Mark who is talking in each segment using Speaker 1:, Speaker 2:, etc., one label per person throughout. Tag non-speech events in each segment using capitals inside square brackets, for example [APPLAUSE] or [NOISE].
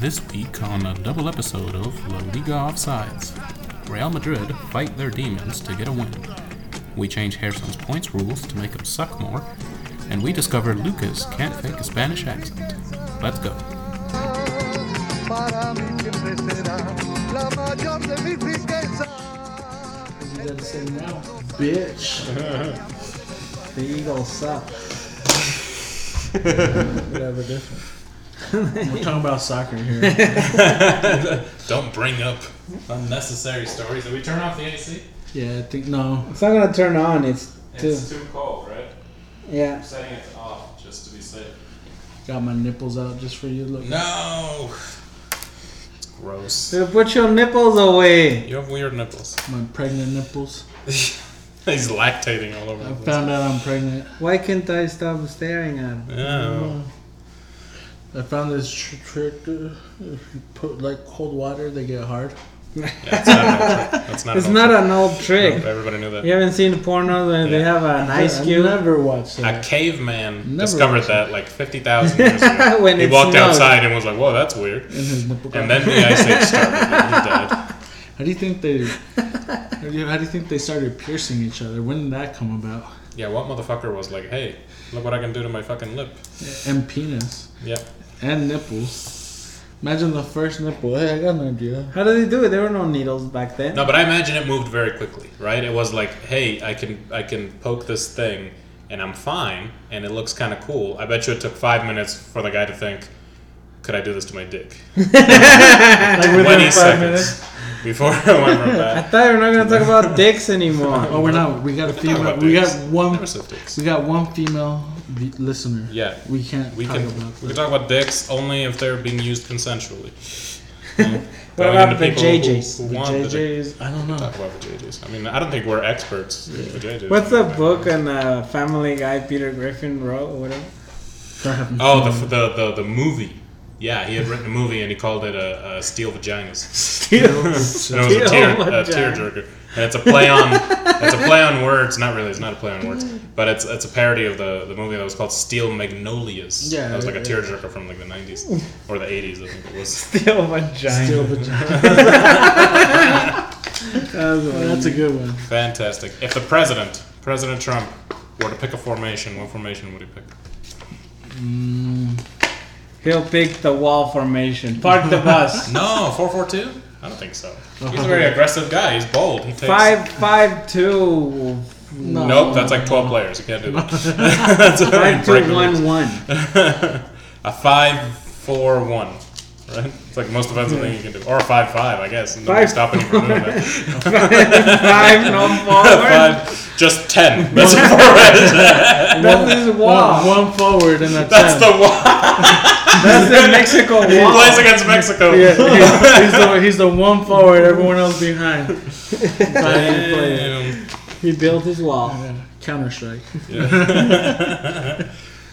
Speaker 1: This week on a double episode of La Liga Offsides, Real Madrid fight their demons to get a win. We change Jerson's points rules to make him suck more, and we discover Lucas can't fake a Spanish accent. Let's go.
Speaker 2: para mí siempre será la mayor de mis riquezas.
Speaker 3: You gotta say now, bitch. [LAUGHS] the Eagles suck. [LAUGHS] Whatever different. We're talking about soccer here. [LAUGHS]
Speaker 1: Don't bring up unnecessary stories. Did we turn off the AC?
Speaker 3: Yeah, I think no.
Speaker 4: It's not gonna turn on. It's too.
Speaker 1: It's too cold, right?
Speaker 4: Yeah.
Speaker 1: I'm setting it off just to be safe.
Speaker 3: Got my nipples out just for you. Look.
Speaker 1: No! It's gross.
Speaker 4: So put your nipples away.
Speaker 1: You have weird nipples.
Speaker 3: My pregnant nipples. [LAUGHS]
Speaker 1: He's lactating all over
Speaker 3: I
Speaker 1: the place.
Speaker 3: found out I'm pregnant.
Speaker 4: Why can't I stop staring at him?
Speaker 1: Yeah.
Speaker 3: I found this tr- trick. uh, If you put like cold water, they get hard.
Speaker 1: Yeah, it's not an old trick. That's not
Speaker 4: It's
Speaker 1: an
Speaker 4: not
Speaker 1: old
Speaker 4: an old
Speaker 1: trick.
Speaker 4: trick.
Speaker 1: Everybody knew that.
Speaker 4: You haven't seen porno where they have an ice
Speaker 3: I
Speaker 4: cube?
Speaker 3: never watched
Speaker 1: A
Speaker 3: that.
Speaker 1: caveman
Speaker 3: Never
Speaker 1: discovered
Speaker 3: watched
Speaker 1: that like 50,000 [LAUGHS] years ago.
Speaker 4: When
Speaker 1: he
Speaker 4: it
Speaker 1: walked
Speaker 4: snowed.
Speaker 1: outside and was like, whoa, that's weird.
Speaker 3: And his nipple got
Speaker 1: And then the ice age started and he died.
Speaker 3: How do you think they? how do you how do you think they started piercing each other? When did that come about?
Speaker 1: Yeah, what motherfucker was like, hey, look what I can do to my fucking lip.
Speaker 3: And penis
Speaker 1: Yeah.
Speaker 3: And nipples. Imagine the first nipple. Hey, I got an idea.
Speaker 4: How did they do it? There were no needles back then.
Speaker 1: No, but I imagine it moved very quickly, right? It was like, hey, I can I can poke this thing and I'm fine and it looks kind of cool. I bet you it took five minutes for the guy to think, could I do this to my dick? [LAUGHS]
Speaker 3: Like within
Speaker 1: 20 seconds
Speaker 3: minutes. [LAUGHS]
Speaker 1: before it went from
Speaker 4: I thought we were not gonna talk about dicks anymore. [LAUGHS]
Speaker 3: Oh, we're not. We got a
Speaker 1: Talk
Speaker 3: female. We got one.
Speaker 1: Dicks.
Speaker 3: We got one female v- listener.
Speaker 1: Yeah,
Speaker 3: We can't
Speaker 1: we
Speaker 3: talk
Speaker 1: can
Speaker 3: about
Speaker 1: we can talk about dicks only if they're being used consensually. [LAUGHS]
Speaker 4: What
Speaker 1: Going
Speaker 4: about
Speaker 1: into people who-
Speaker 4: vajayjays?
Speaker 1: who the dick.
Speaker 3: JJ's. I don't know.
Speaker 1: Talk about vajayjays. I mean, I don't think we're experts in vajayjays.
Speaker 4: What's the book on uh, Family Guy Peter Griffin wrote or whatever?
Speaker 1: Oh, the, the the the movie. Yeah, he had written a movie and he called it a, a Steel Vaginas. [LAUGHS]
Speaker 4: Steel. [LAUGHS]
Speaker 1: and it was a
Speaker 4: Steel
Speaker 1: tear, a
Speaker 4: vagina.
Speaker 1: tearjerker. And it's a play on it's a play on words. Not really. It's not a play on words, but it's it's a parody of the, the movie that was called Steel Magnolias.
Speaker 3: Yeah,
Speaker 1: that was like a
Speaker 3: yeah.
Speaker 1: tearjerker from like the '90s or the '80s. I think it was. [LAUGHS]
Speaker 4: Steel vagina.
Speaker 3: Still vagina. [LAUGHS] That's a good one.
Speaker 1: Fantastic. If the president, President Trump, were to pick a formation, what formation would he pick?
Speaker 4: Mm, he'll pick the wall formation. Park the bus.
Speaker 1: No, four four two. I don't think so. He's a very aggressive guy. He's bold. He takes.
Speaker 4: Five five two
Speaker 3: No.
Speaker 1: Nope, that's like twelve players. You can't do that. [LAUGHS] [LAUGHS] that's a
Speaker 4: five two
Speaker 1: the
Speaker 4: one
Speaker 1: rules.
Speaker 4: one. [LAUGHS]
Speaker 1: A five four one. Right? It's like the most offensive thing you can do. Or a five five, I guess. And
Speaker 4: Five-
Speaker 1: stopping you from doing that.
Speaker 4: Five no forward. [LAUGHS]
Speaker 1: five, just ten. [LAUGHS] That's a forward.
Speaker 4: That's [LAUGHS] his wall.
Speaker 3: One, one forward and a
Speaker 1: That's
Speaker 3: ten.
Speaker 1: the one.
Speaker 4: That's the Mexico
Speaker 1: He
Speaker 4: wall.
Speaker 1: plays against Mexico.
Speaker 3: Yeah, he's, he's the, he's the one forward, everyone else behind.
Speaker 1: Damn.
Speaker 4: He built his wall.
Speaker 3: Counter Strike.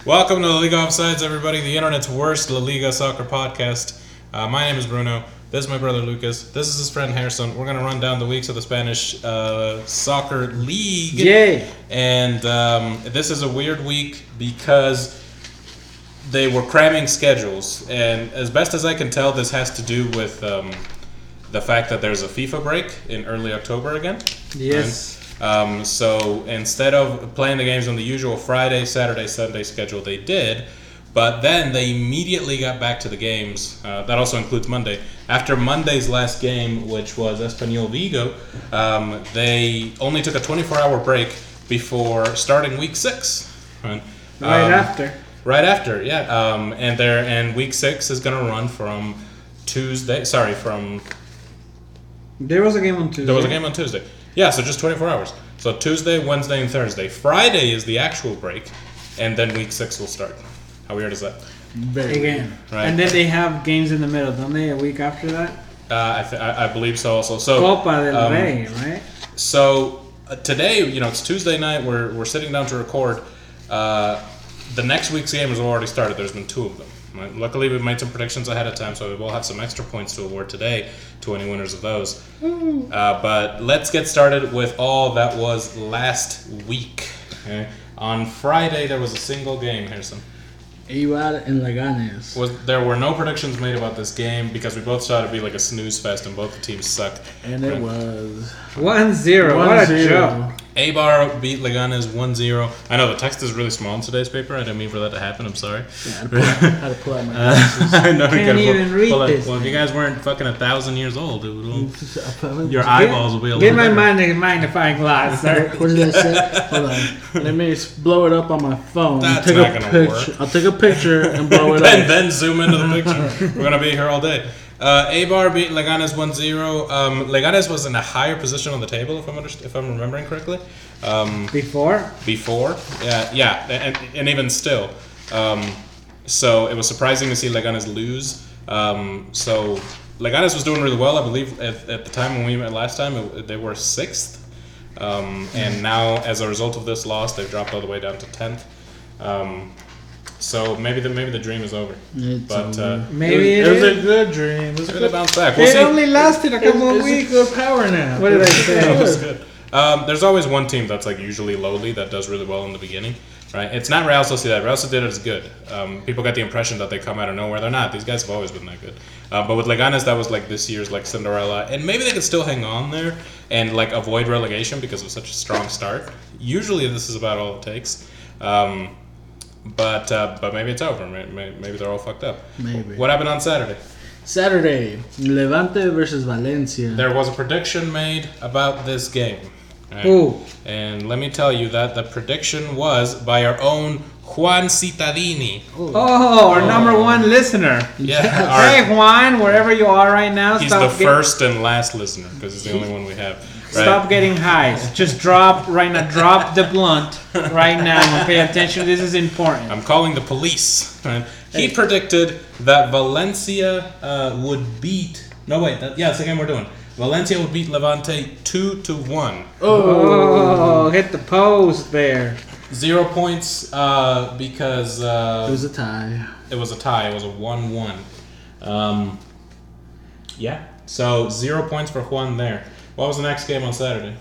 Speaker 1: Welcome to La Liga Offsides, everybody, the internet's worst La Liga soccer podcast. Uh, my name is Bruno. This is my brother Lucas. This is his friend Jerson. We're going to run down the weeks of the Spanish uh, soccer league.
Speaker 4: Yay.
Speaker 1: And um, this is a weird week because they were cramming schedules. And as best as I can tell, this has to do with um, the fact that there's a FIFA break in early October again.
Speaker 4: Yes.
Speaker 1: Um, so instead of playing the games on the usual Friday, Saturday, Sunday schedule, they did. But then they immediately got back to the games. Uh, that also includes Monday. After Monday's last game, which was Espanyol Vigo, um, they only took a 24-hour break before starting week six. Right,
Speaker 4: Right
Speaker 1: Um,
Speaker 4: after.
Speaker 1: Right after, yeah. Um, and there and week six is going to run from Tuesday. Sorry, from
Speaker 4: There was a game on Tuesday.
Speaker 1: there was a game on Tuesday. Yeah, so just 24 hours. So Tuesday, Wednesday, and Thursday. Friday is the actual break, and then week six will start. How weird is that?
Speaker 3: Very
Speaker 4: Again.
Speaker 1: Right.
Speaker 4: And then they have games in the middle, don't they? A week after that?
Speaker 1: Uh, I, th- I, I believe so. Also, so
Speaker 4: Copa del
Speaker 1: um,
Speaker 4: Rey, right?
Speaker 1: So uh, today, you know, it's Tuesday night. We're we're sitting down to record. Uh, the next week's game has already started. There's been two of them. Right? Luckily, we made some predictions ahead of time, so we will have some extra points to award today to any winners of those. Uh, but let's get started with all that was last week. okay? On Friday, there was a single game, Jerson.
Speaker 3: Eibar and Leganes.
Speaker 1: Was there were no predictions made about this game because we both thought it'd be like a snooze fest and both the teams sucked.
Speaker 3: And it
Speaker 1: Right.
Speaker 3: was
Speaker 4: One zero. What a
Speaker 3: 1-0.
Speaker 4: joke.
Speaker 1: Eibar beat Leganes 1-0. I know the text is really small in today's paper. I didn't mean for that to happen. I'm sorry.
Speaker 3: Yeah, I had to pull out- had to pull out my uh, glasses. [LAUGHS]
Speaker 1: I know
Speaker 4: Can't
Speaker 1: gotta
Speaker 4: even read
Speaker 1: it.
Speaker 4: this
Speaker 1: Well, if you guys weren't fucking a thousand years old, it would, [LAUGHS] your
Speaker 3: Get-
Speaker 1: eyeballs will be a little
Speaker 4: Get my
Speaker 1: better.
Speaker 4: mag- magnifying glass, sir. [LAUGHS]
Speaker 3: What did I say? Hold on. Let me s- blow it up on my phone.
Speaker 1: That's
Speaker 3: take
Speaker 1: not
Speaker 3: a
Speaker 1: gonna
Speaker 3: picture. I'll take a picture and blow it up.
Speaker 1: and then zoom into the picture. We're gonna be here all day. Uh, Eibar beat Leganes 1-0. Um, Leganes was in a higher position on the table, if I'm underst- if I'm remembering correctly. Um,
Speaker 4: Before?
Speaker 1: before, yeah, yeah, and, and even still. Um, so it was surprising to see Leganes lose. Um, so Leganes was doing really well, I believe. At, at the time when we met last time, it, they were sixth. Um, and now, as a result of this loss, they've dropped all the way down to tenth. So maybe the maybe the dream is over.
Speaker 3: It's
Speaker 1: but
Speaker 3: over.
Speaker 1: uh,
Speaker 4: Maybe
Speaker 3: it
Speaker 4: it
Speaker 3: was, it was a good dream. It was a
Speaker 1: maybe
Speaker 3: good,
Speaker 1: bounce back. We'll
Speaker 4: It
Speaker 1: see.
Speaker 4: only lasted a couple
Speaker 3: it
Speaker 4: of
Speaker 3: was a
Speaker 4: weeks.
Speaker 3: good power now.
Speaker 4: What did I
Speaker 3: It was
Speaker 4: say?
Speaker 1: That was
Speaker 3: good.
Speaker 1: good. Um, there's always one team that's like usually lowly that does really well in the beginning, right? It's not Real Sociedad. Real Sociedad is good. Um, people got the impression that they come out of nowhere. They're not. These guys have always been that good. Uh, but with Leganes, that was like this year's like Cinderella, and maybe they could still hang on there and like avoid relegation because of such a strong start. Usually, this is about all it takes. Um, but uh, but maybe it's over. Maybe, maybe they're all fucked up.
Speaker 3: Maybe.
Speaker 1: What happened on Saturday?
Speaker 3: Saturday, Levante versus Valencia.
Speaker 1: There was a prediction made about this game. Right?
Speaker 4: Ooh.
Speaker 1: And let me tell you that the prediction was by our own Juan Citadini.
Speaker 4: Oh, our number one listener.
Speaker 1: Yeah, [LAUGHS]
Speaker 4: Hey,
Speaker 1: our,
Speaker 4: Juan, wherever you are right now,
Speaker 1: he's the first and last listener because he's the only [LAUGHS] one we have. Right?
Speaker 4: Stop getting highs. Just drop right now. Drop the blunt right now and pay attention. This is important.
Speaker 1: I'm calling the police. He predicted that Valencia uh, would beat. No wait, that, yeah, it's the game we're doing. Valencia would beat Levante two to one.
Speaker 4: Oh, hit the post there.
Speaker 1: Zero points uh, because uh,
Speaker 3: It was a tie.
Speaker 1: it was a tie. It was a one-one. Um, yeah. So zero points for Juan there. What was the next game on Saturday?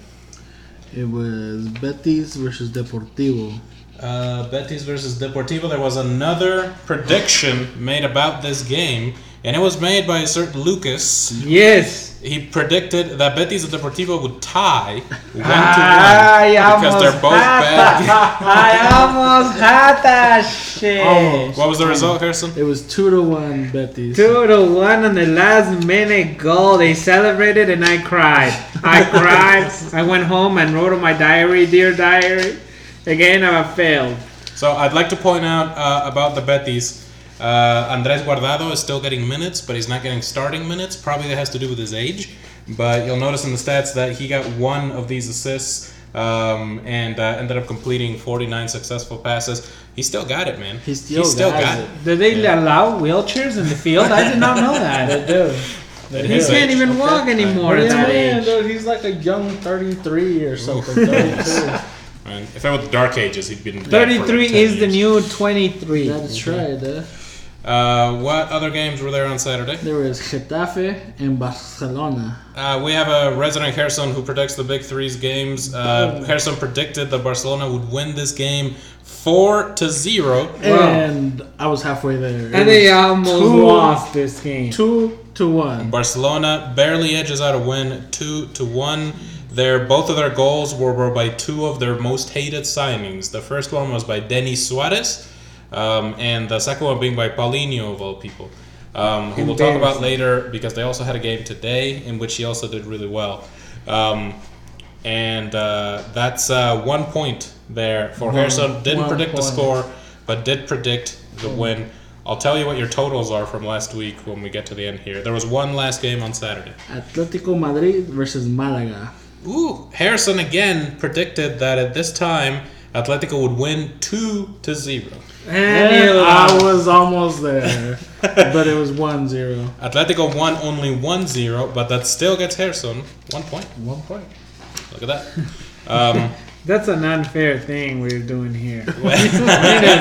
Speaker 3: It was Betis versus Deportivo.
Speaker 1: Uh, Betis versus Deportivo. There was another prediction made about this game, and it was made by a certain Lucas.
Speaker 4: Yes.
Speaker 1: He predicted that Betis and Deportivo would tie one to one because they're both bad.
Speaker 4: I almost had that shit.
Speaker 3: Almost.
Speaker 1: what was the result, Jerson?
Speaker 3: It was two to one Betis.
Speaker 4: Two to one on the last minute goal. They celebrated and I cried. I [LAUGHS] cried. I went home and wrote in my diary, dear diary. Again, I failed.
Speaker 1: So I'd like to point out uh, about the Betis. Uh, Andres Guardado is still getting minutes, but he's not getting starting minutes. Probably that has to do with his age. But you'll notice in the stats that he got one of these assists um, and uh, ended up completing 49 successful passes. He still got it, man.
Speaker 3: He still
Speaker 1: got,
Speaker 3: got
Speaker 1: it.
Speaker 3: it.
Speaker 4: Do they allow wheelchairs in the field? I did not know [LAUGHS] that.
Speaker 3: they do.
Speaker 1: At
Speaker 4: He
Speaker 1: his
Speaker 4: can't
Speaker 1: age.
Speaker 4: even walk anymore
Speaker 3: What
Speaker 4: at
Speaker 3: do you
Speaker 4: that
Speaker 3: mean,
Speaker 4: age.
Speaker 3: dude? He's like a young 33 or something. [LAUGHS] 32.
Speaker 1: Man, if it was Dark Ages, he'd been dead for
Speaker 4: 33
Speaker 1: 10
Speaker 4: is the new 23.
Speaker 3: That's right, duh.
Speaker 1: Uh, what other games were there on Saturday?
Speaker 3: There was Getafe and Barcelona.
Speaker 1: Uh, we have a resident Jerson who predicts the Big Three's games. Uh, Jerson predicted that Barcelona would win this game four to zero.
Speaker 3: And I was halfway there. It
Speaker 4: And they almost
Speaker 3: two-
Speaker 4: lost this game.
Speaker 3: Two to one.
Speaker 1: Barcelona barely edges out a win, two to one. Their both of their goals were, were by two of their most hated signings. The first one was by Denis Suarez, um, and the second one being by Paulinho of all people, um, who we'll talk about later because they also had a game today in which he also did really well. Um, and uh, that's uh, one point there for Jerson. Didn't
Speaker 3: one
Speaker 1: predict the score, but did predict the win. I'll tell you what your totals are from last week when we get to the end here. There was one last game on Saturday.
Speaker 3: Atletico Madrid versus Malaga.
Speaker 1: Ooh, Jerson again predicted that at this time Atletico would win two to zero.
Speaker 4: And
Speaker 3: I was almost there. [LAUGHS] but it was 1 0.
Speaker 1: Atletico won only 1-0, but that still gets Jerson one point.
Speaker 3: One point.
Speaker 1: Look at that. Um, [LAUGHS]
Speaker 4: That's an unfair thing we're doing here. [LAUGHS] we, need to,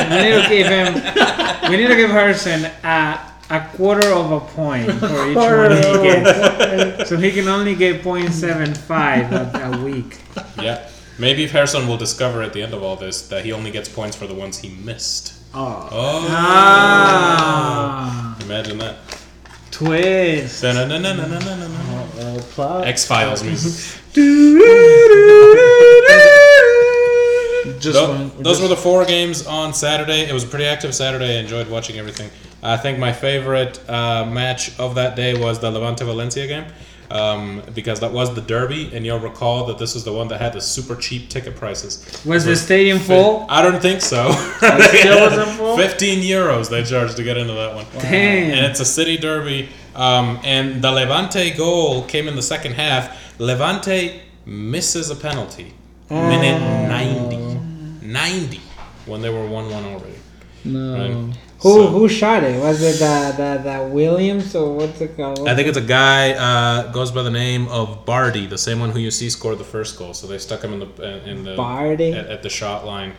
Speaker 4: we need to give him. We need to give Jerson a, a quarter of a point for each one he gets, so he can only get 0.75 a, a week.
Speaker 1: yeah. Maybe if Jerson will discover at the end of all this that he only gets points for the ones he missed.
Speaker 3: Oh,
Speaker 1: Oh,
Speaker 4: Ah,
Speaker 1: imagine that.
Speaker 4: twist.
Speaker 3: Uh.
Speaker 1: X Files music.
Speaker 3: Just
Speaker 1: Tho- those
Speaker 3: just-
Speaker 1: were the four games on Saturday. It was a pretty active Saturday. I enjoyed watching everything. I think my favorite uh, match of that day was the Levante Valencia game um, because that was the derby, and you'll recall that this is the one that had the super cheap ticket prices.
Speaker 4: Was the
Speaker 1: This
Speaker 4: stadium full?
Speaker 1: I don't think so. [LAUGHS]
Speaker 3: still wasn't full?
Speaker 1: 15 euros they charged to get into that one.
Speaker 4: Damn.
Speaker 1: And it's a city derby. Um, and the Levante goal came in the second half. Levante misses a penalty. Minute 90. 90 when they were 1 1 already.
Speaker 3: No.
Speaker 1: Right.
Speaker 4: Who
Speaker 1: So-
Speaker 4: who shot it? Was it the the, the Williams or what's it called?
Speaker 1: I think it's a guy uh, goes by the name of Bardhi, the same one who you see scored the first goal. So they stuck him in the in the at, at the shot line,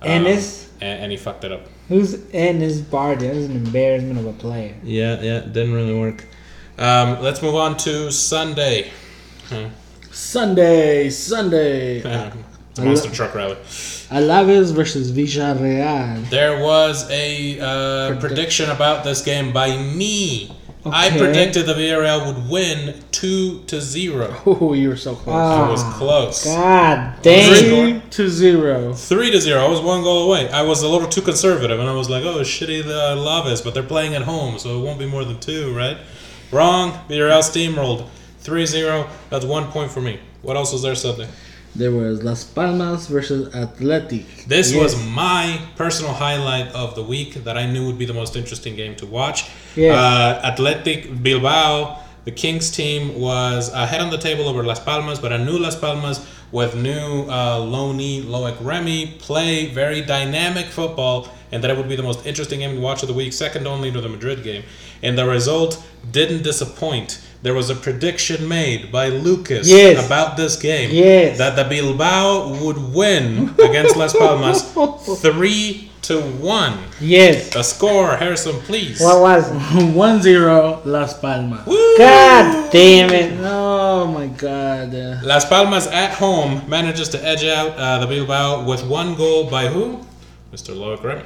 Speaker 1: um,
Speaker 4: Enis?
Speaker 1: and, and he fucked it up.
Speaker 4: Who's Enis Bardhi? That was an embarrassment of a player.
Speaker 1: Yeah, yeah, didn't really work. Um, let's move on to Sunday.
Speaker 3: Sunday, Sunday. [LAUGHS]
Speaker 1: Monster Truck Rally.
Speaker 3: Alaves versus Villarreal.
Speaker 1: There was a uh, prediction about this game by me. I predicted the Villarreal would win two to zero.
Speaker 3: Oh, you were so close.
Speaker 1: I was
Speaker 4: Ah,
Speaker 1: close.
Speaker 4: God dang.
Speaker 3: Three to zero.
Speaker 1: Three to zero. I was one goal away. I was a little too conservative, and I was like, "Oh, shitty the Laves," but they're playing at home, so it won't be more than two, right? Wrong. Villarreal steamrolled. 3-0. That's one point for me. What else was there Sunday?
Speaker 3: There was Las Palmas versus Athletic.
Speaker 1: This
Speaker 4: Yes.
Speaker 1: was my personal highlight of the week that I knew would be the most interesting game to watch.
Speaker 4: Yes.
Speaker 1: Uh, Athletic Bilbao, the Kings team, was ahead on the table over Las Palmas, but a new Las Palmas with new uh, Loney Loic Remy play very dynamic football, and that it would be the most interesting game to watch of the week, second only to the Madrid game. And the result didn't disappoint. There was a prediction made by Lucas
Speaker 4: Yes.
Speaker 1: about this game
Speaker 4: Yes.
Speaker 1: that the Bilbao would win against Las Palmas [LAUGHS] three to one.
Speaker 4: Yes.
Speaker 1: The score, Jerson, please.
Speaker 4: What was it? [LAUGHS]
Speaker 3: 1-0 Las Palmas.
Speaker 1: Woo!
Speaker 4: God damn it.
Speaker 3: Oh my god.
Speaker 1: Las Palmas at home manages to edge out uh, the Bilbao with one goal by who? Mr. Loic Remy.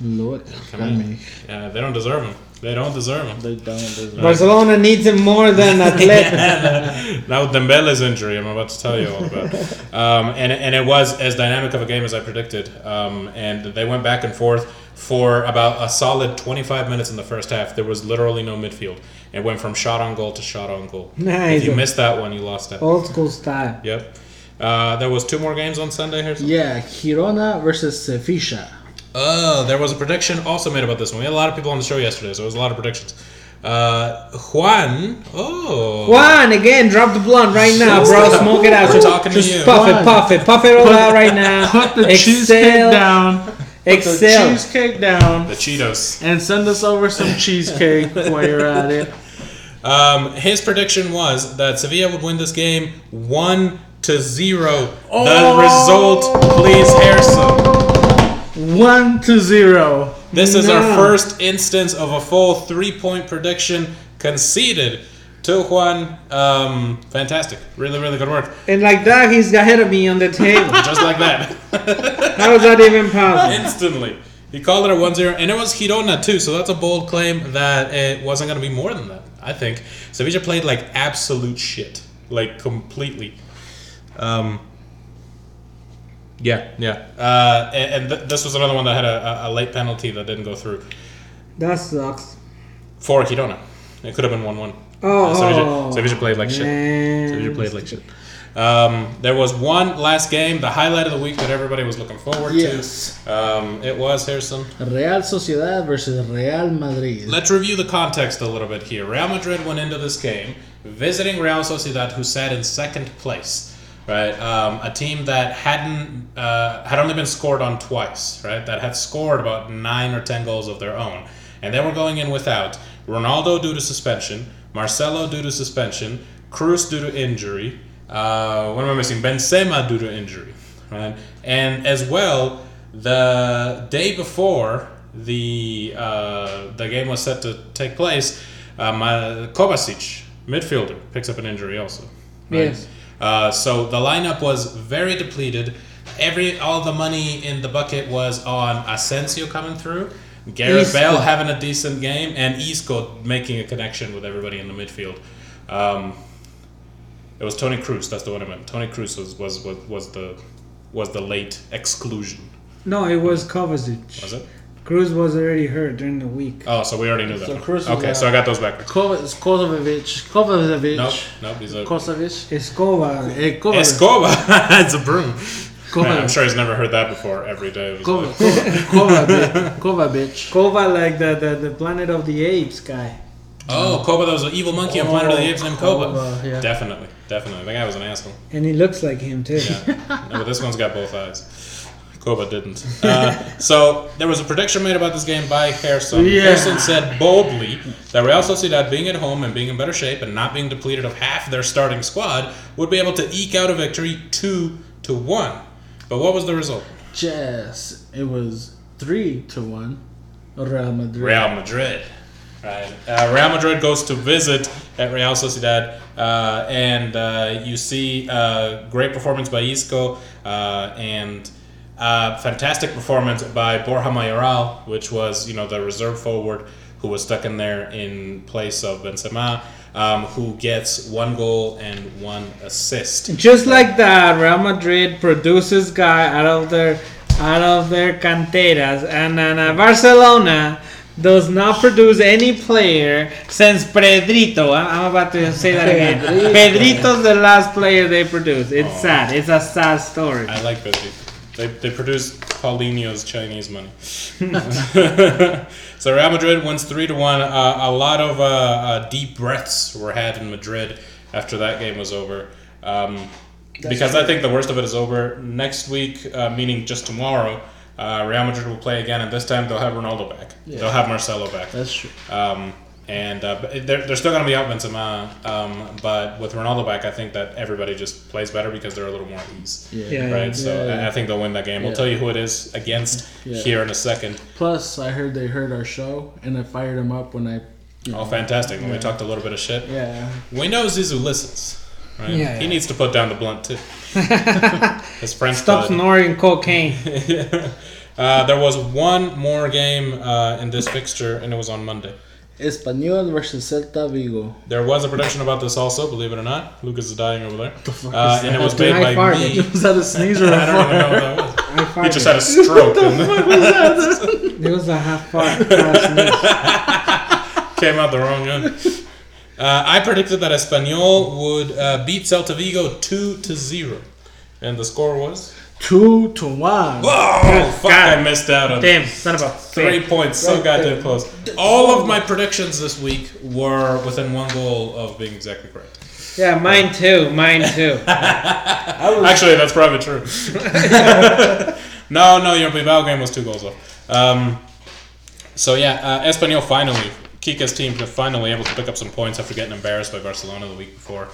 Speaker 3: Look,
Speaker 1: Come on. Uh, they don't deserve him. They don't deserve him.
Speaker 3: They don't deserve
Speaker 4: Barcelona needs him more than [LAUGHS] Atletico. [LAUGHS]
Speaker 1: now with Dembele's injury, I'm about to tell you all about. um, and and it was as dynamic of a game as I predicted. Um, and they went back and forth for about a solid 25 minutes in the first half. There was literally no midfield. It went from shot on goal to shot on goal.
Speaker 4: Nice.
Speaker 1: If you missed that one, you lost that.
Speaker 4: Old school style.
Speaker 1: Yep. Uh, there was two more games on Sunday here.
Speaker 3: Yeah, Girona versus Sevilla.
Speaker 1: Oh, there was a prediction also made about this one. We had a lot of people on the show yesterday, so there was a lot of predictions. Uh, Juan. Oh.
Speaker 4: Juan, again, drop the blunt right now, bro. Smoke it out.
Speaker 1: We're
Speaker 4: Just,
Speaker 1: to
Speaker 4: just
Speaker 1: you.
Speaker 4: puff
Speaker 3: Juan.
Speaker 4: it, puff it, puff it all out right now.
Speaker 3: Put the
Speaker 4: Excel,
Speaker 3: cheesecake down. Put the cheesecake down.
Speaker 1: The Cheetos.
Speaker 3: And send us over some cheesecake while you're at it.
Speaker 1: Um, his prediction was that Sevilla would win this game one to zero. The
Speaker 3: Oh.
Speaker 1: result, please, Jerson.
Speaker 3: One to zero.
Speaker 1: This is our first instance of a full three-point prediction conceded to Juan. Um, fantastic. Really, really good work.
Speaker 4: And like that, he's ahead of me on the table. [LAUGHS]
Speaker 1: Just like that. [LAUGHS]
Speaker 4: How is that even possible?
Speaker 1: Instantly. He called it a 1 0, and it was Girona too, so that's a bold claim that it wasn't going to be more than that, I think. Sevilla played like absolute shit. Like, completely. Um, yeah, yeah. Uh, and and th- this was another one that had a, a- a late penalty that didn't go through
Speaker 4: That sucks.
Speaker 1: for Girona. It could have been 1 1.
Speaker 4: Oh,
Speaker 1: Sevilla, Sevilla played like shit.
Speaker 4: man.
Speaker 1: Sevilla played like shit. Um, there was one last game, the highlight of the week that everybody was looking forward
Speaker 3: Yes.
Speaker 1: to. Um, it was Jerson.
Speaker 3: Real Sociedad versus Real Madrid.
Speaker 1: Let's review the context a little bit here. Real Madrid went into this game visiting Real Sociedad, who sat in second place. Right, um, a team that hadn't uh, had only been scored on twice. Right, that had scored about nine or ten goals of their own, and they were going in without Ronaldo due to suspension, Marcelo due to suspension, Kroos due to injury. Uh, what am I missing? Benzema due to injury. Right, and as well the day before the uh, the game was set to take place, um, Kovacic, midfielder, picks up an injury also. right?
Speaker 4: Yes.
Speaker 1: Uh, so the lineup was very depleted. every all the money in the bucket was on Asensio coming through, Gareth. Bale having a decent game, and Isco making a connection with everybody in the midfield. Um, it was Toni Kroos. That's the one I meant. Toni Kroos was was, was, was the was the late exclusion.
Speaker 4: No, it was Kovacic.
Speaker 1: Was it?
Speaker 4: Kroos was already hurt during the week.
Speaker 1: Oh, so we already knew that.
Speaker 3: So
Speaker 1: one.
Speaker 3: Kroos was
Speaker 1: okay,
Speaker 3: out.
Speaker 1: so I got those backwards.
Speaker 3: Kovac, Kovacevic, Kovacevic,
Speaker 1: Nope, nope. He's a
Speaker 3: Kovacevic,
Speaker 4: Escobar.
Speaker 3: eh, Kovac,
Speaker 1: Escobar. [LAUGHS] it's a broom.
Speaker 3: Kovac,
Speaker 1: Man, I'm sure he's never heard that before. Every day of his
Speaker 3: Kovac,
Speaker 1: life.
Speaker 3: Kovac, [LAUGHS] Kovac,
Speaker 4: Kova, like the, the, the Planet of the Apes guy.
Speaker 1: Oh, Koba, that was an evil monkey on Planet of the Apes named Koba.
Speaker 3: Koba, yeah.
Speaker 1: Definitely, definitely. That guy was an asshole.
Speaker 4: And he looks like him, too.
Speaker 1: Yeah. no, but this one's got both eyes. Koba didn't. Uh, so there was a prediction made about this game by Jerson.
Speaker 3: Yeah.
Speaker 1: Jerson said boldly that Real Sociedad, being at home and being in better shape and not being depleted of half their starting squad, would be able to eke out a victory two to one. But what was the result?
Speaker 3: Yes, it was three to one. Real Madrid.
Speaker 1: Real Madrid. Right. Uh, Real Madrid goes to visit at Real Sociedad, uh, and uh, you see uh, great performance by Isco uh, and uh, fantastic performance by Borja Mayoral, which was you know the reserve forward who was stuck in there in place of Benzema, um, who gets one goal and one assist.
Speaker 4: Just like that, Real Madrid produces guy out of their out of their canteras, and then uh, Barcelona does not produce any player since Pedrito. I'm about to say that again. [LAUGHS] Pedrito's the last player they produce. It's sad. It's a sad story.
Speaker 1: I like Pedri. They, they produced Paulinho's Chinese money. [LAUGHS] [LAUGHS] so Real Madrid wins three to one. Uh, a lot of uh, uh, deep breaths were had in Madrid after that game was over. Um, because I think the worst of it is over. Next week, uh, meaning just tomorrow, uh, Real Madrid will play again, and this time they'll have Ronaldo back. They'll have Marcelo back.
Speaker 3: That's true.
Speaker 1: Um, and uh, they're, they're still going to be out Benzema, um, but with Ronaldo back, I think that everybody just plays better because they're a little more at ease.
Speaker 3: Yeah.
Speaker 4: Yeah.
Speaker 1: Right, so
Speaker 3: Yeah.
Speaker 1: I- I think they'll win that game. We'll tell you who it is against
Speaker 3: Yeah.
Speaker 1: here in a second.
Speaker 3: Plus, I heard they heard our show, and I fired them up when I. You know,
Speaker 1: Oh, fantastic! When we talked a little bit of shit,
Speaker 3: Yeah.
Speaker 1: we know Zizou listens. Right?
Speaker 4: Yeah,
Speaker 1: he
Speaker 4: yeah.
Speaker 1: needs to put down the blunt too. [LAUGHS] His friend
Speaker 4: Stop snoring cocaine. [LAUGHS]
Speaker 1: uh, there was one more game uh, in this fixture, and it was on Monday.
Speaker 3: Español versus Celta Vigo.
Speaker 1: There was a prediction about this also, believe it or not. Lucas is dying over there. Uh, and it was
Speaker 4: that?
Speaker 1: made [LAUGHS] [LAUGHS]
Speaker 4: I
Speaker 1: by
Speaker 4: farted.
Speaker 1: me.
Speaker 3: Was that a sneeze or a
Speaker 1: I don't even know what that was.
Speaker 4: I
Speaker 1: He just had a
Speaker 4: farted.
Speaker 1: stroke and [LAUGHS]
Speaker 4: It was a half fart. sneeze.
Speaker 1: came out the wrong end. Uh, I predicted that Espanyol would uh, beat Celta Vigo 2 to 0. And the score was?
Speaker 3: Two to one.
Speaker 1: Whoa! Fuck,
Speaker 4: God.
Speaker 1: I missed out on
Speaker 4: Damn, son of a
Speaker 1: three
Speaker 4: bitch.
Speaker 1: points. So goddamn close. All of my predictions this week were within one goal of being exactly correct.
Speaker 4: Yeah, mine too. Mine [LAUGHS] too.
Speaker 1: Actually, that's probably true. [LAUGHS] no, no, your Bilbao game was two goals off. Um, so yeah, uh, Espanyol finally, Quique's team finally able to pick up some points after getting embarrassed by Barcelona the week before.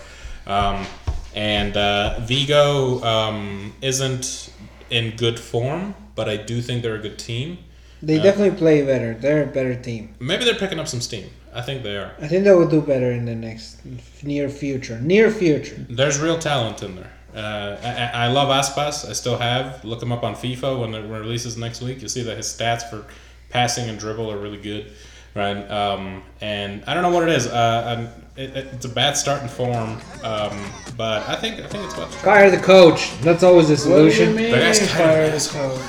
Speaker 1: Um, and uh, Vigo um, isn't in good form, but I do think they're a good team.
Speaker 4: They definitely play better. They're a better team.
Speaker 1: Maybe they're picking up some steam. I think they are.
Speaker 4: I think they will do better in the next near future. Near future.
Speaker 1: There's real talent in there. Uh, I, I I love Aspas. I still have. Look him up on FIFA when it releases next week. You'll see that his stats for passing and dribble are really good, right? Um, and I don't know what it is. Uh, I'm- it, it, it's a bad starting form, um, but I think I think it's about to try.
Speaker 4: Fire the coach. That's always the
Speaker 3: What do you
Speaker 4: solution.
Speaker 3: mean?
Speaker 1: The guy's
Speaker 3: Fire
Speaker 1: an
Speaker 3: the coach.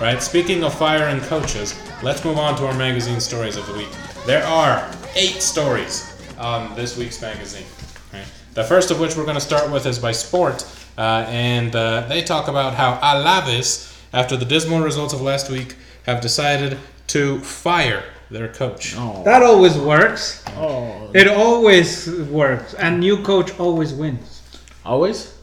Speaker 1: Right. Speaking of firing coaches, let's move on to our magazine stories of the week. There are eight stories on this week's magazine. Right. The first of which we're going to start with is by Sport, uh, and uh, they talk about how Alaves, after the dismal results of last week, have decided to fire their coach.
Speaker 3: Oh.
Speaker 4: That always works.
Speaker 3: oh.
Speaker 4: It always works, and new coach always wins.
Speaker 3: Always?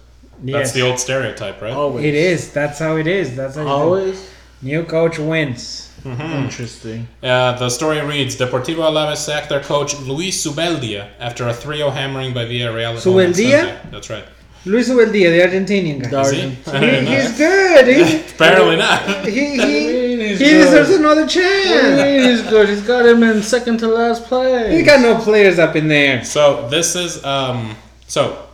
Speaker 3: Yes.
Speaker 1: That's the old stereotype, right?
Speaker 3: Always.
Speaker 4: It is. That's how it is. That's how you it.
Speaker 3: Always?
Speaker 4: New coach wins.
Speaker 3: Interesting.
Speaker 1: Uh, the story reads: Deportivo Alaves sacked their coach Luis Zubeldía after a 3-0 hammering by Villarreal. at home on Zubeldía? That's right.
Speaker 4: Luis Zubeldía, the Argentinian guy.
Speaker 1: Is [LAUGHS] he?
Speaker 3: Darden.
Speaker 1: I didn't
Speaker 4: He, he's good. He, [LAUGHS]
Speaker 1: Apparently not.
Speaker 4: he, [LAUGHS]
Speaker 3: I
Speaker 4: he,
Speaker 3: mean, he's he's
Speaker 4: He deserves another
Speaker 3: What do you
Speaker 4: chance.
Speaker 3: mean he's good? He's got him in second to last place.
Speaker 4: He got no players up in there.
Speaker 1: So this is um. So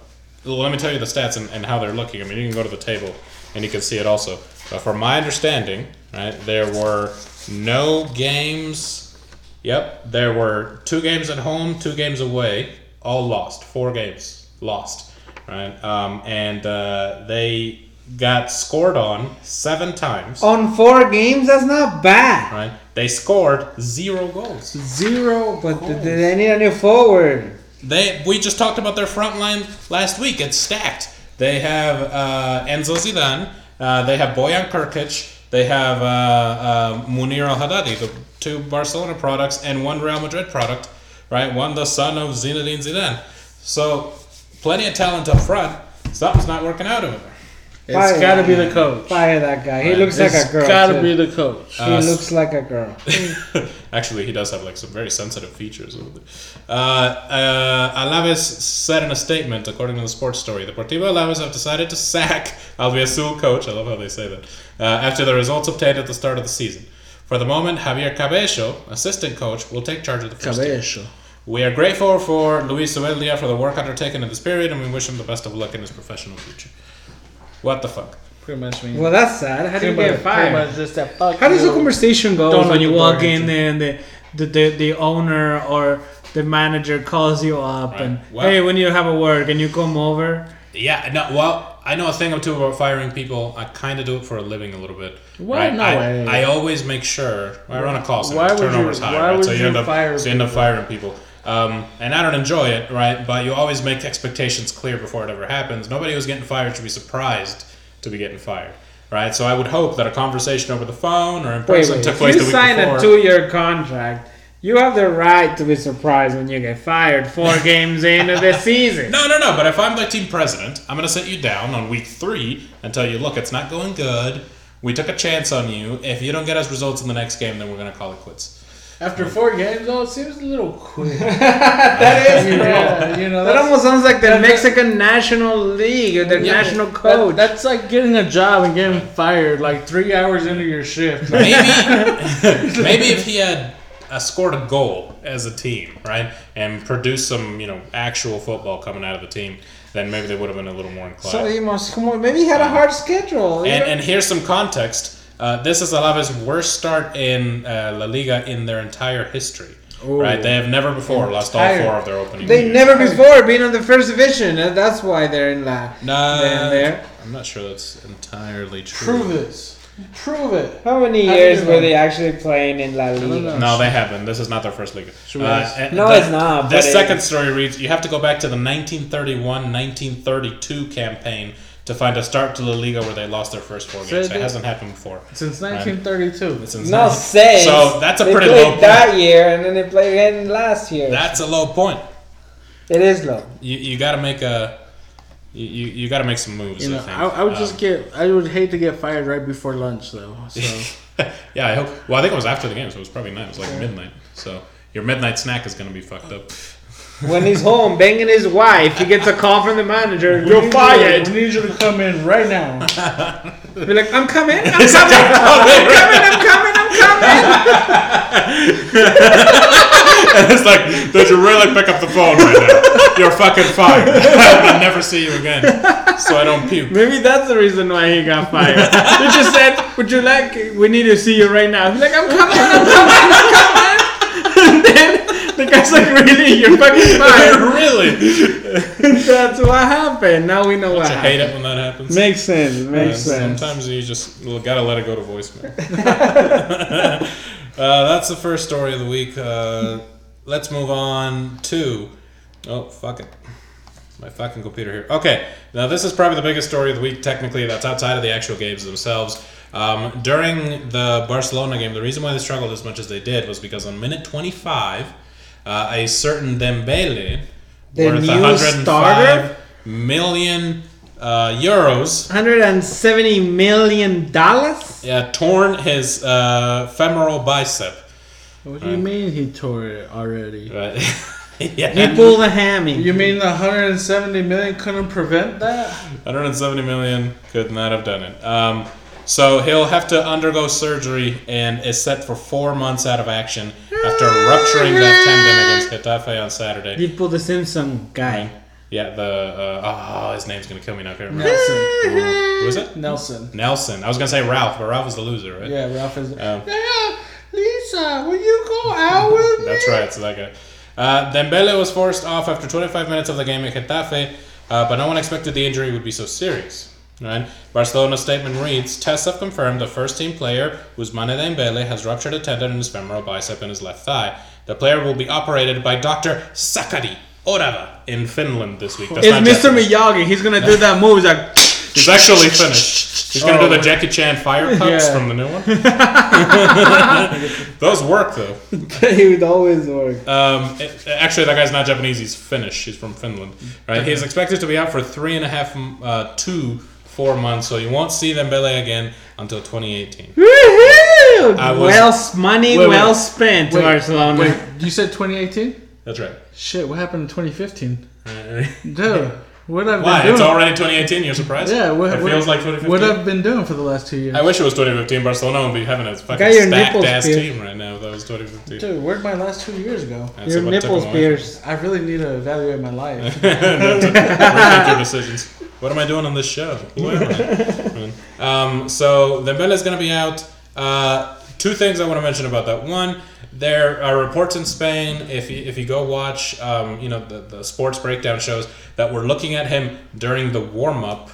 Speaker 1: let me tell you the stats and, and how they're looking. I mean, you can go to the table and you can see it also. But from my understanding, right, there were no games. Yep, there were two games at home, two games away, all lost. Four games lost, right? Um, and uh, they got scored on seven times.
Speaker 4: On four games, that's not bad.
Speaker 1: Right? They scored zero goals.
Speaker 3: Zero.
Speaker 4: But th- th- they need a new forward.
Speaker 1: They we just talked about their front line last week. It's stacked. They have uh, Enzo Zidane. Uh, they have Bojan Krkić. They have uh, uh, Munir El Haddadi, the two Barcelona products and one Real Madrid product, right? One the son of Zinedine Zidane. So plenty of talent up front. Something's not working out over there.
Speaker 3: It's
Speaker 4: Fire.
Speaker 3: got to be the coach.
Speaker 4: Fire that guy. He
Speaker 1: Right.
Speaker 4: looks like a girl.
Speaker 3: It's got to
Speaker 4: too.
Speaker 3: be the coach.
Speaker 4: He
Speaker 1: Uh,
Speaker 4: looks like a girl. [LAUGHS]
Speaker 1: Actually, he does have like some very sensitive features. Over there. Uh, uh, Alaves said in a statement, according to the sports story, Deportivo Alaves have decided to sack Albiazul coach. I love how they say that. Uh, after the results obtained at the start of the season. For the moment, Javier Cabello, assistant coach, will take charge of the first team.
Speaker 3: Cabello.
Speaker 1: We are grateful for Luis Zubeldía for the work undertaken in this period, and we wish him the best of luck in his professional future. What the fuck?
Speaker 3: Pretty much means.
Speaker 4: Well, that's sad. How do you get
Speaker 3: much- pretty much just that fuck
Speaker 4: How does
Speaker 3: you.
Speaker 4: the conversation go
Speaker 3: Don't
Speaker 4: when
Speaker 3: let
Speaker 4: you walk in
Speaker 3: in.
Speaker 4: there and the, the, the, the owner or the manager calls you up
Speaker 1: Right.
Speaker 4: and
Speaker 1: Well-
Speaker 4: hey, when you have a work can you come over?
Speaker 1: Yeah, no, well, I know a thing or two about firing people. I kind of do it for a living a little bit.
Speaker 3: What?
Speaker 1: Right?
Speaker 3: No
Speaker 1: I,
Speaker 3: way.
Speaker 1: I always make sure I run a call center.
Speaker 3: Why would
Speaker 1: turnover's
Speaker 3: you-
Speaker 1: high,
Speaker 3: why
Speaker 1: right?
Speaker 3: would
Speaker 1: so you,
Speaker 3: you
Speaker 1: end up
Speaker 3: fire
Speaker 1: so you end up firing people. Um, and I don't enjoy it, right? But you always make expectations clear before it ever happens. Nobody who's getting fired should be surprised to be getting fired, right? So I would hope that a conversation over the phone or in person
Speaker 4: wait.
Speaker 1: took place the week before.
Speaker 4: You sign a two-year contract, you have the right to be surprised when you get fired four [LAUGHS] games into the season.
Speaker 1: No, no, no. But if I'm the team president, I'm going to sit you down on week three and tell you, look, it's not going good. We took a chance on you. If you don't get us results in the next game, then we're going to call it quits.
Speaker 3: After four games, though, it seems a little quick. [LAUGHS]
Speaker 4: that is, bro.
Speaker 3: yeah, you know,
Speaker 4: That almost sounds like the
Speaker 3: that-
Speaker 4: Mexican national league or their
Speaker 3: Yeah,
Speaker 4: national
Speaker 3: that- that's like getting a job and getting fired like three hours into your shift. Like,
Speaker 1: Maybe, [LAUGHS] maybe if he had uh, scored a goal as a team, right, and produced some, you know, actual football coming out of the team, then maybe they would have been a little more inclined.
Speaker 4: so he must come on. Maybe he had a hard schedule.
Speaker 1: And, and here's some context. Uh, this is Alaves' worst start in uh, La Liga in their entire history. Right, they have never before lost all four of their opening.
Speaker 4: they
Speaker 1: games.
Speaker 4: never before been on the first division. and That's why they're in La.
Speaker 1: Nah,
Speaker 4: They're there.
Speaker 1: I'm not sure that's entirely true.
Speaker 3: prove this. Prove it.
Speaker 4: How many
Speaker 3: How
Speaker 4: years were
Speaker 3: know?
Speaker 4: they actually playing in La Liga?
Speaker 1: No, they haven't. This is not their first league.
Speaker 3: Should we ask-
Speaker 4: No,
Speaker 1: the-
Speaker 4: it's not,
Speaker 1: This
Speaker 4: but it-
Speaker 1: second story reads: You have to go back to the 1931-1932 campaign to find a start to La Liga where they lost their first four games.
Speaker 3: they-
Speaker 1: It hasn't happened before.
Speaker 3: Since 1932.
Speaker 1: Since
Speaker 4: No say.
Speaker 1: So that's a
Speaker 4: they
Speaker 1: pretty
Speaker 4: played
Speaker 1: low point.
Speaker 4: that year, and then they played again last year.
Speaker 1: That's a low point.
Speaker 4: it is low.
Speaker 1: You, you got to make a you, you, you got to make some moves.
Speaker 3: You know,
Speaker 1: I think.
Speaker 3: I, I would just
Speaker 1: Um,
Speaker 3: get. I would hate to get fired right before lunch, though. [LAUGHS] So
Speaker 1: yeah, I hope. Well, I think it was after the game, so it was probably night. It was like midnight. So your midnight snack is gonna be fucked up.
Speaker 4: When he's home banging his wife, he gets a call from the manager. You're fired.
Speaker 3: We need you to come in right now. [LAUGHS]
Speaker 4: Be like, I'm coming. I'm [LAUGHS] coming. I'm coming. I'm coming. I'm coming.
Speaker 1: And it's like, did you really pick up the phone right now? You're fucking fired. I'll never see you again, so I don't puke.
Speaker 4: Maybe that's the reason why he got fired. He just said, "Would you like? We need to see you right now." He's like, "I'm coming. I'm coming. I'm coming." [LAUGHS] And then the guy's like, "Really? You're fucking [LAUGHS] fired."
Speaker 1: really? [LAUGHS]
Speaker 4: that's what happened. Now we know what
Speaker 1: I hate
Speaker 4: happened.
Speaker 1: it when that happens.
Speaker 4: Makes sense. Makes
Speaker 1: Uh,
Speaker 4: sense.
Speaker 1: Sometimes you just well, gotta let it go to voicemail. [LAUGHS] uh, that's the first story of the week. Uh, let's move on to. Oh fuck it, my fucking computer here. Okay, now this is probably the biggest story of the week. Technically, that's outside of the actual games themselves. Um, during the Barcelona game, the reason why they struggled as much as they did was because on minute 25, uh, a certain Dembele,
Speaker 4: The
Speaker 1: worth
Speaker 4: new
Speaker 1: 105
Speaker 4: starter?
Speaker 1: million uh, euros,
Speaker 4: 170 million dollars.
Speaker 1: yeah, torn his uh, femoral bicep.
Speaker 3: What do you mean he tore it already?
Speaker 1: Right? [LAUGHS] yeah.
Speaker 4: He pulled a hammy.
Speaker 3: You mean the 170 million couldn't prevent that?
Speaker 1: 170 million could not have done it. Um, So he'll have to undergo surgery and is set for four months out of action after rupturing that tendon against Getafe on Saturday.
Speaker 4: Tipo the Simpson guy.
Speaker 1: Yeah, the uh, oh, his name's gonna kill me now. I can't remember.
Speaker 3: Nelson.
Speaker 1: Who is it?
Speaker 3: Nelson.
Speaker 1: Nelson. I was gonna say Ralph, but Ralph was the loser, right?
Speaker 3: Yeah, Ralph is.
Speaker 1: Um,
Speaker 3: yeah, Lisa, will you go out with [LAUGHS] me?
Speaker 1: That's right, so that guy. Uh, Dembele was forced off after 25 minutes of the game at Getafe, uh, but no one expected the injury would be so serious. Right? Barcelona's statement reads: Tests have confirmed the first-team player, Ousmane Dembele, has ruptured a tendon in his femoral bicep and his left thigh. The player will be operated by Dr. Sakari Orava in Finland this week. That's
Speaker 4: It's Mr.
Speaker 1: Japanese.
Speaker 4: Miyagi. He's gonna do that move. He's [LAUGHS] like,
Speaker 1: He's actually finished. He's gonna do the Jackie Chan fire cups
Speaker 3: Yeah.
Speaker 1: from the new one. [LAUGHS] Those work though.
Speaker 4: he would always work.
Speaker 1: Um, it- actually, that guy's not Japanese. He's Finnish. He's from Finland. Right. He's expected to be out for three and a half, uh, two, four months. So you won't see Dembele again until 2018.
Speaker 4: Woohoo!
Speaker 1: I was-
Speaker 4: well, s- money
Speaker 3: Wait, wait.
Speaker 4: well spent,
Speaker 3: Wait,
Speaker 4: Barcelona.
Speaker 3: Wait, you said 2018?
Speaker 1: That's right.
Speaker 3: Shit, what happened in 2015?
Speaker 1: Uh, [LAUGHS]
Speaker 3: Dude, what I've
Speaker 1: Why?
Speaker 3: been doing?
Speaker 1: It's already 2018. You're surprised?
Speaker 3: Yeah, what,
Speaker 1: it
Speaker 3: what,
Speaker 1: feels like 2015.
Speaker 3: what I've been doing for the last two years.
Speaker 1: I wish it was 2015. Barcelona would be having a fucking
Speaker 4: Got your
Speaker 1: stacked
Speaker 4: nipples
Speaker 1: ass
Speaker 4: pierced.
Speaker 1: team right now. If that was 2015.
Speaker 3: Dude, where'd my last two years go?
Speaker 1: That's
Speaker 4: Your
Speaker 1: what took
Speaker 4: nipples
Speaker 1: them away.
Speaker 4: pierced.
Speaker 3: I really need to evaluate my life. [LAUGHS]
Speaker 1: Rethink your decisions. What am I doing on this show? Who am I? [LAUGHS] um, so Dembele is going to be out. Uh, two things I want to mention about that. One, there are reports in Spain. If you, if you go watch, um, you know the, the sports breakdown shows that we're looking at him during the warm up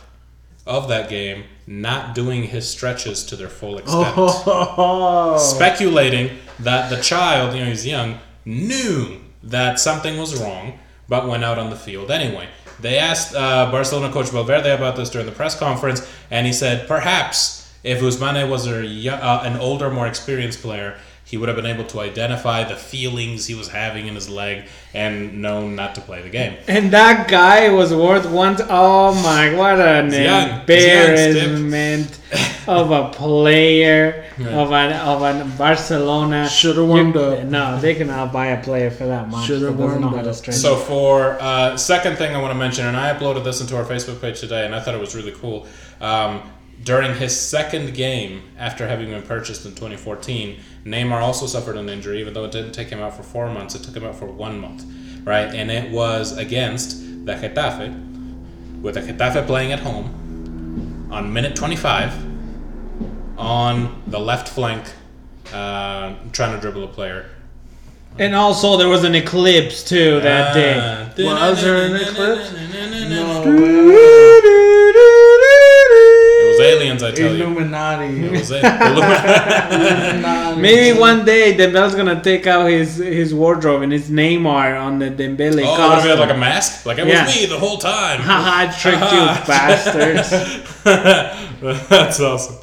Speaker 1: of that game, not doing his stretches to their full extent
Speaker 3: oh,
Speaker 1: speculating that the child, you know, he's young, knew that something was wrong, but went out on the field anyway. They asked uh, Barcelona coach Valverde about this during the press conference, and he said perhaps if Ousmane was a, uh, an older, more experienced player, he would have been able to identify the feelings he was having in his leg and known not to play the game.
Speaker 4: And that guy was worth one. Oh my! What an
Speaker 1: He's young. He's young,
Speaker 4: embarrassment of a player of an of an Barcelona.
Speaker 3: Shoulda warmed
Speaker 4: You-
Speaker 3: up.
Speaker 4: No, they cannot buy a player for that much.
Speaker 3: Shoulda
Speaker 4: that doesn't know
Speaker 3: warmed
Speaker 4: how to
Speaker 3: up.
Speaker 4: stretch.
Speaker 1: So for uh, second thing I want to mention, and I uploaded this into our Facebook page today, and I thought it was really cool. Um, during his second game after having been purchased in 2014, Neymar also suffered an injury. Even though it didn't take him out for four months, it took him out for one month, right? And it was against the Getafe, with the Getafe playing at home on minute 25 on the left flank, uh, trying to dribble a player.
Speaker 4: and also there was an eclipse too that day.
Speaker 1: Uh,
Speaker 3: Was there an eclipse?
Speaker 1: It was aliens, I tell you.
Speaker 3: Illuminati.
Speaker 1: It was a-
Speaker 3: Illuminati.
Speaker 4: Maybe one day Dembele's gonna take out his his wardrobe and his Neymar on the Dembele
Speaker 1: oh, what if
Speaker 4: costume.
Speaker 1: he had like a mask? Like it
Speaker 4: Yeah.
Speaker 1: was me the whole time.
Speaker 4: Haha, [LAUGHS] I tricked you [LAUGHS] bastards. [LAUGHS]
Speaker 1: That's awesome.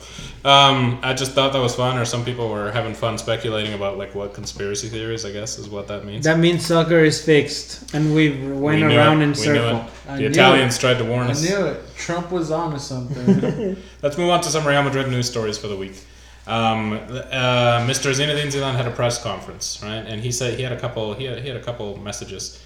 Speaker 1: Um, I just thought that was fun, or some people were having fun speculating about like what conspiracy theories. I guess is what that means.
Speaker 4: That means soccer is fixed, and we went
Speaker 1: We
Speaker 4: around
Speaker 1: it.
Speaker 4: in
Speaker 1: We
Speaker 4: circle.
Speaker 1: it. The Italians tried to warn
Speaker 3: I
Speaker 1: us.
Speaker 3: I knew it. Trump was on to something. [LAUGHS]
Speaker 1: Let's move on to some Real Madrid news stories for the week. Um, uh, Mr. Zinedine Zidane had a press conference, right? And he said he had a couple. He had, he had a couple messages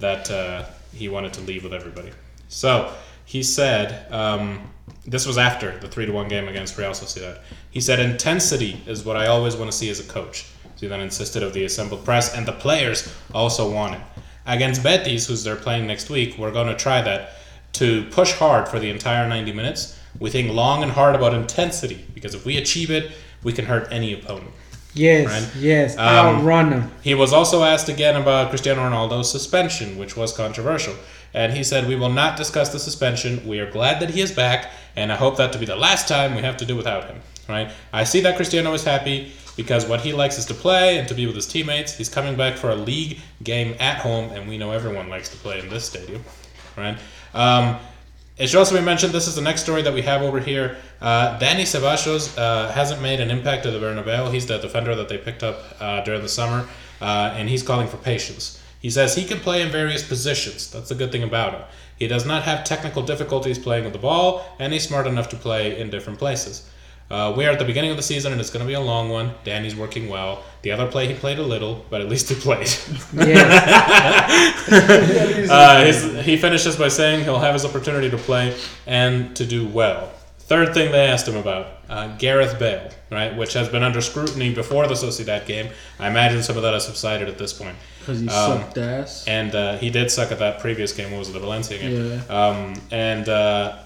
Speaker 1: that uh, he wanted to leave with everybody. So he said um, this was after the three to one game against Real Sociedad. He said intensity is what I always want to see as a coach. He then insisted of the assembled press, and the players also want it. Against Betis, who's they're playing next week, we're going to try that to push hard for the entire 90 minutes. We think long and hard about intensity because if we achieve it, we can hurt any opponent.
Speaker 4: Yes,
Speaker 1: Right.
Speaker 4: yes,
Speaker 1: Um,
Speaker 4: outrun them.
Speaker 1: He was also asked again about Cristiano Ronaldo's suspension, which was controversial. And he said, We will not discuss the suspension. We are glad that he is back, and I hope that to be the last time we have to do without him. Right? I see that Cristiano is happy because what he likes is to play and to be with his teammates. He's coming back for a league game at home, and we know everyone likes to play in this stadium. Right? Um, it should also be mentioned this is the next story that we have over here. Uh, Dani Ceballos uh, hasn't made an impact at the Bernabeu. He's the defender that they picked up uh, during the summer, uh, and he's calling for patience. He says he can play in various positions. That's the good thing about him. He does not have technical difficulties playing with the ball, and he's smart enough to play in different places. Uh, we are at the beginning of the season, and it's going to be a long one. Danny's working well. The other play, he played a little, but at least he played. [LAUGHS]
Speaker 4: Yes. [LAUGHS]
Speaker 1: Uh, he finishes by saying he'll have his opportunity to play and to do well. Third thing they asked him about uh, Gareth Bale, right, which has been under scrutiny before the Sociedad game. I imagine some of that has subsided at this point.
Speaker 3: Because he
Speaker 1: Um,
Speaker 3: sucked ass.
Speaker 1: And uh, he did suck at that previous game. What was it, the Valencia game?
Speaker 3: Yeah.
Speaker 1: Um, and uh,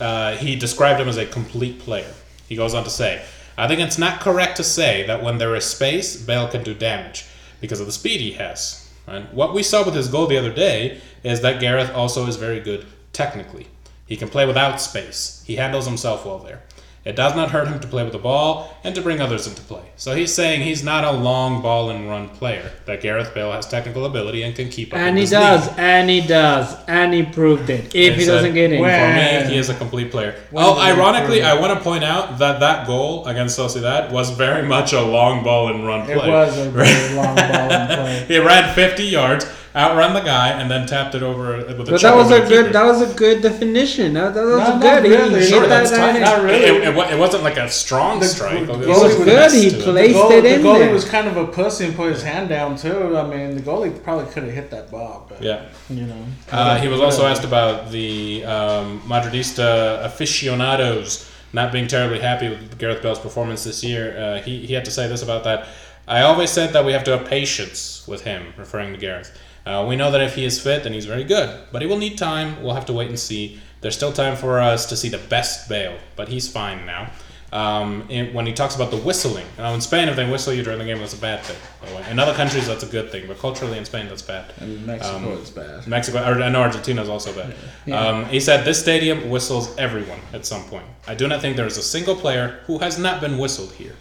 Speaker 1: uh, he described him as a complete player. He goes on to say, I think it's not correct to say that when there is space, Bale can do damage because of the speed he has. Right? What we saw with his goal the other day is that Gareth also is very good technically. He can play without space. He handles himself well there. It does not hurt him to play with the ball and to bring others into play. So he's saying he's not a long ball and run player. That Gareth Bale has technical ability and can keep up.
Speaker 4: And
Speaker 1: in
Speaker 4: he
Speaker 1: this
Speaker 4: does,
Speaker 1: league.
Speaker 4: and he does, and he proved it. If
Speaker 1: And
Speaker 4: he
Speaker 1: said,
Speaker 4: doesn't get in,
Speaker 1: For
Speaker 3: Well-
Speaker 1: me, he is a complete player.
Speaker 4: When
Speaker 1: oh, ironically. I want to point out that that goal against Sociedad was very much a long ball and run play.
Speaker 4: it was a [LAUGHS] very long ball and play.
Speaker 1: he ran 50 yards, outrun the guy, and then tapped it over with a
Speaker 4: But that was a
Speaker 1: the
Speaker 4: good.
Speaker 1: keeper.
Speaker 4: That was a good definition. That, that was
Speaker 3: Not-
Speaker 4: good.
Speaker 3: not
Speaker 4: He-
Speaker 3: really.
Speaker 4: he
Speaker 1: Sure,
Speaker 4: hit that
Speaker 3: Not really.
Speaker 1: It, it, it wasn't like a strong
Speaker 3: The-
Speaker 1: strike.
Speaker 3: the
Speaker 1: It
Speaker 3: goalie
Speaker 1: was
Speaker 3: was
Speaker 4: good. He
Speaker 1: to it.
Speaker 4: played-
Speaker 3: the, goal,
Speaker 4: it
Speaker 3: the
Speaker 4: in
Speaker 3: goalie
Speaker 4: there.
Speaker 3: was kind of a pussy and put his hand down too. I mean, the goalie probably could have hit that ball, but
Speaker 1: Yeah.
Speaker 3: you know.
Speaker 1: Uh, he was also asked about the um, Madridista aficionados not being terribly happy with Gareth Bale's performance this year. Uh, he, he had to say this about that. I always said that we have to have patience with him, referring to Gareth. Uh, we know that if he is fit, then he's very good, but he will need time. We'll have to wait and see. There's still time for us to see the best Bale, but he's fine now. Um, and when he talks about the whistling, now in Spain, if they whistle you during the game, that's a bad thing. By the way, in other countries, that's a good thing, but culturally in Spain, that's bad.
Speaker 3: And Mexico
Speaker 1: Um,
Speaker 3: is bad.
Speaker 1: Mexico, I know Argentina is also bad. Um, he said this stadium whistles everyone at some point. I do not think there is a single player who has not been whistled here.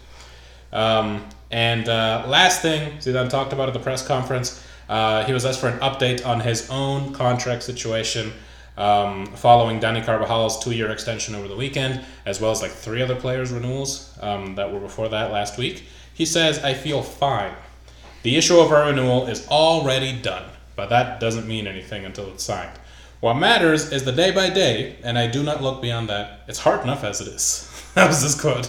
Speaker 1: Um, and uh, last thing Zidane talked about at the press conference, uh, he was asked for an update on his own contract situation um, following Dani Carvajal's two-year extension over the weekend, as well as like three other players' renewals um, that were before that last week. He says, "I feel fine. The issue of our renewal is already done, but that doesn't mean anything until it's signed. What matters is the day by day, and I do not look beyond that. It's hard enough as it is." [LAUGHS] that was his quote.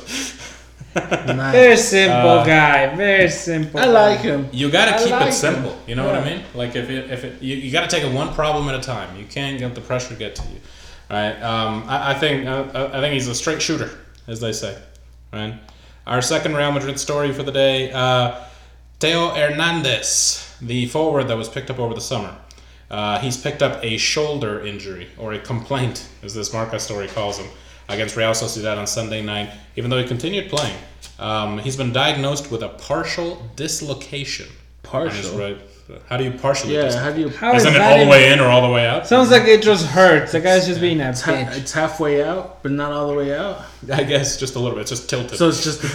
Speaker 3: Nice.
Speaker 4: Very simple
Speaker 1: Uh,
Speaker 4: guy. Very simple.
Speaker 3: I like him.
Speaker 1: You gotta
Speaker 3: I
Speaker 1: keep
Speaker 3: like
Speaker 1: it simple.
Speaker 3: him.
Speaker 1: You know what I mean? Like if it, if it, you, you gotta take it one problem at a time. You can't let the pressure get to you. Right? Um, I, I think uh, I think he's a straight shooter, as they say. Right? Our second Real Madrid story for the day: uh, Theo Hernandez, the forward that was picked up over the summer. Uh, he's picked up a shoulder injury or a complaint, as this Marca story calls him, against Real Sociedad on Sunday night. Even though he continued playing, um, he's been diagnosed with a partial dislocation.
Speaker 3: Partial.
Speaker 1: right- How do you partially?
Speaker 3: Yeah,
Speaker 1: dislocate?
Speaker 3: how do you?
Speaker 4: How is
Speaker 1: Isn't it
Speaker 4: that
Speaker 1: all the
Speaker 4: in-
Speaker 1: way in or all the way out?
Speaker 4: Sounds like it just hurts. The guy's just being a
Speaker 3: It's, ha- it's halfway out, but not all the way out.
Speaker 1: I guess just a little bit. It's just tilted.
Speaker 3: So it's just the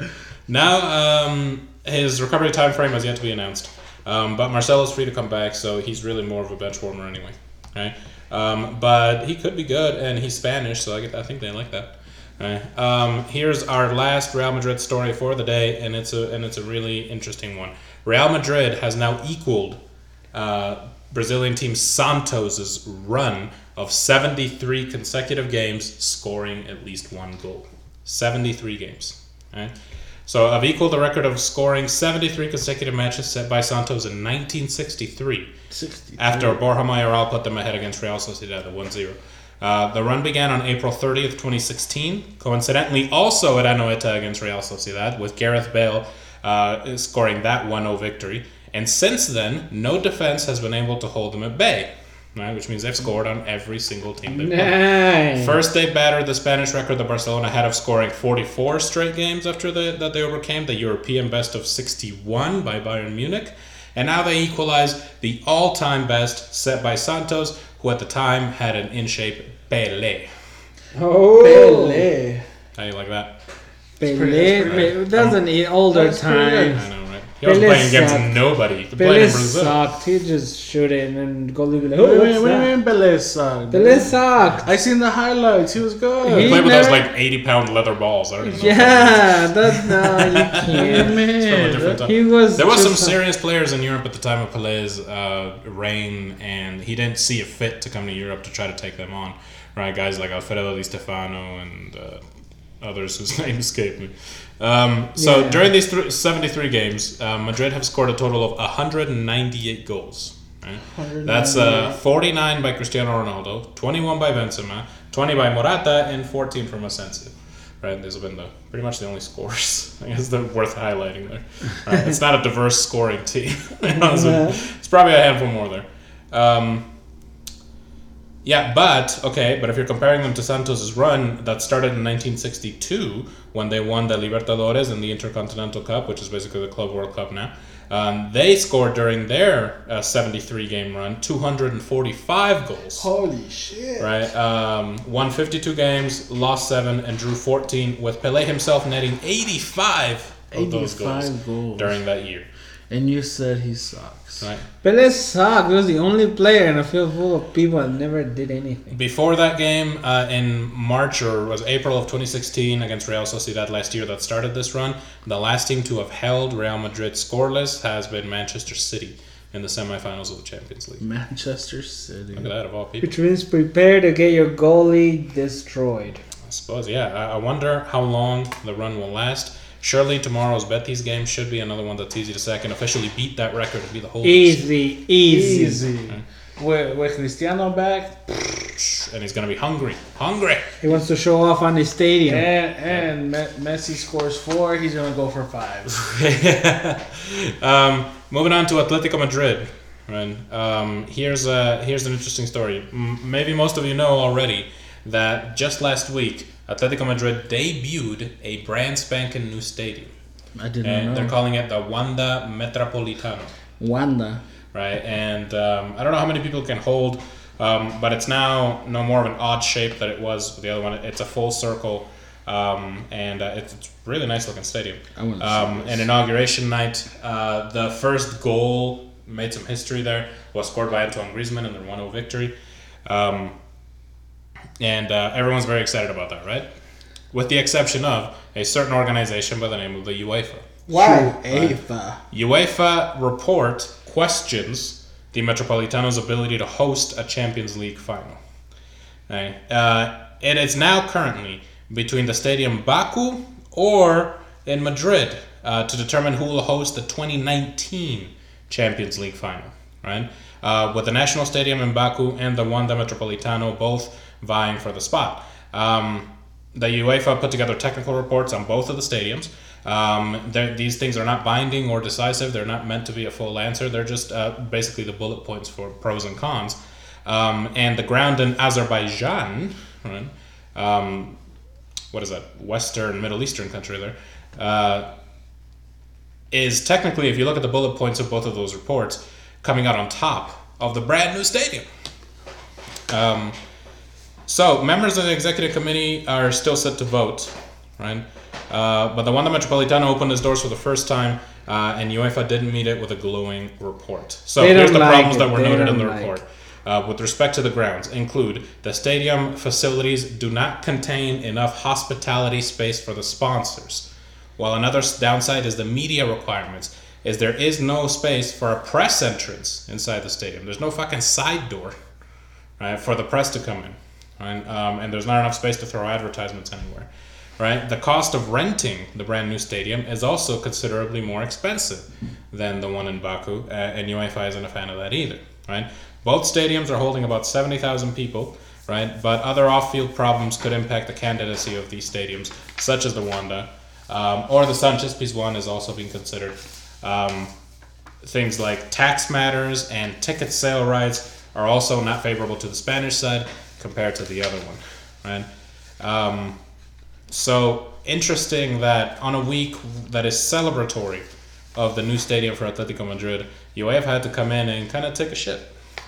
Speaker 3: tip. [LAUGHS]
Speaker 1: Now, um, his recovery time frame has yet to be announced. Um, but Marcelo's free to come back, so he's really more of a bench warmer anyway. Right? Um, but he could be good, and he's Spanish, so I, get, I think they like that. Right? Um, here's our last Real Madrid story for the day, and it's a and it's a really interesting one. Real Madrid has now equaled uh, Brazilian team Santos's run of 73 consecutive games scoring at least one goal. 73 games. Right? So I've equaled the record of scoring 73 consecutive matches set by Santos in 1963
Speaker 3: Sixty.
Speaker 1: after Borja Mayoral put them ahead against Real Sociedad at 1-0. Uh, the run began on April 30th, 2016, coincidentally also at Anoeta against Real Sociedad, with Gareth Bale uh, scoring that 1-0 victory. And since then, no defense has been able to hold them at bay, right? which means they've scored on every single team they've played.
Speaker 4: Nice.
Speaker 1: First, they battered the Spanish record that Barcelona had of scoring 44 straight games after the, that they overcame the European best of 61 by Bayern Munich. And now they equalize the all time best set by Santos, who at the time had an in shape Pele.
Speaker 4: Oh,
Speaker 3: Pele.
Speaker 1: How you like that?
Speaker 4: Pele,
Speaker 3: pretty- that's
Speaker 4: Pele- that's an older
Speaker 3: That's pretty.
Speaker 1: I
Speaker 4: time.
Speaker 1: Know, right? He was
Speaker 4: Pele
Speaker 1: playing against
Speaker 4: sucked.
Speaker 1: nobody. He played in Brazil.
Speaker 4: sucked. He just shoot it and go leave it.
Speaker 3: What
Speaker 4: Oh,
Speaker 3: do you
Speaker 4: what's
Speaker 3: mean- what do you
Speaker 4: that?
Speaker 3: mean Pele sucked?
Speaker 4: Pele sucked.
Speaker 3: I seen the highlights. He was good.
Speaker 1: He
Speaker 4: He
Speaker 1: played with those
Speaker 4: never-
Speaker 1: like 80 pound leather balls. I don't even know.
Speaker 4: Yeah, that's no, you [LAUGHS] can't.
Speaker 1: From a different time.
Speaker 4: He was.
Speaker 1: There was some
Speaker 4: just
Speaker 1: serious players in Europe at the time of Pele's uh, reign, and he didn't see it fit to come to Europe to try to take them on. Right, guys like Alfredo Di Stefano and uh, others whose [LAUGHS] names escape me. Um, so
Speaker 4: Yeah.
Speaker 1: during these th- 73 games, uh, Madrid have scored a total of 198 goals. Right? That's uh, 49 by Cristiano Ronaldo, 21 by Benzema, 20 by Morata, and 14 from Asensio. Right, these have been the pretty much the only scores. [LAUGHS] I guess they're worth highlighting there. Right, it's not a diverse scoring team. Know, [LAUGHS] so it's probably a handful more there. Um, yeah, but okay, but if you're comparing them to Santos' run that started in 1962 when they won the Libertadores and the Intercontinental Cup, which is basically the Club World Cup now, um, they scored during their uh, 73 game run 245 goals.
Speaker 3: Holy shit.
Speaker 1: Right, um, won 52 games, lost seven, and drew 14, with Pele himself netting 85 of those goals,
Speaker 3: goals.
Speaker 1: during that year.
Speaker 3: And you said he sucks.
Speaker 1: Right.
Speaker 4: Pele sucked. He was the only player in a field full of people that never did anything.
Speaker 1: Before that game, uh, in March or was April of 2016 against Real Sociedad last year, that started this run. The last team to have held Real Madrid scoreless has been Manchester City in the semifinals of the Champions League.
Speaker 3: Manchester City.
Speaker 1: Look at that, of all people.
Speaker 4: Which means prepare to get your goalie destroyed.
Speaker 1: I suppose, yeah. I, I wonder how long the run will last. Surely tomorrow's Betis game should be another one that's easy to sack and officially beat that record and be the whole.
Speaker 4: Easy, easy.
Speaker 3: Easy. With, with Cristiano back
Speaker 1: And he's gonna be hungry, hungry.
Speaker 4: He wants to show off on the stadium.
Speaker 3: and and Me- Messi scores four, he's gonna go for five. [LAUGHS]
Speaker 1: um, moving on to Atletico Madrid. Right. Um, here's a, here's an interesting story. M- maybe most of you know already that just last week Atletico Madrid debuted a brand spanking new stadium,
Speaker 3: I didn't
Speaker 1: and
Speaker 3: know.
Speaker 1: they're calling it the Wanda Metropolitano.
Speaker 3: Wanda.
Speaker 1: right? And um, I don't know how many people can hold, um, but it's now no more of an odd shape that it was with the other one. It's a full circle, um, and uh, it's, it's a really nice looking stadium.
Speaker 3: I wanna see
Speaker 1: Um, and inauguration night, uh, the first goal made some history there. Was scored by Antoine Griezmann in their 1-0 victory. Um, and uh, everyone's very excited about that, right? With the exception of a certain organization by the name of the UEFA.
Speaker 3: Why? UEFA.
Speaker 1: UEFA report questions the Metropolitano's ability to host a Champions League final. Right? Uh, it is now currently between the stadium Baku or in Madrid uh, to determine who will host the 2019 Champions League final. Right? Uh, with the national stadium in Baku and the Wanda Metropolitano both vying for the spot. Um, the UEFA put together technical reports on both of the stadiums. Um, these things are not binding or decisive. They're not meant to be a full answer. They're just uh, basically the bullet points for pros and cons. Um, and the ground in Azerbaijan, right? Um, what is that? Western Middle Eastern country there. Uh, is technically, if you look at the bullet points of both of those reports, coming out on top of the brand new stadium. So, members of the executive committee are still set to vote, right? Uh, but the Wanda Metropolitano opened its doors for the first time, uh, and UEFA didn't meet it with a glowing report. So,
Speaker 4: They
Speaker 1: here's
Speaker 4: don't
Speaker 1: the
Speaker 4: like
Speaker 1: problems
Speaker 4: it.
Speaker 1: that were
Speaker 4: They
Speaker 1: noted in
Speaker 4: don't
Speaker 1: the
Speaker 4: like
Speaker 1: report. Uh, with respect to the grounds, include the stadium facilities do not contain enough hospitality space for the sponsors. While another s- downside is the media requirements, is there is no space for a press entrance inside the stadium. There's no fucking side door, right, for the press to come in, right? Um, and there's not enough space to throw advertisements anywhere, right? The cost of renting the brand new stadium is also considerably more expensive than the one in Baku, uh, and UEFA isn't a fan of that either, right? Both stadiums are holding about 70,000 people, right? But other off-field problems could impact the candidacy of these stadiums, such as the Wanda, um, or the Sanchez Pizjuan is also being considered. Um, things like tax matters and ticket sale rights are also not favorable to the Spanish side compared to the other one, right? Um, so interesting that on a week that is celebratory of the new stadium for Atletico Madrid, UEFA had to come in and kind of take a shit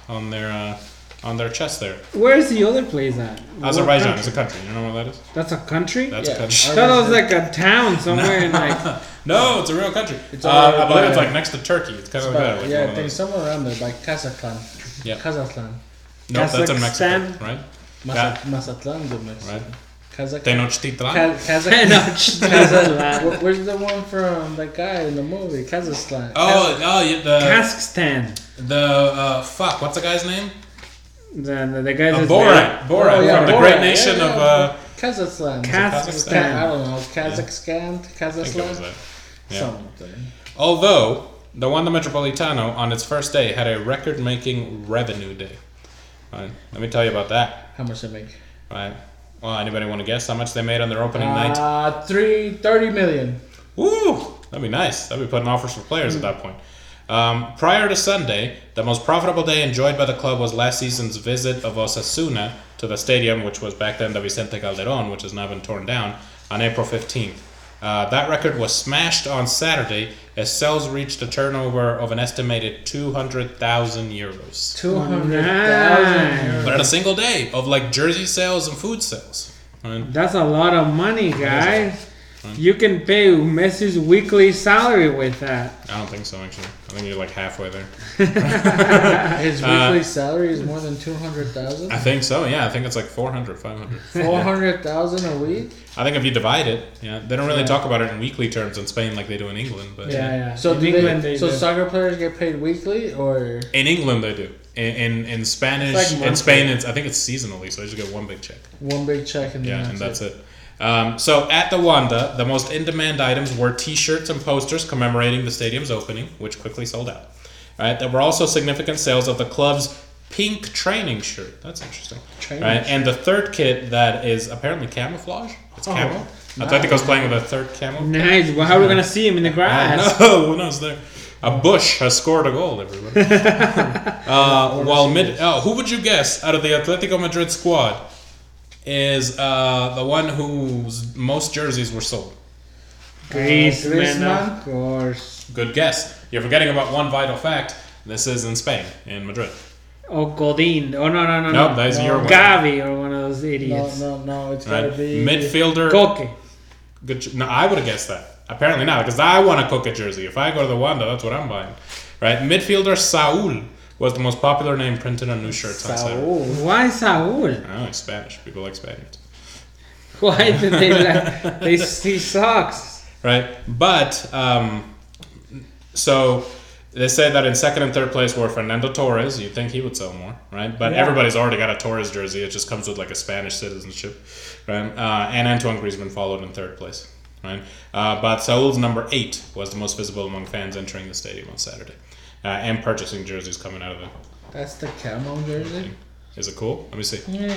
Speaker 1: on their uh, on their chest there.
Speaker 4: Where's the other place at? What
Speaker 1: Azerbaijan
Speaker 4: country?
Speaker 1: is a country. You know where that is?
Speaker 4: That's a country?
Speaker 1: That's
Speaker 3: Yeah.
Speaker 1: a country.
Speaker 4: I thought it was like a town somewhere in like. [LAUGHS]
Speaker 1: No, it's a real country.
Speaker 3: It's
Speaker 1: uh,
Speaker 3: over
Speaker 1: I believe it's like next to Turkey. It's kind of like that. Like
Speaker 3: yeah,
Speaker 1: one
Speaker 3: I think somewhere around there by Kazakhstan.
Speaker 1: Yeah.
Speaker 3: Kazakhstan.
Speaker 1: No, that's in Mexico, right?
Speaker 3: Mazat- Mazatlan de Mexico.
Speaker 1: Right.
Speaker 3: Kazakh-
Speaker 1: Tenochtitlan.
Speaker 3: Ka- Kazakh- [LAUGHS]
Speaker 4: Kazakhstan.
Speaker 3: Where's the one from that guy in the movie? Kazakhstan.
Speaker 1: Oh, oh, yeah, the
Speaker 4: Kazakhstan.
Speaker 1: the uh, fuck. What's the guy's name?
Speaker 4: The, the, the guy
Speaker 1: Uh,
Speaker 4: that's
Speaker 1: Borat. Borat
Speaker 3: Oh, yeah,
Speaker 1: from the great nation
Speaker 3: yeah,
Speaker 1: of. Uh,
Speaker 3: Kazakhstan.
Speaker 4: Kazakhstan.
Speaker 3: I don't know. Kazakhstan.
Speaker 1: I think it was
Speaker 3: Kazakhstan.
Speaker 1: Yeah.
Speaker 3: Something.
Speaker 1: Although the Wanda Metropolitano on its first day had a record-making revenue day. Right. Let me tell you about that.
Speaker 3: How much they make?
Speaker 1: Right. Well, anybody want to guess how much they made on their opening night?
Speaker 3: Uh, three thirty million.
Speaker 1: Woo! That'd be nice. That'd be putting offers for players at that point. Um, prior to Sunday, the most profitable day enjoyed by the club was last season's visit of Osasuna to the stadium, which was back then the Vicente Calderon, which has now been torn down, on April 15th. Uh, that record was smashed on Saturday as sales reached a turnover of an estimated 200,000 euros.
Speaker 3: Two hundred
Speaker 4: Nice.
Speaker 1: But in a single day of like jersey sales and food sales. Right?
Speaker 4: That's a lot of money, guys. You can pay Messi's weekly salary with that.
Speaker 1: I don't think so, actually. I think you're like halfway there. [LAUGHS]
Speaker 3: His
Speaker 1: Uh,
Speaker 3: weekly salary is more than two hundred thousand.
Speaker 1: I think so, yeah. I think it's like 400, 500.
Speaker 3: Four hundred thousand a week.
Speaker 1: I think if you divide it, yeah, they don't really talk about it in weekly terms in Spain like they do in England, but
Speaker 4: Yeah, yeah.
Speaker 3: So
Speaker 4: in
Speaker 3: do
Speaker 4: England,
Speaker 3: they,
Speaker 4: they
Speaker 3: so
Speaker 4: do.
Speaker 3: soccer players get paid weekly or
Speaker 1: in England they do. In in, in Spanish,
Speaker 3: like
Speaker 1: in. Spain, it's I think it's seasonally, so you just get one big check.
Speaker 3: one big check and
Speaker 1: Yeah, and that's it. Um, so at the Wanda, the most in-demand items were T-shirts and posters commemorating the stadium's opening, which quickly sold out. All right, there were also significant sales of the club's pink training shirt. That's interesting.
Speaker 3: Training
Speaker 1: right, and the third kit that is apparently camouflage. It's
Speaker 3: Oh,
Speaker 1: camo. Atletico's playing with a third camo.
Speaker 4: Nice. Well, how are we gonna see him in the grass?
Speaker 1: know. [LAUGHS] Who knows there? A bush has scored a goal, everybody. [LAUGHS] uh, while mid, oh, who would you guess out of the Atletico Madrid squad is uh, the one whose most jerseys were sold?
Speaker 4: Griezmann,
Speaker 3: Griezmann?
Speaker 4: of course.
Speaker 1: Good guess. You're forgetting about one vital fact. This is in Spain, in Madrid.
Speaker 4: Oh, Godin. Oh no, no, no,
Speaker 1: No,
Speaker 4: no.
Speaker 1: that's
Speaker 3: no.
Speaker 1: your one.
Speaker 4: Gabi or one of those idiots.
Speaker 3: no, no. No. It's gotta
Speaker 1: Right.
Speaker 3: be
Speaker 1: Midfielder.
Speaker 4: Koke.
Speaker 1: Good. No, I would have guessed that. Apparently not, because I want a Koke jersey. If I go to the Wanda, that's what I'm buying. Right. Midfielder Saul was the most popular name printed on new shirts on Saturday.
Speaker 3: Saul.
Speaker 4: Why Saul?
Speaker 1: Oh, he's Spanish. People like Spaniards.
Speaker 4: Why did they like? They he sucks.
Speaker 1: right? But um, so they say that in second and third place were Fernando Torres. You'd think he would sell more, right? But
Speaker 4: Yeah.
Speaker 1: everybody's already got a Torres jersey. It just comes with like a Spanish citizenship, right? Uh, and Antoine Griezmann followed in third place, right? Uh, but Saul's number eight was the most visible among fans entering the stadium on Saturday, uh, and purchasing jerseys coming out of it.
Speaker 3: That's the camo jersey.
Speaker 1: Is it cool? Let me see.
Speaker 3: Yeah.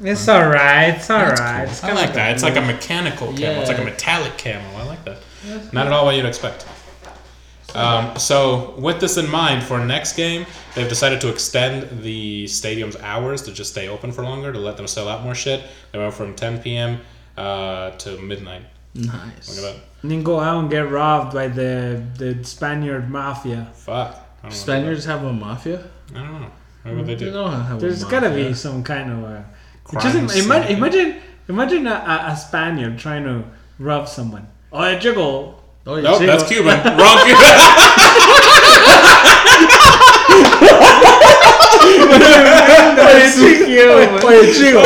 Speaker 4: It's alright. It's alright. It's
Speaker 1: I like that. It's like a mechanical camo. It's like a metallic camo. I like that. Not at all what you'd expect. Um, so, with this in mind, for next game, they've decided to extend the stadium's hours to just stay open for longer to let them sell out more shit. They went from 10 p.m. Uh, to midnight. Look
Speaker 3: Nice.
Speaker 1: at that.
Speaker 4: And then go out and get robbed by the the Spaniard mafia.
Speaker 1: Fuck. I don't
Speaker 3: Spaniards have a mafia.
Speaker 1: I don't know. What would they
Speaker 3: They
Speaker 1: do?
Speaker 3: don't have
Speaker 4: There's
Speaker 3: a
Speaker 4: gotta
Speaker 3: mafia.
Speaker 4: be some kind of a.
Speaker 1: Crime
Speaker 4: Just im-
Speaker 1: scene.
Speaker 4: imagine, imagine, imagine a, a, a Spaniard trying to rob someone. Oh, a jiggle.
Speaker 3: Oh, yeah,
Speaker 1: Nope,
Speaker 3: see,
Speaker 1: that's Cuban. [LAUGHS] Wrong Cuban. [LAUGHS]
Speaker 3: Oye, chico.
Speaker 1: Oye, chico.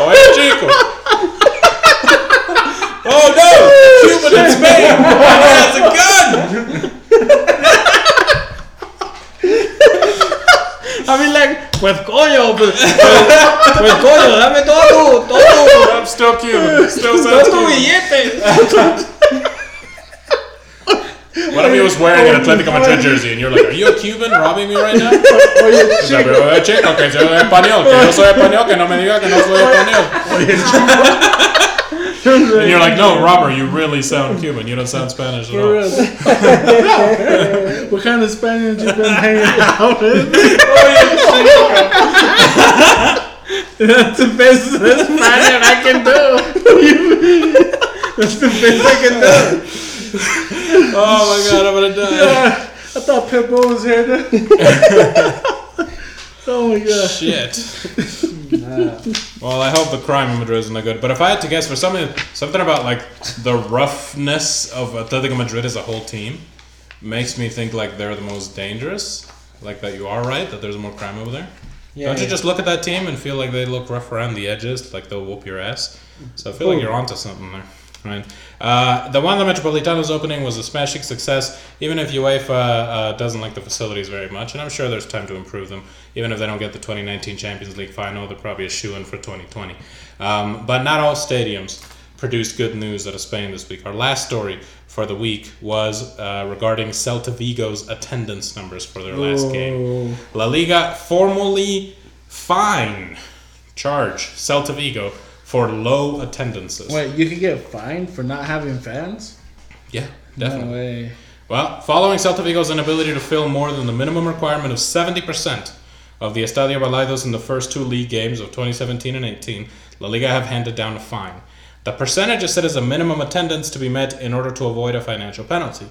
Speaker 1: Oye, chico. Oh no! Cuban in Spain! He has a gun! [LAUGHS]
Speaker 4: I mean, like, pues coño, pues, pues, pues coño, dame todo tu, todo
Speaker 1: I'm still Cuban. Still
Speaker 4: tu, todo tu
Speaker 1: Cuban.
Speaker 4: billete.
Speaker 1: What if he was wearing an Atletico Madrid jersey and you're like, are you a Cuban robbing me right now? [LAUGHS]
Speaker 3: Oye,
Speaker 1: O sea, pero, chico, que soy español, que yo soy español, que no me diga que no soy español. And you're like, no, Robert, you really sound Cuban. You don't sound Spanish at all. [LAUGHS]
Speaker 3: what kind of Spaniards you been hanging out with?
Speaker 4: Oh, That's the best Spaniard I can do. That's the best I can do.
Speaker 1: Oh my god, I'm gonna die.
Speaker 3: Yeah, I thought Pitbull was here. [LAUGHS] oh my god.
Speaker 1: Shit. [LAUGHS] well, I hope the crime in Madrid isn't that good. But if I had to guess for something, something about like the roughness of Atletico Madrid as a whole team, makes me think like they're the most dangerous. Like that you are right that there's more crime over there. Yeah, Don't you just look at that team and feel like they look rough around the edges, like they'll whoop your ass? So I feel like you're onto something there. Right. Uh, the Wanda Metropolitano's opening was a smashing success, even if UEFA uh, doesn't like the facilities very much, and I'm sure there's time to improve them. Even if they don't get the 2019 Champions League final, they're probably a shoe in for 2020. Um, but not all stadiums produced good news out of Spain this week. Our last story for the week was uh, regarding Celta Vigo's attendance numbers for their last game. La Liga formally fine charge Celta Vigo for low attendances.
Speaker 3: Wait, you could get fined for not having fans?
Speaker 1: Yeah, definitely.
Speaker 3: No way.
Speaker 1: Well, following Celta Vigo's inability to fill more than the minimum requirement of 70% of the Estadio Balaidos in the first two league games of 2017 and 18, La Liga have handed down a fine. The percentage is set as a minimum attendance to be met in order to avoid a financial penalty.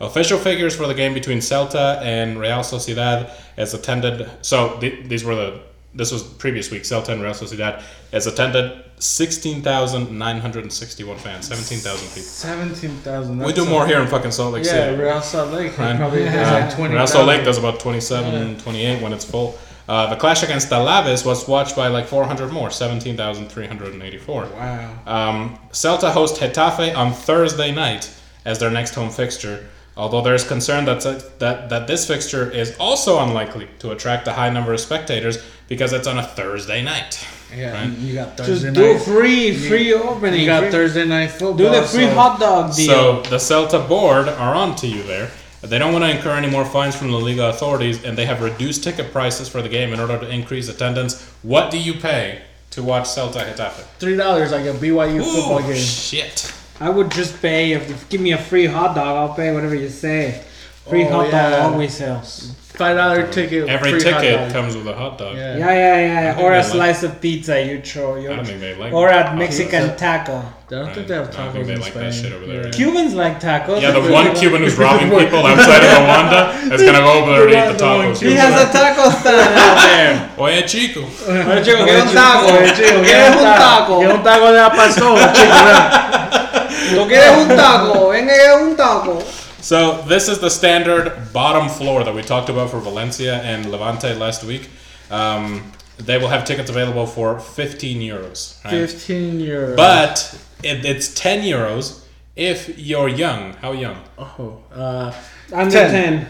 Speaker 1: Official figures for the game between Celta and Real Sociedad as attended. So th- these were the. This was previous week. Celta and Real Sociedad as attended 16,961 fans, 17,000 people.
Speaker 3: 17,000.
Speaker 1: We do more here in fucking Salt Lake
Speaker 3: Yeah,
Speaker 1: City.
Speaker 3: Real Salt Lake
Speaker 1: Right.
Speaker 3: probably
Speaker 1: Uh,
Speaker 3: like 20.
Speaker 1: Real Salt Lake does about 27, 28 when it's full. Uh, the clash against Alaves was watched by like 400 more, 17,384.
Speaker 3: Wow.
Speaker 1: Um, Celta host Getafe on Thursday night as their next home fixture. Although there is concern that, that that this fixture is also unlikely to attract a high number of spectators because it's on a Thursday night.
Speaker 3: Yeah,
Speaker 1: Right.
Speaker 3: you got Thursday Just
Speaker 4: do
Speaker 3: night.
Speaker 4: free, free opening.
Speaker 3: You got
Speaker 4: free-
Speaker 3: Thursday night football.
Speaker 4: Do the free
Speaker 3: so-
Speaker 4: hot dog deal.
Speaker 1: So the Celta board are on to you there. They don't want to incur any more fines from the Liga authorities, and they have reduced ticket prices for the game in order to increase attendance. What do you pay to watch Celta Getafe?
Speaker 3: Three dollars like a BYU football game.
Speaker 1: shit.
Speaker 4: I would just pay if you give me a free hot dog. I'll pay whatever you say. Free
Speaker 3: Oh,
Speaker 4: hot
Speaker 3: yeah.
Speaker 4: dog always sells.
Speaker 3: Five dollar ticket.
Speaker 1: Every
Speaker 3: free hot
Speaker 1: ticket
Speaker 3: dog.
Speaker 1: comes with a hot dog.
Speaker 3: Yeah.
Speaker 4: Yeah, yeah, yeah. Yeah. Or
Speaker 1: they
Speaker 4: a
Speaker 1: like-
Speaker 4: slice of pizza you throw.
Speaker 1: I
Speaker 4: You
Speaker 1: don't think they like
Speaker 4: or
Speaker 1: a
Speaker 4: at Mexican taco.
Speaker 3: I don't think they have
Speaker 1: I don't
Speaker 3: tacos
Speaker 1: think they
Speaker 3: in
Speaker 1: like
Speaker 3: Spain.
Speaker 1: that shit over there.
Speaker 3: Yeah.
Speaker 4: Cubans like tacos.
Speaker 1: Yeah, the one
Speaker 4: like-
Speaker 1: Cuban who's [LAUGHS] robbing people outside of Rwanda is gonna go over there and eat the
Speaker 3: The one
Speaker 1: tacos.
Speaker 4: He has a taco stand out there. [LAUGHS]
Speaker 1: Oye, chico.
Speaker 4: Oye, chico, quiero un taco.
Speaker 3: Oye, chico,
Speaker 4: ¿Quieres un taco?
Speaker 3: Quiero un taco de la pastora, chico.
Speaker 4: ¿Tú quieres un taco? Venga, ¿quieres un taco?
Speaker 1: So this is the standard bottom floor that we talked about for Valencia and Levante last week. Um, they will have tickets available for 15 euros. right?
Speaker 3: Fifteen euros.
Speaker 1: But it, it's 10 euros if you're young. How young?
Speaker 3: oh, uh,
Speaker 4: Under
Speaker 3: 10.
Speaker 4: 10.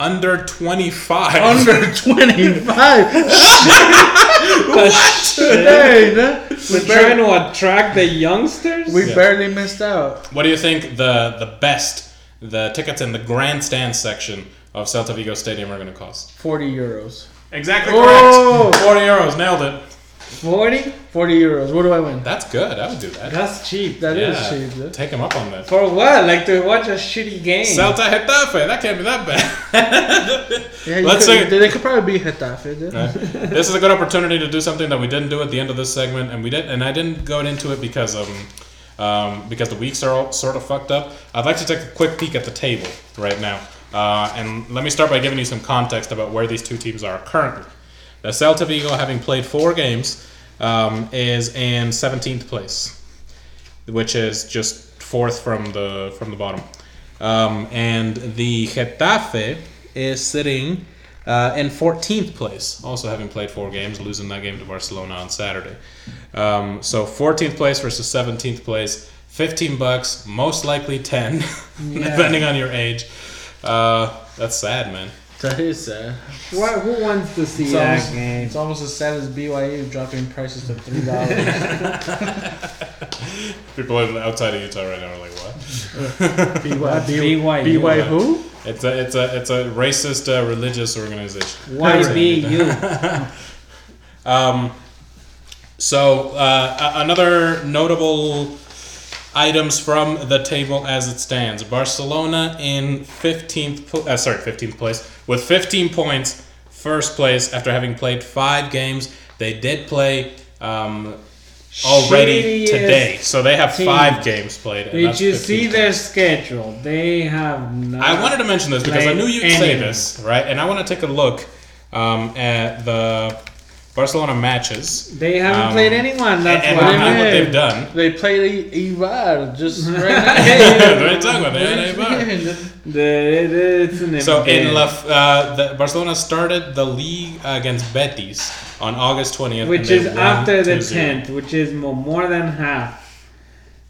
Speaker 1: Under 25.
Speaker 3: under [LAUGHS] twenty five. [LAUGHS] Hey, that-
Speaker 4: We're trying to attract the youngsters?
Speaker 3: we
Speaker 1: Yeah.
Speaker 3: barely missed out.
Speaker 1: What do you think the the best the tickets in the grandstand section of Celta Vigo Stadium are going to cost?
Speaker 3: Forty euros.
Speaker 1: Exactly
Speaker 3: Oh!
Speaker 1: correct. 40 euros, nailed it.
Speaker 4: 40?
Speaker 3: Forty euros. What do I win?
Speaker 1: That's good. I would do that.
Speaker 4: That's cheap.
Speaker 3: That is
Speaker 1: yeah.
Speaker 3: cheap. yeah.
Speaker 1: Take him up on that.
Speaker 4: For what? Like to watch a shitty game?
Speaker 1: Celta Getafe. That can't be that bad. [LAUGHS]
Speaker 3: Yeah, you
Speaker 1: Let's
Speaker 3: could,
Speaker 1: say-
Speaker 3: they could probably be Getafe. dude.
Speaker 1: Right. This is a good opportunity to do something that we didn't do at the end of this segment, and we did, and I didn't go into it because um, um, because the weeks are all sort of fucked up. I'd like to take a quick peek at the table right now, uh, and let me start by giving you some context about where these two teams are currently. The Celta Vigo, having played four games, um, is in 17th place, which is just fourth from the from the bottom, um, and the Getafe is sitting uh, in 14th place, also having played four games, losing that game to Barcelona on Saturday. Um, so 14th place versus 17th place, 15 bucks, most likely 10, [LAUGHS] depending on your age. Uh, that's sad, man.
Speaker 3: That is sad.
Speaker 4: What, who wants to see
Speaker 3: It's
Speaker 4: that
Speaker 3: almost,
Speaker 4: game?
Speaker 3: it's almost as sad as BYU dropping prices to three dollars. [LAUGHS]
Speaker 1: People outside of Utah right now are like, what? [LAUGHS]
Speaker 3: BYU.
Speaker 4: BYU.
Speaker 3: BYU who?
Speaker 1: It's a it's a it's a racist uh, religious organization.
Speaker 4: YBU. [LAUGHS]
Speaker 1: Um, so uh, another notable items from the table as it stands: Barcelona in 15th, pl- uh, sorry, 15th place with 15 points, first place after having played five games. They did play um, already today, so they have
Speaker 4: team.
Speaker 1: five games played. and
Speaker 4: Did you see
Speaker 1: points.
Speaker 4: their schedule? They have not.
Speaker 1: I wanted to mention this because I knew you'd say this, right? And I want to take a look um, at the Barcelona matches.
Speaker 4: They haven't
Speaker 1: Um,
Speaker 4: played anyone. That's
Speaker 1: and,
Speaker 4: why.
Speaker 1: and
Speaker 3: I
Speaker 1: what they've done.
Speaker 3: They played I- Eibar just [LAUGHS] right [LAUGHS]
Speaker 1: what are talking about? They had [LAUGHS] a
Speaker 3: now.
Speaker 4: The-
Speaker 1: So in. La, uh, the Barcelona started the league against Betis on August 20th,
Speaker 4: which is after the tenth, which is mo- more than half.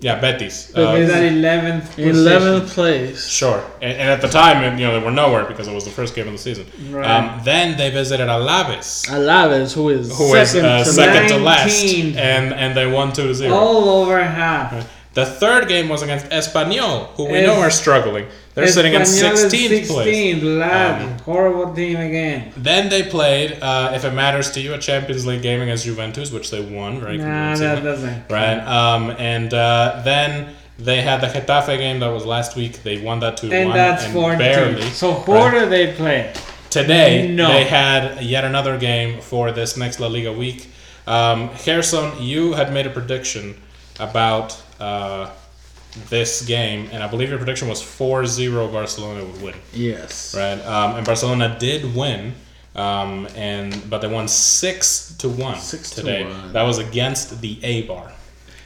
Speaker 1: Yeah, Betis.
Speaker 4: So
Speaker 1: Uh,
Speaker 4: is at eleventh.
Speaker 3: Eleventh place.
Speaker 1: Sure, and, and at the time, you know, they were nowhere because it was the first game of the season.
Speaker 4: Right.
Speaker 1: Um, then they visited Alaves,
Speaker 3: Alaves, who is
Speaker 1: who is
Speaker 3: second
Speaker 1: uh,
Speaker 3: to
Speaker 1: second to last,
Speaker 4: 19.
Speaker 1: and and they won two to zero.
Speaker 4: All over half.
Speaker 1: The third game was against Espanyol, who we
Speaker 4: Es-
Speaker 1: know are struggling. They're sitting in
Speaker 4: Espanyol is
Speaker 1: 16th place.
Speaker 4: lad.
Speaker 1: Um,
Speaker 4: Horrible team again.
Speaker 1: Then they played, uh, if it matters to you, a Champions League game against Juventus, which they won very
Speaker 4: Nah, that doesn't.
Speaker 1: Right. Um, and uh, then they had the Getafe game that was last week. They won that 2
Speaker 4: And
Speaker 1: 1.
Speaker 4: that's 14.
Speaker 1: barely.
Speaker 4: So who
Speaker 1: Right.
Speaker 4: do they play?
Speaker 1: Today,
Speaker 4: No.
Speaker 1: they had yet another game for this next La Liga week. Um, Jerson, you had made a prediction about uh, this game, and I believe your prediction was 4 0 Barcelona would win.
Speaker 3: Yes.
Speaker 1: Right. Um, and Barcelona did win. Um, and but they won six to one
Speaker 3: Six to
Speaker 1: today.
Speaker 3: one.
Speaker 1: That was against the A bar.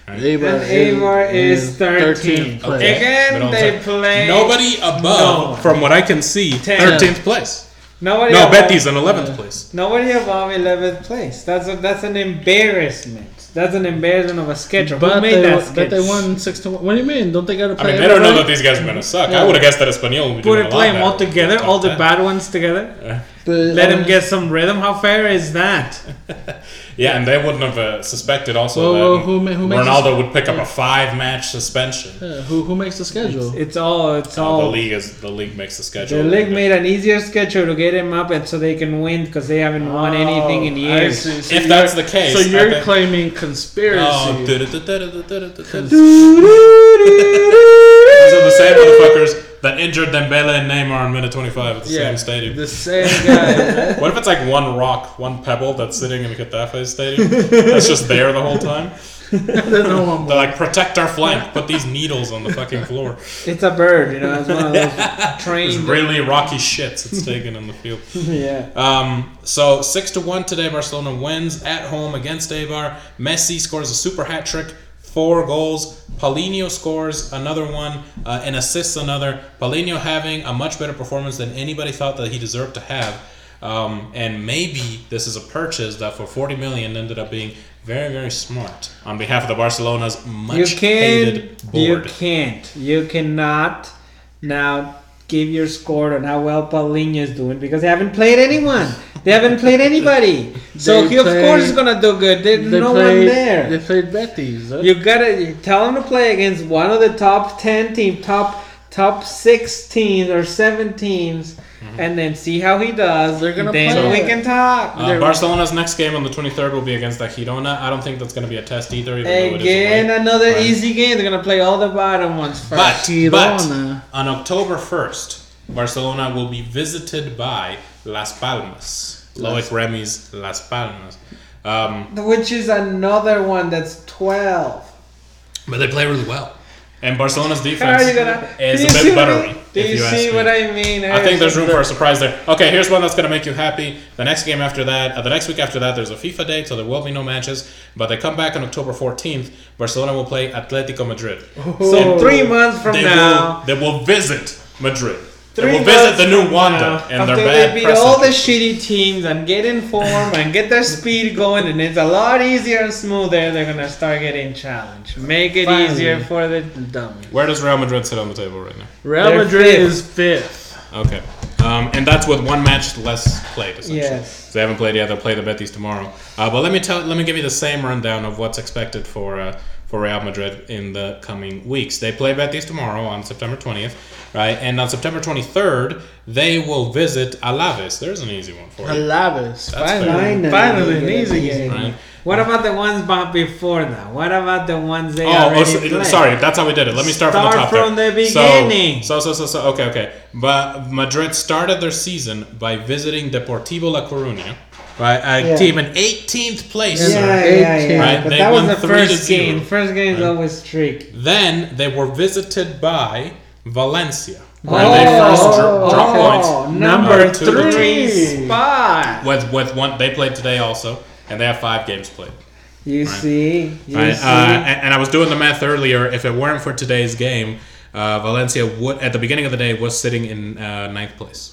Speaker 3: Eibar
Speaker 4: And Eibar is 13th.
Speaker 3: place.
Speaker 1: Okay.
Speaker 4: Again, they play.
Speaker 1: Nobody above,
Speaker 4: No.
Speaker 1: from what I can see,
Speaker 4: Ten.
Speaker 1: thirteenth place.
Speaker 4: Nobody
Speaker 1: No,
Speaker 4: above,
Speaker 1: Betis in eleventh place.
Speaker 4: Nobody above 11th place. That's a, that's an embarrassment. That's an embarrassment of a schedule. Who
Speaker 3: But
Speaker 4: made
Speaker 3: they,
Speaker 4: that
Speaker 3: but
Speaker 4: schedule?
Speaker 3: they won six to one. What do you mean? Don't they gotta play?
Speaker 1: I mean, they don't know that these guys are gonna suck. I would have guessed that Espanyol would be
Speaker 4: Put
Speaker 1: doing
Speaker 4: it,
Speaker 1: a
Speaker 4: play them all together, all the bad ones together.
Speaker 3: But,
Speaker 4: Let
Speaker 3: uh,
Speaker 4: them get some rhythm. How fair is that? [LAUGHS]
Speaker 1: Yeah, and they wouldn't have uh, suspected also
Speaker 3: Well,
Speaker 1: that
Speaker 3: who who makes
Speaker 1: Ronaldo would pick up a five-match suspension.
Speaker 3: yeah, who who makes the schedule?
Speaker 4: It's all. It's
Speaker 1: Uh,
Speaker 4: all.
Speaker 1: the league is the league makes the schedule.
Speaker 4: The league made an easier schedule to get him up, and so they can win because they haven't won anything in
Speaker 3: Oh, I
Speaker 4: years.
Speaker 3: So
Speaker 1: If
Speaker 3: you're-
Speaker 1: that's the case,
Speaker 3: so you're
Speaker 1: think-
Speaker 3: claiming conspiracy.
Speaker 1: Oh, are the same motherfuckers that injured Dembele and Neymar in minute 25 at the
Speaker 3: yeah,
Speaker 1: same stadium.
Speaker 3: The same guy. [LAUGHS]
Speaker 1: What if it's like one rock, one pebble that's sitting in Getafe stadium? That's just there the whole time? [LAUGHS]
Speaker 3: No one
Speaker 1: They're like, protect our flank, put these needles on the fucking floor.
Speaker 4: It's a bird, you know. It's one of those [LAUGHS]
Speaker 1: It's
Speaker 4: trained.
Speaker 1: really rocky shits it's taken on the field.
Speaker 4: yeah.
Speaker 1: Um, so six to one today, Barcelona wins at home against Eibar. Messi scores a super hat trick, four goals. Paulinho scores another one uh, and assists another. Paulinho having a much better performance than anybody thought that he deserved to have. Um, and maybe this is a purchase that for 40 million ended up being very, very smart on behalf of the Barcelona's much
Speaker 4: You can't.
Speaker 1: hated
Speaker 4: You can't. You cannot now give your score on how well Paulinho is doing because they haven't played anyone. They haven't played anybody. [LAUGHS] So
Speaker 3: They
Speaker 4: he of
Speaker 3: play-
Speaker 4: course is gonna do good. There's
Speaker 3: They
Speaker 4: no
Speaker 3: played,
Speaker 4: one there.
Speaker 3: They played Betis. huh?
Speaker 4: You gotta tell him to play against one of the top ten team, top top six teams or seven teams, and then see how he does.
Speaker 3: They're gonna
Speaker 4: then
Speaker 3: play
Speaker 4: we can talk.
Speaker 1: Uh, Barcelona's next game on the 23rd will be against the Girona. I don't think that's going to be a test either, even though it is
Speaker 4: Again,
Speaker 1: away.
Speaker 4: another
Speaker 1: Right.
Speaker 4: easy game. They're gonna play all the bottom ones first.
Speaker 1: But, but on October 1st, Barcelona will be visited by Las Palmas. Loic Remy's Las Palmas. Um,
Speaker 4: Which is another one that's 12.
Speaker 1: but they play really well. And Barcelona's
Speaker 4: How
Speaker 1: defense
Speaker 4: are you gonna?
Speaker 1: is a bit
Speaker 4: see what I
Speaker 1: buttery.
Speaker 4: mean? Do
Speaker 1: if
Speaker 4: you,
Speaker 1: you ask
Speaker 4: see
Speaker 1: me.
Speaker 4: what I mean?
Speaker 1: I think there's room for a surprise there. Okay, here's one that's going to make you happy. The next game after that, uh, the next week after that, there's a FIFA date, so there will be no matches. But they come back on October 14th. Barcelona will play Atletico Madrid.
Speaker 4: So three months from
Speaker 1: they
Speaker 4: now,
Speaker 1: will they will visit Madrid. They
Speaker 4: three
Speaker 1: will visit the new
Speaker 4: from
Speaker 1: Wanda
Speaker 4: now,
Speaker 1: and
Speaker 4: after
Speaker 1: their
Speaker 4: they
Speaker 1: bad
Speaker 4: beat
Speaker 1: press.
Speaker 4: all the shitty teams and get in form and get their speed going, and it's a lot easier and smoother. They're gonna start getting challenged. Make it
Speaker 3: Finally.
Speaker 4: easier for the
Speaker 3: Dummy.
Speaker 1: Where does Real Madrid sit on the table right now?
Speaker 3: Real
Speaker 4: They're
Speaker 3: Madrid
Speaker 4: fifth.
Speaker 3: is fifth.
Speaker 1: Okay, um, and that's with one match less played. Essentially,
Speaker 4: Yes.
Speaker 1: they haven't played yet. They'll play the Betis tomorrow. Uh, but let me tell, let me give you the same rundown of what's expected for uh, for Real Madrid in the coming weeks. They play Betis tomorrow on September 20th, right? And on September 23rd, they will visit Alaves. There's an easy one for you.
Speaker 3: Alaves. Finally.
Speaker 4: Finally,
Speaker 3: Finally, an easy
Speaker 4: easy.
Speaker 3: game.
Speaker 1: Right.
Speaker 4: What about the ones bought before that? What about the ones they
Speaker 1: Oh, oh
Speaker 4: already
Speaker 1: oh so-
Speaker 4: played?
Speaker 1: sorry. That's how we did it. Let me start, from the top.
Speaker 4: from
Speaker 1: there.
Speaker 4: the beginning.
Speaker 1: So, so, so, so, okay, okay. But Madrid started their season by visiting Deportivo La Coruña, right? A
Speaker 4: Yeah.
Speaker 1: team in 18th place.
Speaker 4: Yeah,
Speaker 3: Yeah,
Speaker 4: yeah, yeah.
Speaker 1: Right,
Speaker 4: But
Speaker 1: they
Speaker 4: that was the first game. First game is
Speaker 1: Right.
Speaker 4: always streak.
Speaker 1: Then they were visited by Valencia,
Speaker 4: Oh,
Speaker 1: where they first dro- dropped points.
Speaker 4: number
Speaker 1: Uh, to
Speaker 4: three
Speaker 3: three.
Speaker 4: spot.
Speaker 1: With with one, they played today also, and they have five games played.
Speaker 4: You see, you
Speaker 1: Right?
Speaker 4: see.
Speaker 1: Uh, and, and I was doing the math earlier. If it weren't for today's game, uh, Valencia would at the beginning of the day was sitting in uh, ninth place.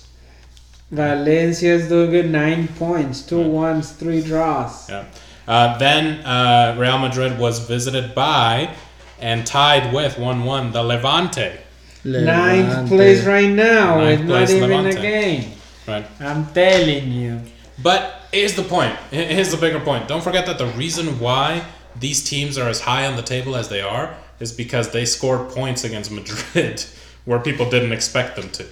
Speaker 4: Valencia's doing good. Nine points, two two ones, three draws.
Speaker 1: Yeah. Uh, then uh, Real Madrid was visited by and tied with 1 1 the Levante.
Speaker 4: Ninth place right now.
Speaker 1: Ninth
Speaker 4: it's not
Speaker 1: place,
Speaker 4: even
Speaker 1: Levante.
Speaker 4: a game.
Speaker 1: Right.
Speaker 4: I'm telling you.
Speaker 1: But here's the point. Here's the bigger point. Don't forget that the reason why these teams are as high on the table as they are is because they scored points against Madrid [LAUGHS] where people didn't expect them to.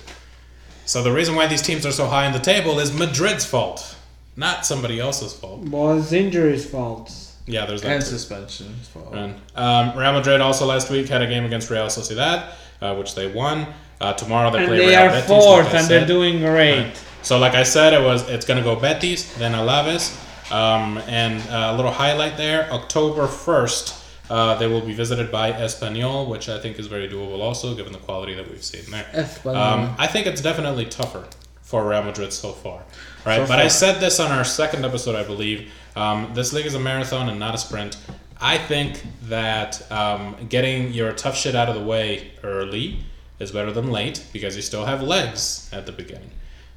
Speaker 1: So the reason why these teams are so high on the table is Madrid's fault, not somebody else's fault.
Speaker 4: Well, it's injuries' fault.
Speaker 1: Yeah, there's that.
Speaker 3: And
Speaker 1: too.
Speaker 3: suspension. as.
Speaker 1: And, um, Real Madrid also last week had a game against Real Sociedad, uh, which they won. Uh, tomorrow they
Speaker 4: And
Speaker 1: play
Speaker 4: they
Speaker 1: Real
Speaker 4: are
Speaker 1: Betis,
Speaker 4: fourth,
Speaker 1: like I
Speaker 4: and they're doing great.
Speaker 1: So, like I said, it was it's going to go Betis, then Alaves, um, and uh, a little highlight there. October first, uh, they will be visited by Espanyol, which I think is very doable, also given the quality that we've seen there. Um, I think it's definitely tougher for Real Madrid so far, right?
Speaker 3: So
Speaker 1: but I said this on our second episode, I believe. Um, this league is a marathon and not a sprint. I think that um, getting your tough shit out of the way early is better than late because you still have legs at the beginning,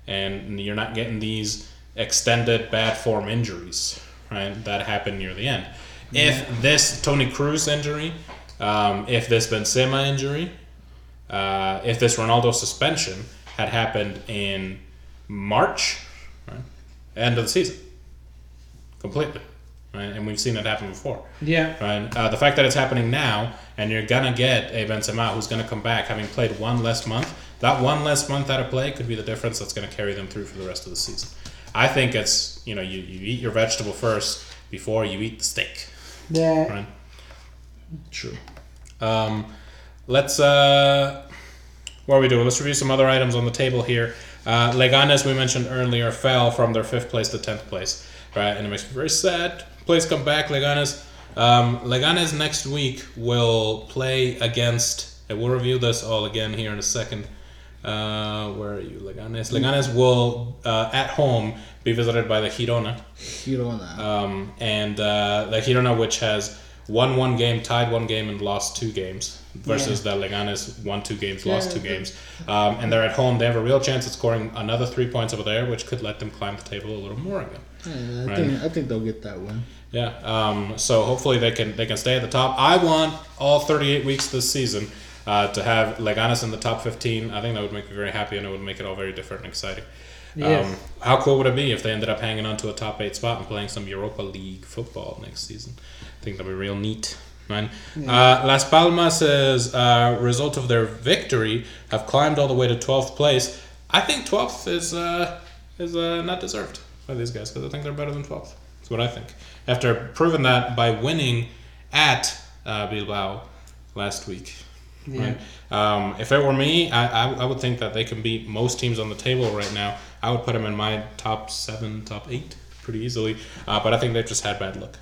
Speaker 1: and you're not getting these extended bad form injuries, right? That happen near the end. If this Toni Kroos injury, um, if this Benzema injury, uh, if this Ronaldo suspension had happened in March, right, end of the season, completely, right, and we've seen it happen before.
Speaker 4: Yeah.
Speaker 1: Right. Uh, the fact that it's happening now, and you're gonna get a Benzema who's gonna come back having played one less month. That one less month out of play could be the difference that's gonna carry them through for the rest of the season. I think it's you know you, you eat your vegetable first before you eat the steak.
Speaker 4: Yeah.
Speaker 1: Right.
Speaker 3: True.
Speaker 1: Um, let's uh, what are we doing? Let's review some other items on the table here. Uh, Leganes, we mentioned earlier, fell from their fifth place to tenth place, right? And it makes me very sad. Please come back, Leganes. Um, Leganes next week will play against. And we'll review this all again here in a second. Uh, where are you, Leganes? Leganes will uh, at home be visited by the Girona.
Speaker 3: Girona.
Speaker 1: Um, and uh, the Girona, which has won one game, tied one game, and lost two games, versus the Leganes won two games, lost two games. Um, and they're at home. They have a real chance at scoring another three points over there, which could let them climb the table a little more again.
Speaker 3: Yeah, I
Speaker 1: right.
Speaker 3: think I think they'll get that win.
Speaker 1: Yeah. Um, so hopefully they can they can stay at the top. I want all 38 weeks this season uh, to have Leganes in the top 15. I think that would make me very happy, and it would make it all very different and exciting.
Speaker 4: Yes.
Speaker 1: Um, how cool would it be if they ended up hanging on to a top eight spot and playing some Europa League football next season? I think that'd be real neat, man. Uh, Las Palmas, as a result of their victory, have climbed all the way to 12th place. I think 12th is uh, is uh, not deserved by these guys because I think they're better than 12th. That's what I think. After proving that by winning at uh, Bilbao last week. Right? Um, if it were me, I, I, I would think that they can beat most teams on the table right now. I would put them in my top seven, top eight pretty easily. Uh, but I think they've just had bad luck.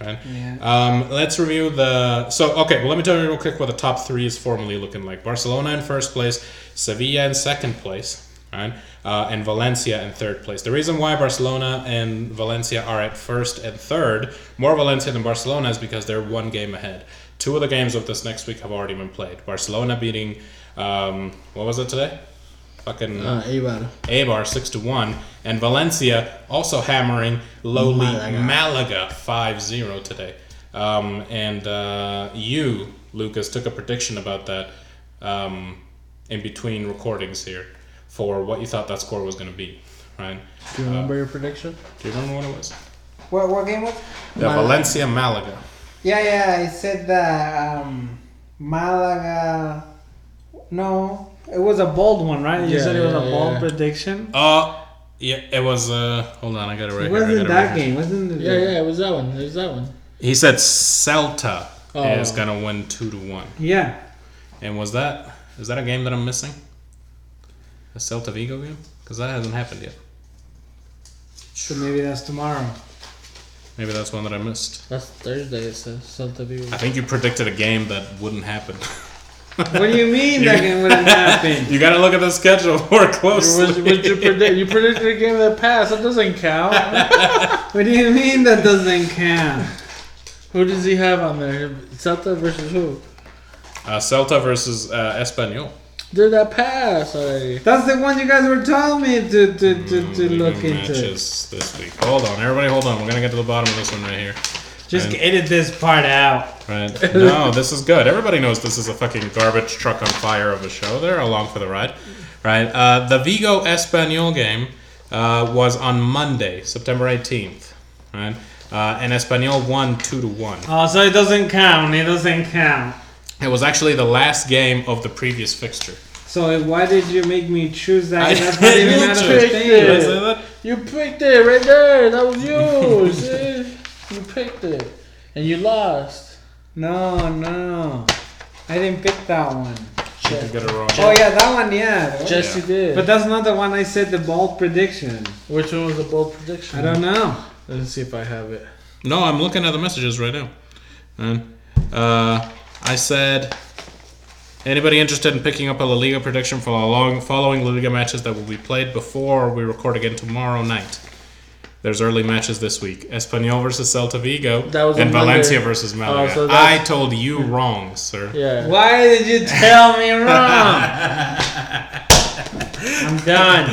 Speaker 1: Right?
Speaker 4: Yeah.
Speaker 1: Um, let's review the. So, okay, well, let me tell you real quick what the top three is formally looking like Barcelona in first place, Sevilla in second place, right? Uh, and Valencia in third place. The reason why Barcelona and Valencia are at first and third, more Valencia than Barcelona, is because they're one game ahead. Two of the games of this next week have already been played. Barcelona beating, um, what was it today? Fucking
Speaker 3: Uh, Eibar.
Speaker 1: Eibar six to one, and Valencia also hammering lowly
Speaker 3: Malaga.
Speaker 1: Malaga 5-0 today. Um, and uh, you, Lucas, took a prediction about that um, in between recordings here for what you thought that score was going to be, right?
Speaker 3: Do you remember your prediction?
Speaker 1: Do you remember what it was?
Speaker 4: What, what game was?
Speaker 1: The
Speaker 3: Malaga.
Speaker 1: Valencia Malaga.
Speaker 4: Yeah, yeah. I said that um, Malaga. No, it was a bold one, right? You
Speaker 3: Yeah,
Speaker 4: said it was
Speaker 3: yeah,
Speaker 4: a bold
Speaker 3: yeah.
Speaker 4: prediction.
Speaker 1: Uh, yeah, it was. Uh, hold on, I got it right
Speaker 4: It
Speaker 1: here. I
Speaker 4: wasn't
Speaker 1: got it
Speaker 4: that
Speaker 1: right here.
Speaker 4: game. Wasn't it?
Speaker 3: Yeah, yeah, it was that one. It was that one.
Speaker 1: He said Celta
Speaker 3: Oh.
Speaker 1: is going to win two to one.
Speaker 4: Yeah.
Speaker 1: And was that is that a game that I'm missing? A Celta Vigo game? Because that hasn't happened yet.
Speaker 4: So maybe that's tomorrow.
Speaker 1: Maybe that's one that I missed.
Speaker 3: That's Thursday. It says Celta Vigo.
Speaker 1: I think you predicted a game that wouldn't happen. [LAUGHS]
Speaker 4: What do you mean that game wouldn't happen? [LAUGHS]
Speaker 1: you gotta look at the schedule [LAUGHS] more closely.
Speaker 3: what you predict? You predicted a game that passed. That doesn't count. [LAUGHS]
Speaker 4: What do you mean that doesn't count?
Speaker 3: who does he have on there? Celta versus who?
Speaker 1: uh, Celta versus uh, Espanyol.
Speaker 3: Dude, that pass already.
Speaker 4: That's the one you guys were telling me to to, to, to
Speaker 1: League
Speaker 4: look into.
Speaker 1: matches this week. Hold on, everybody, hold on. We're gonna get to the bottom of this one right here.
Speaker 4: Just
Speaker 1: And-
Speaker 4: edit this part out.
Speaker 1: Right? No, this is good. Everybody knows this is a fucking garbage truck on fire of a show. They're along for the ride, right? Uh, the Vigo Espanyol game uh, was on Monday, September 18th, right? uh, and Espanyol won two to one.
Speaker 4: Oh, so it doesn't count. It doesn't count.
Speaker 1: It was actually the last game of the previous fixture.
Speaker 4: So why did you make me choose that?
Speaker 1: I
Speaker 4: That's not [LAUGHS] even
Speaker 1: didn't
Speaker 4: out of
Speaker 1: choose
Speaker 4: the
Speaker 3: it.
Speaker 1: Did I say that?
Speaker 3: You picked it right there. That was you. [LAUGHS] See? You picked it, and you lost.
Speaker 4: No, no. I didn't pick that one.
Speaker 1: You get it wrong.
Speaker 4: Oh yeah, that one, yeah.
Speaker 3: Yes, you did.
Speaker 4: But that's not the one I said the bold prediction.
Speaker 3: which one was the bold prediction?
Speaker 4: I don't know.
Speaker 3: Let's see if I have it.
Speaker 1: No, I'm looking at the messages right now. And uh, I said, anybody interested in picking up a La Liga prediction for the long following La Liga matches that will be played before we record again tomorrow night? There's early matches this week: Espanyol versus Celta Vigo
Speaker 3: That was
Speaker 1: and
Speaker 3: on Monday.
Speaker 1: Valencia versus Malaga.
Speaker 3: Oh, so
Speaker 1: I told you wrong, sir.
Speaker 3: Yeah.
Speaker 4: Why did you tell me wrong? [LAUGHS] I'm done.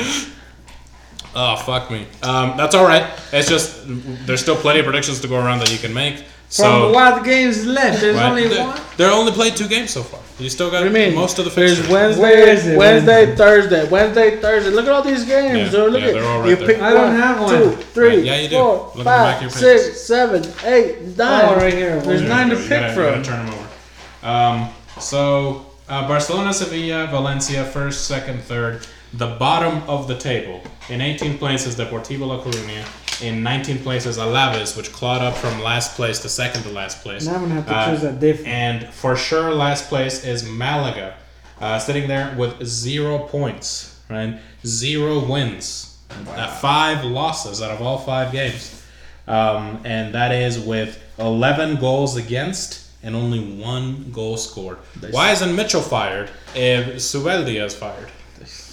Speaker 1: Oh fuck me. Um, that's all right. It's just there's still plenty of predictions to go around that you can make.
Speaker 4: From
Speaker 1: So
Speaker 4: what games left? There's
Speaker 1: Right.
Speaker 4: only one.
Speaker 1: They're only played two games so far. You still got
Speaker 3: What do you mean?
Speaker 1: most of the
Speaker 3: There's
Speaker 1: fixtures.
Speaker 3: Wednesday,
Speaker 4: Where is it?
Speaker 3: Wednesday, Thursday, Wednesday, Thursday. Look at all these games.
Speaker 1: Yeah,
Speaker 3: dude. Look
Speaker 1: yeah,
Speaker 3: at
Speaker 1: they're all right
Speaker 3: you
Speaker 1: there.
Speaker 3: pick
Speaker 4: I don't
Speaker 3: one,
Speaker 4: have one.
Speaker 3: two, three,
Speaker 1: Right, yeah, you do.
Speaker 3: four,
Speaker 1: Look at the back of your
Speaker 3: five,
Speaker 1: papers.
Speaker 3: six, seven, eight, nine.
Speaker 4: Oh, right here.
Speaker 3: There's
Speaker 4: One.
Speaker 3: nine to pick
Speaker 1: gotta- you gotta
Speaker 3: from.
Speaker 1: turn them over. Um, so uh, Barcelona, Sevilla, Valencia, first, second, third. The bottom of the table. In 18 places, Deportivo La Coruña. In 19 places, Alaves, which clawed up from last place to second to last place.
Speaker 4: Now I'm gonna have to
Speaker 1: Uh,
Speaker 4: choose a different.
Speaker 1: And for sure, last place is Malaga, uh, sitting there with zero points, right? Zero wins, uh, five losses out of all five games, um, and that is with 11 goals against and only one goal scored. Why isn't Mitchell fired if Zubeldía is fired?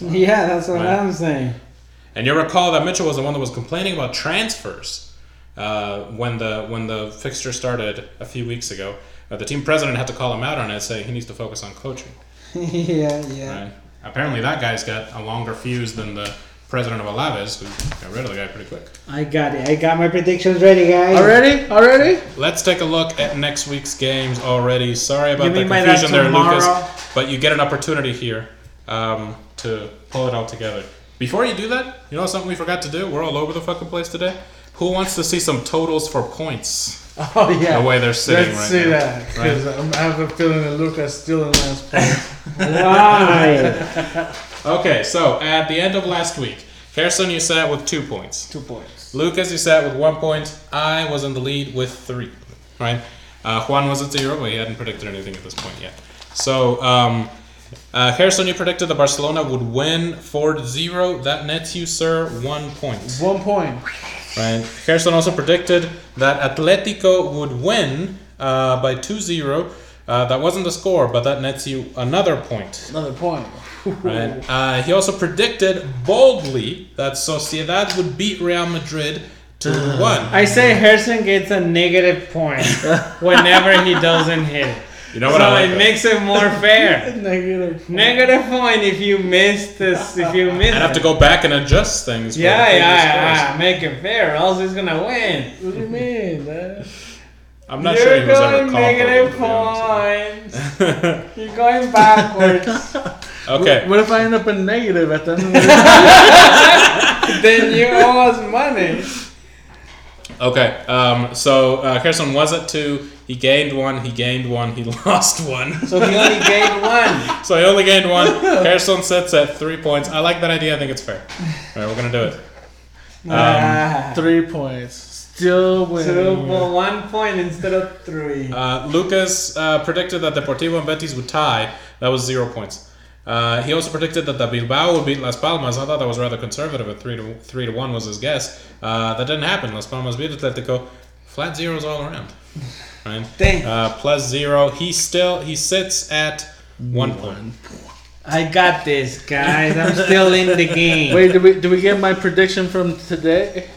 Speaker 4: Yeah, that's what
Speaker 1: Right.
Speaker 4: I'm saying.
Speaker 1: And you'll recall that Mitchell was the one that was complaining about transfers uh, when the when the fixture started a few weeks ago. Uh, the team president had to call him out on it, saying he needs to focus on coaching. [LAUGHS]
Speaker 4: yeah, yeah.
Speaker 1: Right? Apparently, that guy's got a longer fuse than the president of Alaves, who got rid of the guy pretty quick.
Speaker 4: I got it. I got my predictions ready, guys.
Speaker 3: Already? Already?
Speaker 1: Let's take a look at next week's games already. Sorry about
Speaker 4: Give
Speaker 1: the confusion
Speaker 4: that
Speaker 1: there, Lucas, but you get an opportunity here um, to pull it all together. Before you do that, you know something we forgot to do? We're all over the fucking place today. Who wants to see some totals for points? [LAUGHS]
Speaker 3: Oh yeah.
Speaker 1: The way they're sitting right now.
Speaker 3: Let's
Speaker 1: right
Speaker 3: see
Speaker 1: now.
Speaker 3: that because I have a feeling that Lucas still in last place. [LAUGHS]
Speaker 4: Why? [LAUGHS]
Speaker 1: Okay, so at the end of last week, Harrison, you sat with two points.
Speaker 4: Two points.
Speaker 1: Lucas, you sat with one point. I was in the lead with three. Right? Uh, Juan was at zero, but he hadn't predicted anything at this point yet. So, um, uh, Harrison, you predicted that Barcelona would win 4 0. That nets you, sir, one point.
Speaker 3: One point.
Speaker 1: Right? Harrison also predicted that Atletico would win uh, by 2 0. Uh, that wasn't the score, but that nets you another point.
Speaker 3: Another point.
Speaker 1: Right. Uh, he also predicted boldly that Sociedad would beat Real Madrid two to one.
Speaker 4: I say Harrison gets a negative point [LAUGHS] whenever he doesn't hit it.
Speaker 1: You know what
Speaker 4: so
Speaker 1: I like?
Speaker 4: it makes it more fair. [LAUGHS]
Speaker 3: Negative.
Speaker 4: Negative point if you miss this. If you miss.
Speaker 1: I have to go back and adjust things.
Speaker 4: Yeah, yeah, yeah. Make it fair, or else he's gonna win.
Speaker 3: What do you mean, man?
Speaker 1: I'm not
Speaker 4: You're
Speaker 1: sure he was ever
Speaker 4: going
Speaker 1: called.
Speaker 4: negative
Speaker 1: to be honest
Speaker 4: points. [LAUGHS] You're going backwards. [LAUGHS]
Speaker 1: okay.
Speaker 3: What if I end up in negative at the end the
Speaker 4: then you owe us money.
Speaker 1: Okay. Um, so uh, Harrison was at two. He gained one. He gained one. He [LAUGHS] lost one.
Speaker 4: So he only [LAUGHS] gained one.
Speaker 1: So he only gained one. Harrison sits at three points. I like that idea. I think it's fair. All right, we're gonna do it.
Speaker 4: Ah.
Speaker 3: Three points. Still winning.
Speaker 4: Two for one point instead of three.
Speaker 1: Uh, Lucas uh, predicted that Deportivo and Betis would tie. That was zero points. Uh, he also predicted that the Bilbao would beat Las Palmas. I thought that was rather conservative. At three to three to one was his guess. Uh, that didn't happen. Las Palmas beat Atletico. Flat zeros all around. Right.
Speaker 4: Dang.
Speaker 1: Uh, plus zero. He still he sits at one point.
Speaker 4: I got this, guys. I'm still in the game.
Speaker 3: Wait, do we did we get my prediction from today?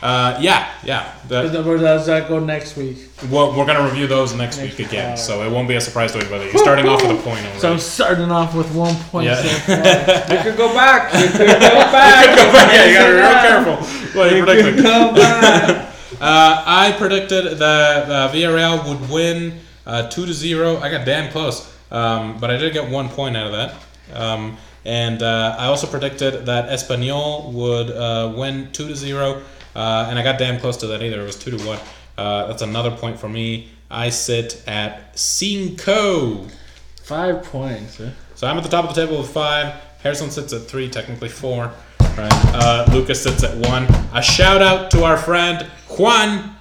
Speaker 1: Uh, yeah, yeah.
Speaker 3: Or
Speaker 1: That,
Speaker 3: th- does that go next week?
Speaker 1: well, we're gonna review those next week again, so it won't be a surprise to anybody. You're starting off with a point already.
Speaker 3: So I'm starting off with one point.
Speaker 1: Yeah.
Speaker 3: so far. [LAUGHS]
Speaker 4: You could go back. You could go [LAUGHS] back.
Speaker 1: yeah, you gotta be real careful. What are you
Speaker 4: You
Speaker 1: predicting?
Speaker 4: could go back.
Speaker 1: Uh, I predicted that uh, Villarreal would win uh, two to zero. I got damn close, um, but I did get one point out of that. Um, and uh, I also predicted that Espanyol would uh, win two to zero. uh, and I got damn close to that either. It was two to one. Uh, that's another point for me. I sit at cinco.
Speaker 3: Five points. eh?
Speaker 1: So I'm at the top of the table with five. Harrison sits at three, technically four. Right. Uh, Lucas sits at one. A shout out to our friend Juan.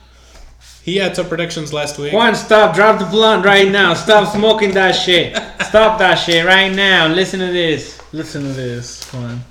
Speaker 1: He had some predictions last week.
Speaker 4: Juan, stop. Drop the blunt right now. Stop smoking that shit. Stop that shit right now. Listen to this.
Speaker 3: Listen to this Juan.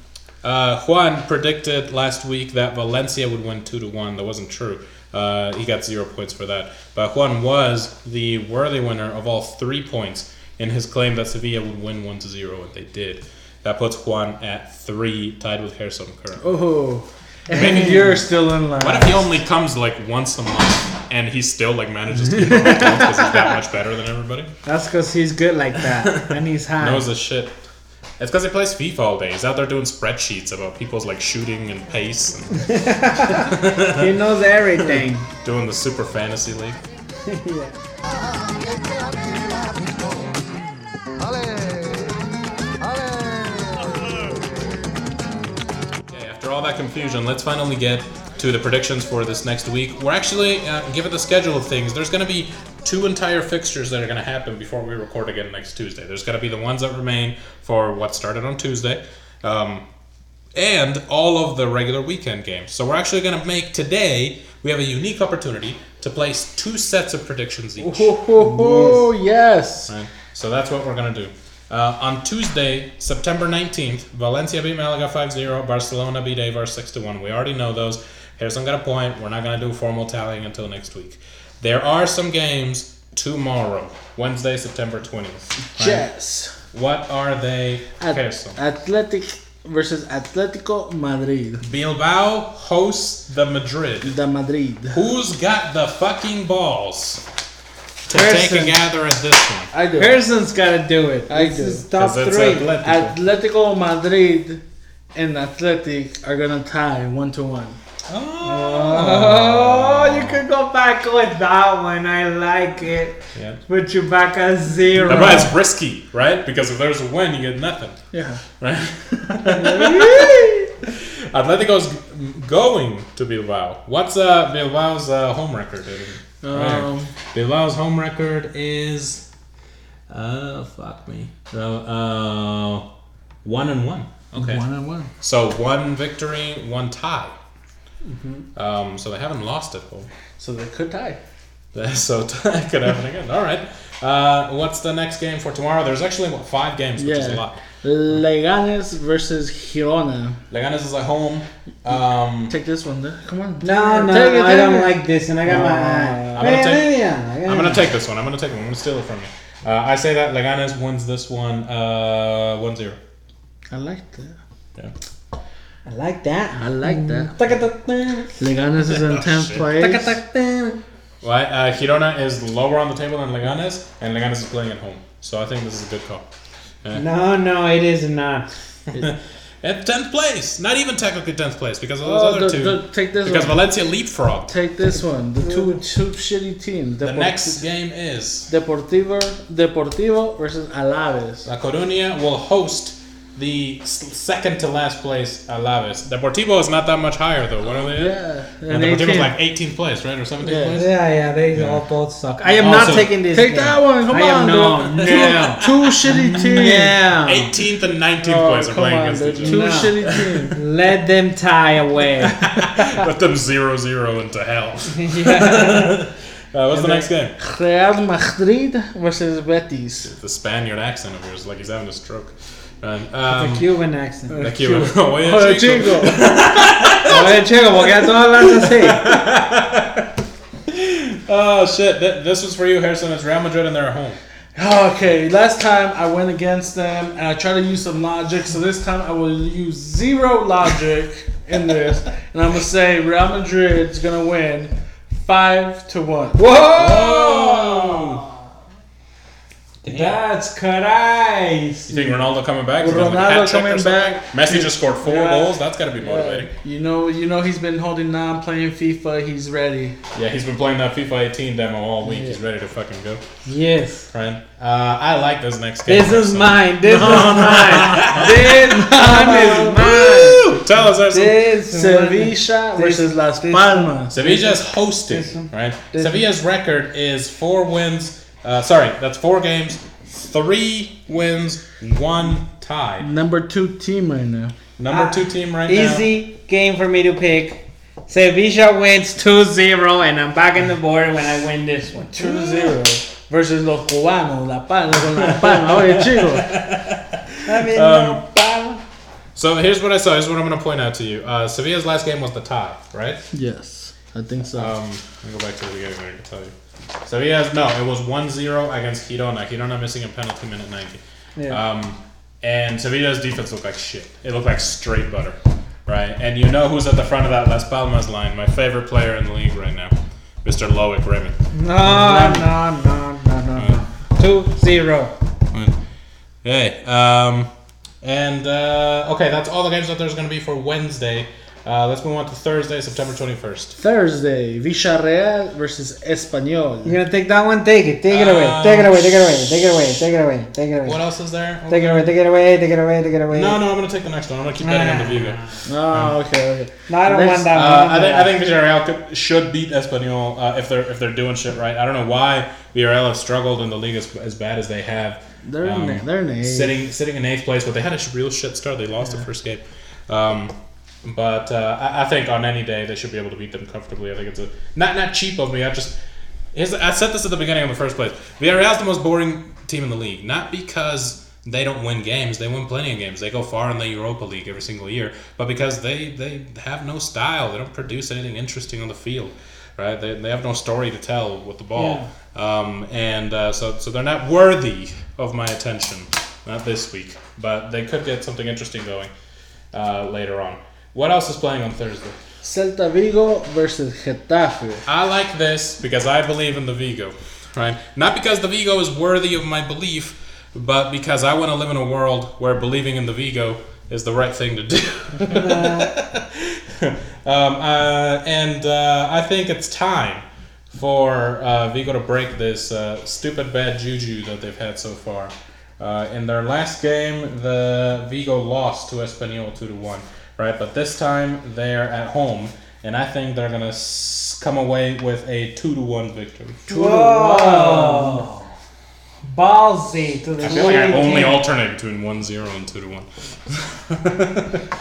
Speaker 1: Uh, Juan predicted last week that Valencia would win two to one. That wasn't true. Uh, he got zero points for that. But Juan was the worthy winner of all three points in his claim that Sevilla would win one to zero, and they did. That puts Juan at three, tied with Harrison currently.
Speaker 3: Oh,
Speaker 4: And you're still in line.
Speaker 1: What if he only comes like once a month and he still like manages to keep up with because he's that much better than everybody?
Speaker 4: That's because he's good like that. and he's high.
Speaker 1: Knows his shit. It's because he plays FIFA all day. He's out there doing spreadsheets about people's like shooting and pace and [LAUGHS]
Speaker 4: He knows everything. [LAUGHS]
Speaker 1: doing the super fantasy league. [LAUGHS] Okay, all that confusion, let's finally get to the predictions for this next week. We're actually, uh, given the schedule of things, there's going to be two entire fixtures that are going to happen before we record again next Tuesday. There's going to be the ones that remain for what started on Tuesday, um, and all of the regular weekend games. So we're actually going to make today. We have a unique opportunity to place two sets of predictions each.
Speaker 3: oh, yes.
Speaker 1: Right. So that's what we're going to do. Uh, on Tuesday, September 19th, Valencia beat Malaga 5-0, Barcelona beat Eibar 6-1. We already know those. Harrison got a point. We're not going to do formal tallying until next week. There are some games tomorrow, Wednesday, September 20th. right?
Speaker 3: Yes.
Speaker 1: What are they,
Speaker 3: At-
Speaker 1: Harrison?
Speaker 3: Athletic versus Atletico Madrid.
Speaker 1: Bilbao hosts the Madrid.
Speaker 3: The Madrid.
Speaker 1: Who's got the fucking balls to
Speaker 4: Harrison.
Speaker 1: take a gather at this one?
Speaker 3: I do.
Speaker 4: Harrison's got to do it.
Speaker 3: I
Speaker 4: This
Speaker 3: do.
Speaker 4: is top
Speaker 1: 'Cause it's
Speaker 4: three.
Speaker 1: Atletico.
Speaker 3: Atletico Madrid and Athletic are gonna tie one to one.
Speaker 4: Oh, you could go back with that one. I like it.
Speaker 1: Yeah.
Speaker 4: Put you back at zero.
Speaker 1: But it's risky, right? Because if there's a win, you get nothing,
Speaker 3: Yeah.
Speaker 1: right? [LAUGHS] Atletico's g- going to Bilbao. What's uh, Bilbao's uh, home record?
Speaker 3: Um,
Speaker 1: Bilbao's home record is, uh, fuck me. So, uh, one and one. Okay.
Speaker 3: One and one.
Speaker 1: So one victory, one tie. Mm-hmm. Um, so they haven't lost at home.
Speaker 3: So they could tie. [LAUGHS]
Speaker 1: So that could happen again. All right. Uh, what's the next game for tomorrow? There's actually what, five games, which is a lot.
Speaker 3: Leganes versus Girona.
Speaker 1: Leganes is at home. Um,
Speaker 3: Take this one. There. Come on.
Speaker 4: No, no,
Speaker 3: Take it,
Speaker 4: I don't
Speaker 3: it.
Speaker 4: like this, and I got my eye.
Speaker 1: I'm gonna take-
Speaker 4: yeah,
Speaker 1: I'm gonna take this one. I'm gonna take it. I'm gonna steal it from you. Uh, I say that Leganes wins this one uh, 1-0.
Speaker 3: I like that.
Speaker 1: Yeah.
Speaker 4: I like that.
Speaker 3: I like that.
Speaker 4: that.
Speaker 3: Leganes is in [LAUGHS]
Speaker 1: Oh,
Speaker 3: 10th place.
Speaker 1: Why? Uh, Girona is lower on the table than Leganes, and Leganes is playing at home. So I think this is a good call. Uh,
Speaker 4: No, no, it is not.
Speaker 1: At 10th place. Not even technically 10th place because of those
Speaker 3: Oh,
Speaker 1: other
Speaker 3: the-
Speaker 1: two.
Speaker 3: the- take this
Speaker 1: because
Speaker 3: one.
Speaker 1: Valencia leapfrogged.
Speaker 3: Take this one. The two two shitty teams.
Speaker 1: The next game is
Speaker 3: Deportivo Deportivo versus Alaves.
Speaker 1: La Coruña will host the second to last place Alaves. Deportivo is not that much higher though. What are they?
Speaker 3: Yeah.
Speaker 1: And
Speaker 3: And
Speaker 1: Deportivo's
Speaker 3: 18.
Speaker 1: like 18th place, right, or 17th
Speaker 3: Yeah.
Speaker 1: place.
Speaker 4: Yeah, yeah, they
Speaker 1: Yeah.
Speaker 4: all both suck. I am
Speaker 1: Also-
Speaker 4: not taking this.
Speaker 3: Take
Speaker 4: game.
Speaker 3: that one. Come
Speaker 4: I am
Speaker 3: on.
Speaker 4: no, no. [LAUGHS]
Speaker 3: Two, two shitty [LAUGHS] teams.
Speaker 4: Yeah.
Speaker 1: 18th and 19th
Speaker 3: Oh,
Speaker 1: place are playing
Speaker 3: on.
Speaker 1: against
Speaker 3: The
Speaker 1: each
Speaker 3: two
Speaker 1: other.
Speaker 4: No.
Speaker 3: shitty [LAUGHS] teams.
Speaker 4: Let them tie away.
Speaker 1: Let them 0 0 into hell.
Speaker 4: yeah.
Speaker 1: Uh, what's the next game?
Speaker 3: Real Madrid versus Betis.
Speaker 1: The Spaniard accent of yours, like he's having a stroke. Right,
Speaker 4: The
Speaker 1: um,
Speaker 4: Cuban accent.
Speaker 1: the Cuban. [LAUGHS] Oye,
Speaker 3: Oye,
Speaker 1: chico.
Speaker 3: chico.
Speaker 4: Oye, chico, ¿por qué tú hablas así? [LAUGHS]
Speaker 1: Oh shit! Th- this was for you, Harrison. It's Real Madrid and they're at home.
Speaker 3: Okay, last time I went against them and I tried to use some logic, so this time I will use zero logic in this, and I'm gonna say Real Madrid's gonna win five to one.
Speaker 1: Oh!
Speaker 4: That's caray.
Speaker 1: You think Ronaldo coming back? Is he gonna
Speaker 3: Ronaldo
Speaker 1: hat trick or
Speaker 3: coming back.
Speaker 1: Messi just scored four
Speaker 3: Yeah.
Speaker 1: goals. That's got to be motivating.
Speaker 3: You know, you know he's been holding on, playing FIFA. He's ready.
Speaker 1: Yeah, he's been playing that FIFA 18 demo all week. He's ready to fucking go.
Speaker 4: Yes.
Speaker 1: Right? Uh, I like this next game.
Speaker 4: This is
Speaker 1: Harrison.
Speaker 4: mine. This is mine. This [LAUGHS] one is mine.
Speaker 1: Woo! Tell us, Erson.
Speaker 4: This
Speaker 3: Sevilla versus Las
Speaker 4: this
Speaker 3: Palmas.
Speaker 1: Sevilla's hosting, right? Sevilla's record is four wins. Uh, sorry, that's four games, three wins, one tie.
Speaker 3: Number two team right now.
Speaker 1: Number
Speaker 4: Ah,
Speaker 1: two team right now.
Speaker 4: Easy game for me to pick. Sevilla wins 2-0 and I'm back in the board when I win this one.
Speaker 3: 2-0 versus los cubanos, La Palma con La Palma. Oye, chicos.
Speaker 4: I mean,
Speaker 1: Um,
Speaker 4: no
Speaker 1: So here's what I saw. Here's what I'm going to point out to you. Uh, Sevilla's last game was the tie, right?
Speaker 3: Yes, I think so.
Speaker 1: Um, let me go back to the beginning. I can tell you. Sevilla's no, it was 1-0 against Girona. Girona missing a penalty minute 90.
Speaker 4: Yeah.
Speaker 1: Um, and Sevilla's defense looked like shit. It looked like straight butter, right? And you know who's at the front of that Las Palmas line? My favorite player in the league right now, Mr. Loic Remy.
Speaker 4: No, no, no, no, no, no. 2-0.
Speaker 1: Hey, um, and uh, okay, that's all the games that there's going to be for Wednesday. Uh, let's move on to Thursday, September 21st.
Speaker 3: Thursday, Villarreal versus Espanyol.
Speaker 4: You're gonna take that one? Take it. Take it away.
Speaker 1: Um,
Speaker 4: Take it away. Take it away. Take it away. Take it away. Take it away.
Speaker 1: What else is there?
Speaker 4: Take it away. Take it away. Take it away. Take it away.
Speaker 1: No, no, I'm going to take the next one. I'm going to keep betting on the Vigo.
Speaker 3: Oh, okay, okay.
Speaker 4: No, I don't
Speaker 3: Next-
Speaker 4: want that
Speaker 1: Uh,
Speaker 4: one.
Speaker 1: I think I think Villarreal could, should beat Espanyol uh, if they're if they're doing shit right. I don't know why Villarreal have struggled in the league as, as bad as they have.
Speaker 3: They're
Speaker 1: Um,
Speaker 3: in, they're in eighth.
Speaker 1: sitting sitting in eighth place, but they had a real shit start. They lost the first game, um, but uh, I, I think on any day they should be able to beat them comfortably. I think it's a not not cheap of me. I just I said this at the beginning of the first place. Villarreal's the most boring team in the league, not because they don't win games. They win plenty of games. They go far in the Europa League every single year, but because they they have no style. They don't produce anything interesting on the field. Right? They, they have no story to tell with the ball. Um, and uh, so, so they're not worthy of my attention. Not this week, but they could get something interesting going uh, later on. What else is playing on Thursday?
Speaker 3: Celta Vigo versus Getafe.
Speaker 1: I like this because I believe in the Vigo, right? Not because the Vigo is worthy of my belief, but because I want to live in a world where believing in the Vigo is the right thing to do. [LAUGHS] um, uh, and uh, I think it's time for uh, Vigo to break this uh, stupid bad juju that they've had so far. Uh, in their last game, the Vigo lost to Espanyol two to one, right? But this time they're at home, and I think they're gonna s- come away with a two to one victory.
Speaker 4: Two Whoa. Ballsy to the
Speaker 1: I feel like I
Speaker 4: leading
Speaker 1: only
Speaker 4: team.
Speaker 1: alternate between one zero and two to one. [LAUGHS]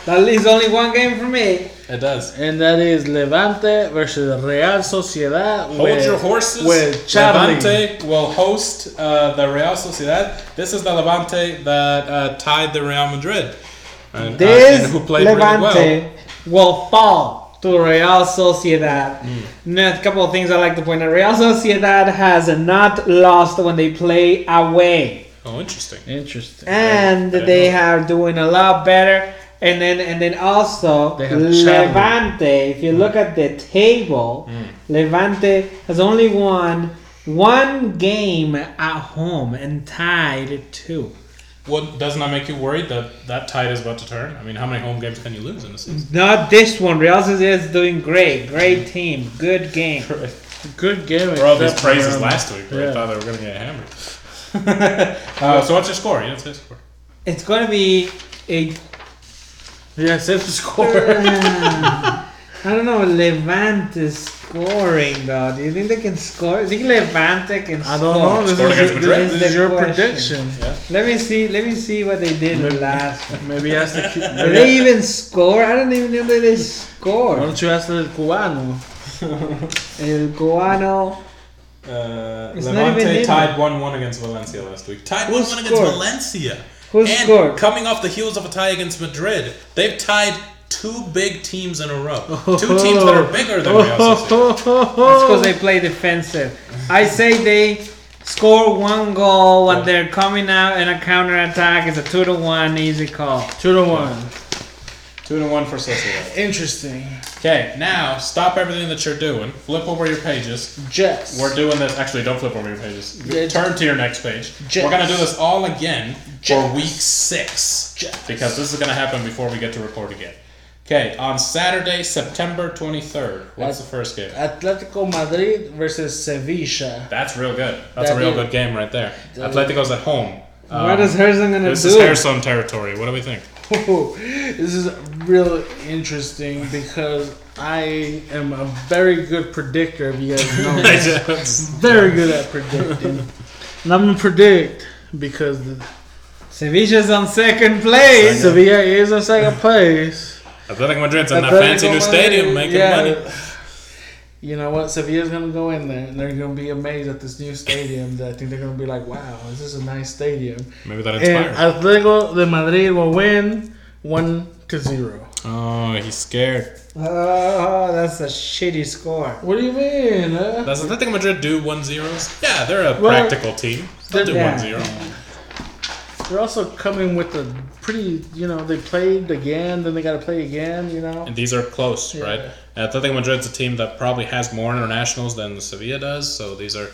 Speaker 4: That leaves only one game for me.
Speaker 1: It does.
Speaker 3: And that is Levante versus Real Sociedad.
Speaker 1: Hold
Speaker 3: with,
Speaker 1: your horses.
Speaker 3: With Charlie.
Speaker 1: Levante will host uh, the Real Sociedad. This is the Levante that uh, tied the Real Madrid. And, uh,
Speaker 4: This
Speaker 1: and who played really well.
Speaker 4: Levante will fall to Real Sociedad.
Speaker 1: Mm.
Speaker 4: Now, a couple of things I like to point out. Real Sociedad has not lost when they play away.
Speaker 1: Oh, interesting.
Speaker 3: Interesting.
Speaker 4: and
Speaker 1: I didn't
Speaker 4: they
Speaker 1: know.
Speaker 4: are doing a lot better. And then and then also Levante. If you look at the table,
Speaker 1: Mm.
Speaker 4: Levante has only won one game at home and tied two.
Speaker 1: What doesn't that make you worried that that tide is about to turn? I mean, how many home games can you lose in a season?
Speaker 4: Not this one. Real Sociedad is doing great. Great team. Good game.
Speaker 3: Good game.
Speaker 1: For all these praises
Speaker 3: for, um,
Speaker 1: last week, where I thought they were going to get hammered. [LAUGHS] uh, so what's your score? You didn't say score.
Speaker 4: It's going to be a.
Speaker 3: Yeah, save the score. [LAUGHS] [LAUGHS]
Speaker 4: I don't know. Levante scoring though. Do you think they can score? Do you think Levante can
Speaker 3: I don't know. This
Speaker 1: Scored
Speaker 3: is,
Speaker 1: against
Speaker 3: your,
Speaker 1: Madrid.
Speaker 3: this
Speaker 4: This
Speaker 3: is
Speaker 4: is
Speaker 3: your
Speaker 4: the question.
Speaker 3: prediction.
Speaker 4: Let me see. Let me see what they did in the last.
Speaker 3: Maybe ask the Cu-
Speaker 4: Did
Speaker 3: maybe-
Speaker 4: they even score? I don't even know that they
Speaker 3: Why
Speaker 4: scored.
Speaker 3: don't you ask the Cubano? [LAUGHS]
Speaker 4: El Cubano.
Speaker 1: Uh,
Speaker 4: It's not
Speaker 1: Levante
Speaker 4: in
Speaker 1: tied 1 1 against Valencia last week. Tied
Speaker 4: Who
Speaker 1: 1 1 against
Speaker 4: scored?
Speaker 1: Valencia.
Speaker 4: Who
Speaker 1: and
Speaker 4: scored?
Speaker 1: coming off the heels of a tie against Madrid, they've tied two big teams in a row. Two teams that are bigger than Real Sociedad. [LAUGHS]
Speaker 4: That's because they play defensive. I say they score one goal when they're coming out in a counter attack. It's a two to one easy call.
Speaker 3: Two to one.
Speaker 1: Two to one for Sociedad.
Speaker 3: Interesting.
Speaker 1: Okay, now stop everything that you're doing. Flip over your pages.
Speaker 3: Jets.
Speaker 1: We're doing this. Actually, don't flip over your pages.
Speaker 3: Yeah.
Speaker 1: Turn to your next page.
Speaker 3: Jets.
Speaker 1: We're gonna do this all again for week six
Speaker 3: Jets.
Speaker 1: because this is gonna happen before we get to record again. Okay, on Saturday, September 23rd. What's the first game?
Speaker 3: Atletico Madrid versus Sevilla.
Speaker 1: That's real good. That's
Speaker 3: That
Speaker 1: a real
Speaker 3: is-
Speaker 1: good game right there.
Speaker 3: that
Speaker 1: Atletico's at home. Um,
Speaker 4: what is Herzog gonna
Speaker 1: This
Speaker 4: do?
Speaker 1: is Harrison territory. What do we think? [LAUGHS]
Speaker 3: this is real interesting because I am a very good predictor. If you guys [LAUGHS] know, this. very good at predicting, and I'm gonna predict because the,
Speaker 4: Sevilla's on second place.
Speaker 3: Sevilla is in second place.
Speaker 1: Athletic Madrid's in that fancy new stadium making
Speaker 3: yeah.
Speaker 1: money.
Speaker 3: You know what? Sevilla's gonna go in there and they're gonna be amazed at this new stadium. That I think they're gonna be like, "Wow, this is a nice stadium."
Speaker 1: Maybe that inspires. And.
Speaker 3: Atletico de Madrid will win one to zero.
Speaker 1: Oh, he's scared.
Speaker 4: Oh, that's a shitty score.
Speaker 3: What do you mean? Huh?
Speaker 1: Does Atletico Madrid do one zeros? Yeah, they're a
Speaker 3: Well,
Speaker 1: practical team. They'll do
Speaker 4: yeah.
Speaker 1: one zero.
Speaker 3: They're also coming with a pretty, you know, they played again, then they got to play again, you know.
Speaker 1: And these are close,
Speaker 3: Yeah.
Speaker 1: right? Atletico Madrid's a team that probably has more internationals than Sevilla does, so these are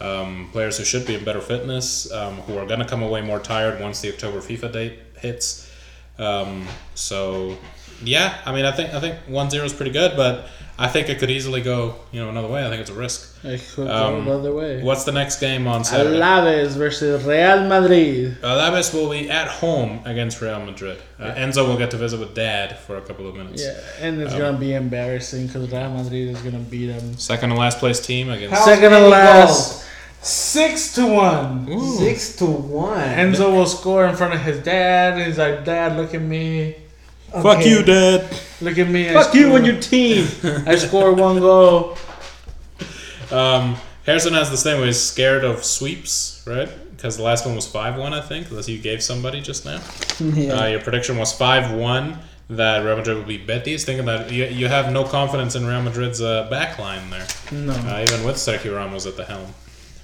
Speaker 1: um, players who should be in better fitness, um, who are going to come away more tired once the October FIFA date hits. Um, so, yeah, I mean, I think I think one zero is pretty good, but I think it could easily go, you know, another way. I think it's a risk.
Speaker 3: It could
Speaker 1: Um,
Speaker 3: go the other way.
Speaker 1: What's the next game on Saturday?
Speaker 3: Alaves versus Real Madrid.
Speaker 1: Alaves will be at home against Real Madrid. Uh, Enzo will get to visit with Dad for a couple of minutes.
Speaker 3: Yeah, and it's
Speaker 1: Um,
Speaker 3: gonna be embarrassing because Real Madrid is gonna beat them.
Speaker 1: Second to last place team against.
Speaker 4: How
Speaker 3: Second to
Speaker 4: many
Speaker 3: last, six to one.
Speaker 1: Ooh.
Speaker 4: Six to one.
Speaker 3: Enzo will score in front of his dad. He's like, "Dad, look at me,
Speaker 1: Fuck you, Dad.
Speaker 3: look at me." I
Speaker 4: Fuck you and your team. [LAUGHS]
Speaker 3: I scored one goal.
Speaker 1: Um, Harrison has the same way. He's scared of sweeps, right? Because the last one was five one, I think. That you gave somebody just now. [LAUGHS]
Speaker 4: yeah.
Speaker 1: Uh, your prediction was five one. That Real Madrid would beat Betis. Thinking that you, you have no confidence in Real Madrid's uh, back line there,
Speaker 3: No.
Speaker 1: uh, even with Sergio Ramos at the helm.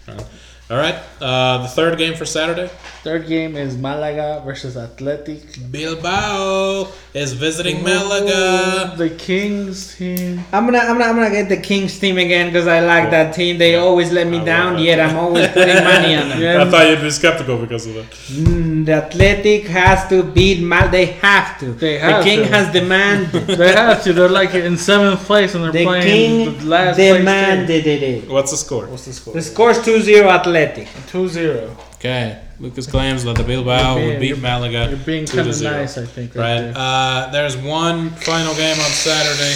Speaker 1: Uh, all right. Uh, the third game for Saturday.
Speaker 3: Third game is Malaga versus Athletic.
Speaker 1: Bilbao is visiting Malaga.
Speaker 3: The Kings team.
Speaker 4: I'm gonna, I'm gonna, I'm gonna get the Kings team again because I like
Speaker 1: Cool.
Speaker 4: that team. They
Speaker 1: Yeah.
Speaker 4: always let me
Speaker 1: I
Speaker 4: down, yet I'm always putting money on them.
Speaker 3: Yeah. [LAUGHS]
Speaker 1: I thought you'd be skeptical because of that.
Speaker 4: Mm, the Athletic has to beat Mal. They have to.
Speaker 3: They have
Speaker 4: the King
Speaker 3: to.
Speaker 4: has demanded. [LAUGHS]
Speaker 3: They have to. They're like in seventh place and they're
Speaker 4: the
Speaker 3: playing
Speaker 4: King
Speaker 3: the last place team.
Speaker 4: demanded it.
Speaker 1: What's the score?
Speaker 3: What's the score?
Speaker 4: The score's 2-0 Athletic.
Speaker 3: 2-0.
Speaker 1: Okay, Lucas claims that the Bilbao
Speaker 3: You're
Speaker 1: would
Speaker 3: being-
Speaker 1: beat Malaga.
Speaker 3: You're being kind of nice, I think. Right.
Speaker 1: Right.
Speaker 3: there.
Speaker 1: Uh, there's one final game on Saturday.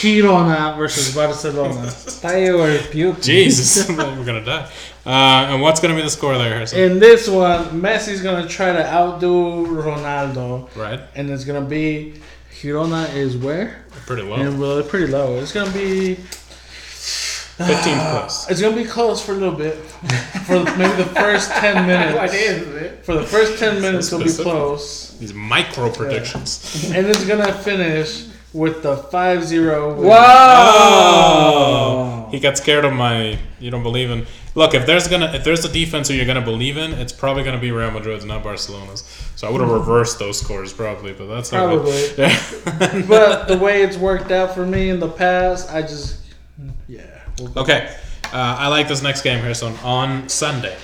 Speaker 3: Girona versus Barcelona. [LAUGHS]
Speaker 4: Were puking.
Speaker 1: Jesus, [LAUGHS] [LAUGHS] we're gonna die. Uh, and what's gonna be the score there, Harrison?
Speaker 3: In this one, Messi's gonna try to outdo Ronaldo,
Speaker 1: right.
Speaker 3: and it's gonna be Girona is where?
Speaker 1: Pretty low.
Speaker 3: And well, pretty low. It's gonna be.
Speaker 1: 15th uh, place.
Speaker 3: It's gonna be close for a little bit, for maybe the first ten [LAUGHS] minutes.
Speaker 4: it?
Speaker 3: For the first ten minutes, it'll be
Speaker 1: specific.
Speaker 3: close,
Speaker 1: These micro predictions.
Speaker 3: and it's gonna finish with the 5-0 win.
Speaker 1: Oh, he got scared of my. You don't believe in. Look, if there's gonna if there's a defense who you're gonna believe in, it's probably gonna be Real Madrid's, not Barcelona's. So I would have mm-hmm. reversed those scores probably, but that's not
Speaker 3: Probably.
Speaker 1: Yeah. [LAUGHS]
Speaker 3: But the way it's worked out for me in the past, I just yeah. We'll
Speaker 1: okay, uh, I like this next game here. So on Sunday,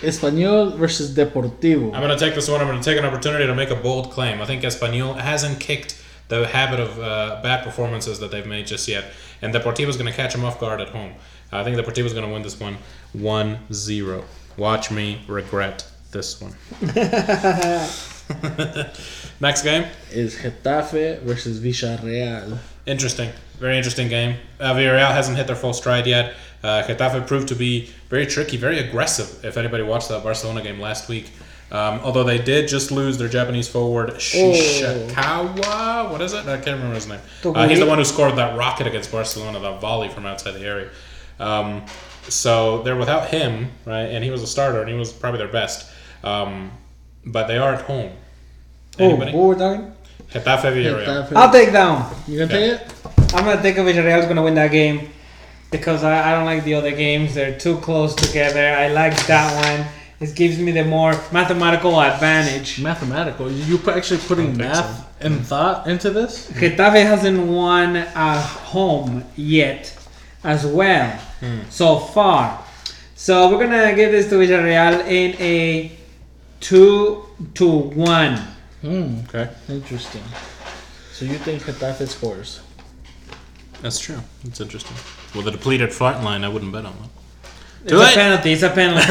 Speaker 3: Espanyol versus Deportivo.
Speaker 1: I'm gonna take this one. I'm gonna take an opportunity to make a bold claim. I think Espanyol hasn't kicked the habit of uh, bad performances that they've made just yet, and Deportivo is gonna catch them off guard at home. I think Deportivo is gonna win this one 1-0. Watch me regret this one. [LAUGHS] [LAUGHS] Next game.
Speaker 3: is Getafe versus Villarreal.
Speaker 1: Interesting. Very interesting game. Uh, Villarreal hasn't hit their full stride yet. Uh, Getafe proved to be very tricky, very aggressive. If anybody watched that Barcelona game last week, um, although they did just lose their Japanese forward Shishikawa. What is it? I can't remember his name. Uh, he's the one who scored that rocket against Barcelona, that volley from outside the area. Um, so they're without him, right? And he was a starter, and he was probably their best. Um, but they are at home.
Speaker 4: Oh,
Speaker 1: Anybody?
Speaker 4: what we're talking?
Speaker 1: Getafe Villarreal.
Speaker 4: I'll take that one.
Speaker 3: You gonna take it?
Speaker 4: I'm gonna think of Villarreal's gonna win that game because I, I don't like the other games. They're too close together. I like that one. It gives me the more mathematical advantage.
Speaker 3: Mathematical. You put actually putting
Speaker 1: think
Speaker 3: math and thought into this?
Speaker 4: Getafe hasn't won at home yet, as well, hmm. so far. So we're gonna give this to Villarreal in a two to one.
Speaker 3: Hmm.
Speaker 1: Okay.
Speaker 3: Interesting. So you think that Getafe scores?
Speaker 1: That's true. That's interesting. Well, the depleted front line, I wouldn't bet on that.
Speaker 4: It's
Speaker 1: Too
Speaker 4: a
Speaker 1: late.
Speaker 4: penalty. [LAUGHS] [LAUGHS] It's a penalty.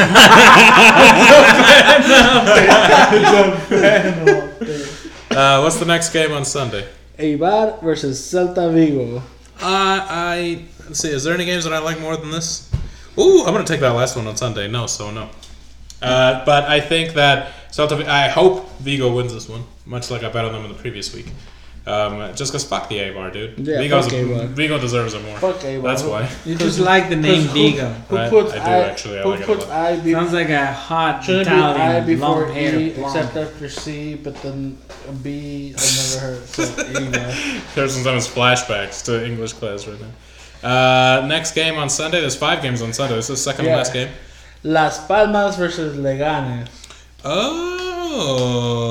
Speaker 1: Uh, what's the next game on Sunday?
Speaker 3: Eibar versus Celta Vigo.
Speaker 1: Uh, I let's see. Is there any games that I like more than this? Ooh, I'm gonna take that last one on Sunday. No, so no. Uh, but I think that Celta. I hope Vigo wins this one, much like I bet on them in the previous week. Um, just because fuck the A-bar, dude.
Speaker 3: Yeah,
Speaker 1: Vigo's
Speaker 3: fuck A-bar.
Speaker 1: Vigo deserves it more.
Speaker 3: Fuck Eibar.
Speaker 1: That's why. [LAUGHS]
Speaker 4: You just like the name
Speaker 3: who-
Speaker 4: Vigo.
Speaker 3: Who
Speaker 1: Right,
Speaker 3: puts
Speaker 1: I do
Speaker 3: I,
Speaker 1: actually, I
Speaker 3: who
Speaker 1: like it a
Speaker 3: puts
Speaker 1: lot.
Speaker 3: I be,
Speaker 4: Sounds like a hot
Speaker 3: shouldn't I
Speaker 4: Italian
Speaker 3: before
Speaker 4: long hair.
Speaker 3: E
Speaker 4: blonde.
Speaker 3: except after C, but then a B I've never heard. So Eibar. [LAUGHS]
Speaker 1: There's sometimes flashbacks to English class right now. Uh, next game on Sunday. There's five games on Sunday. This is the second
Speaker 3: Yeah.
Speaker 1: and last game.
Speaker 3: Las Palmas versus Leganes.
Speaker 1: Oh.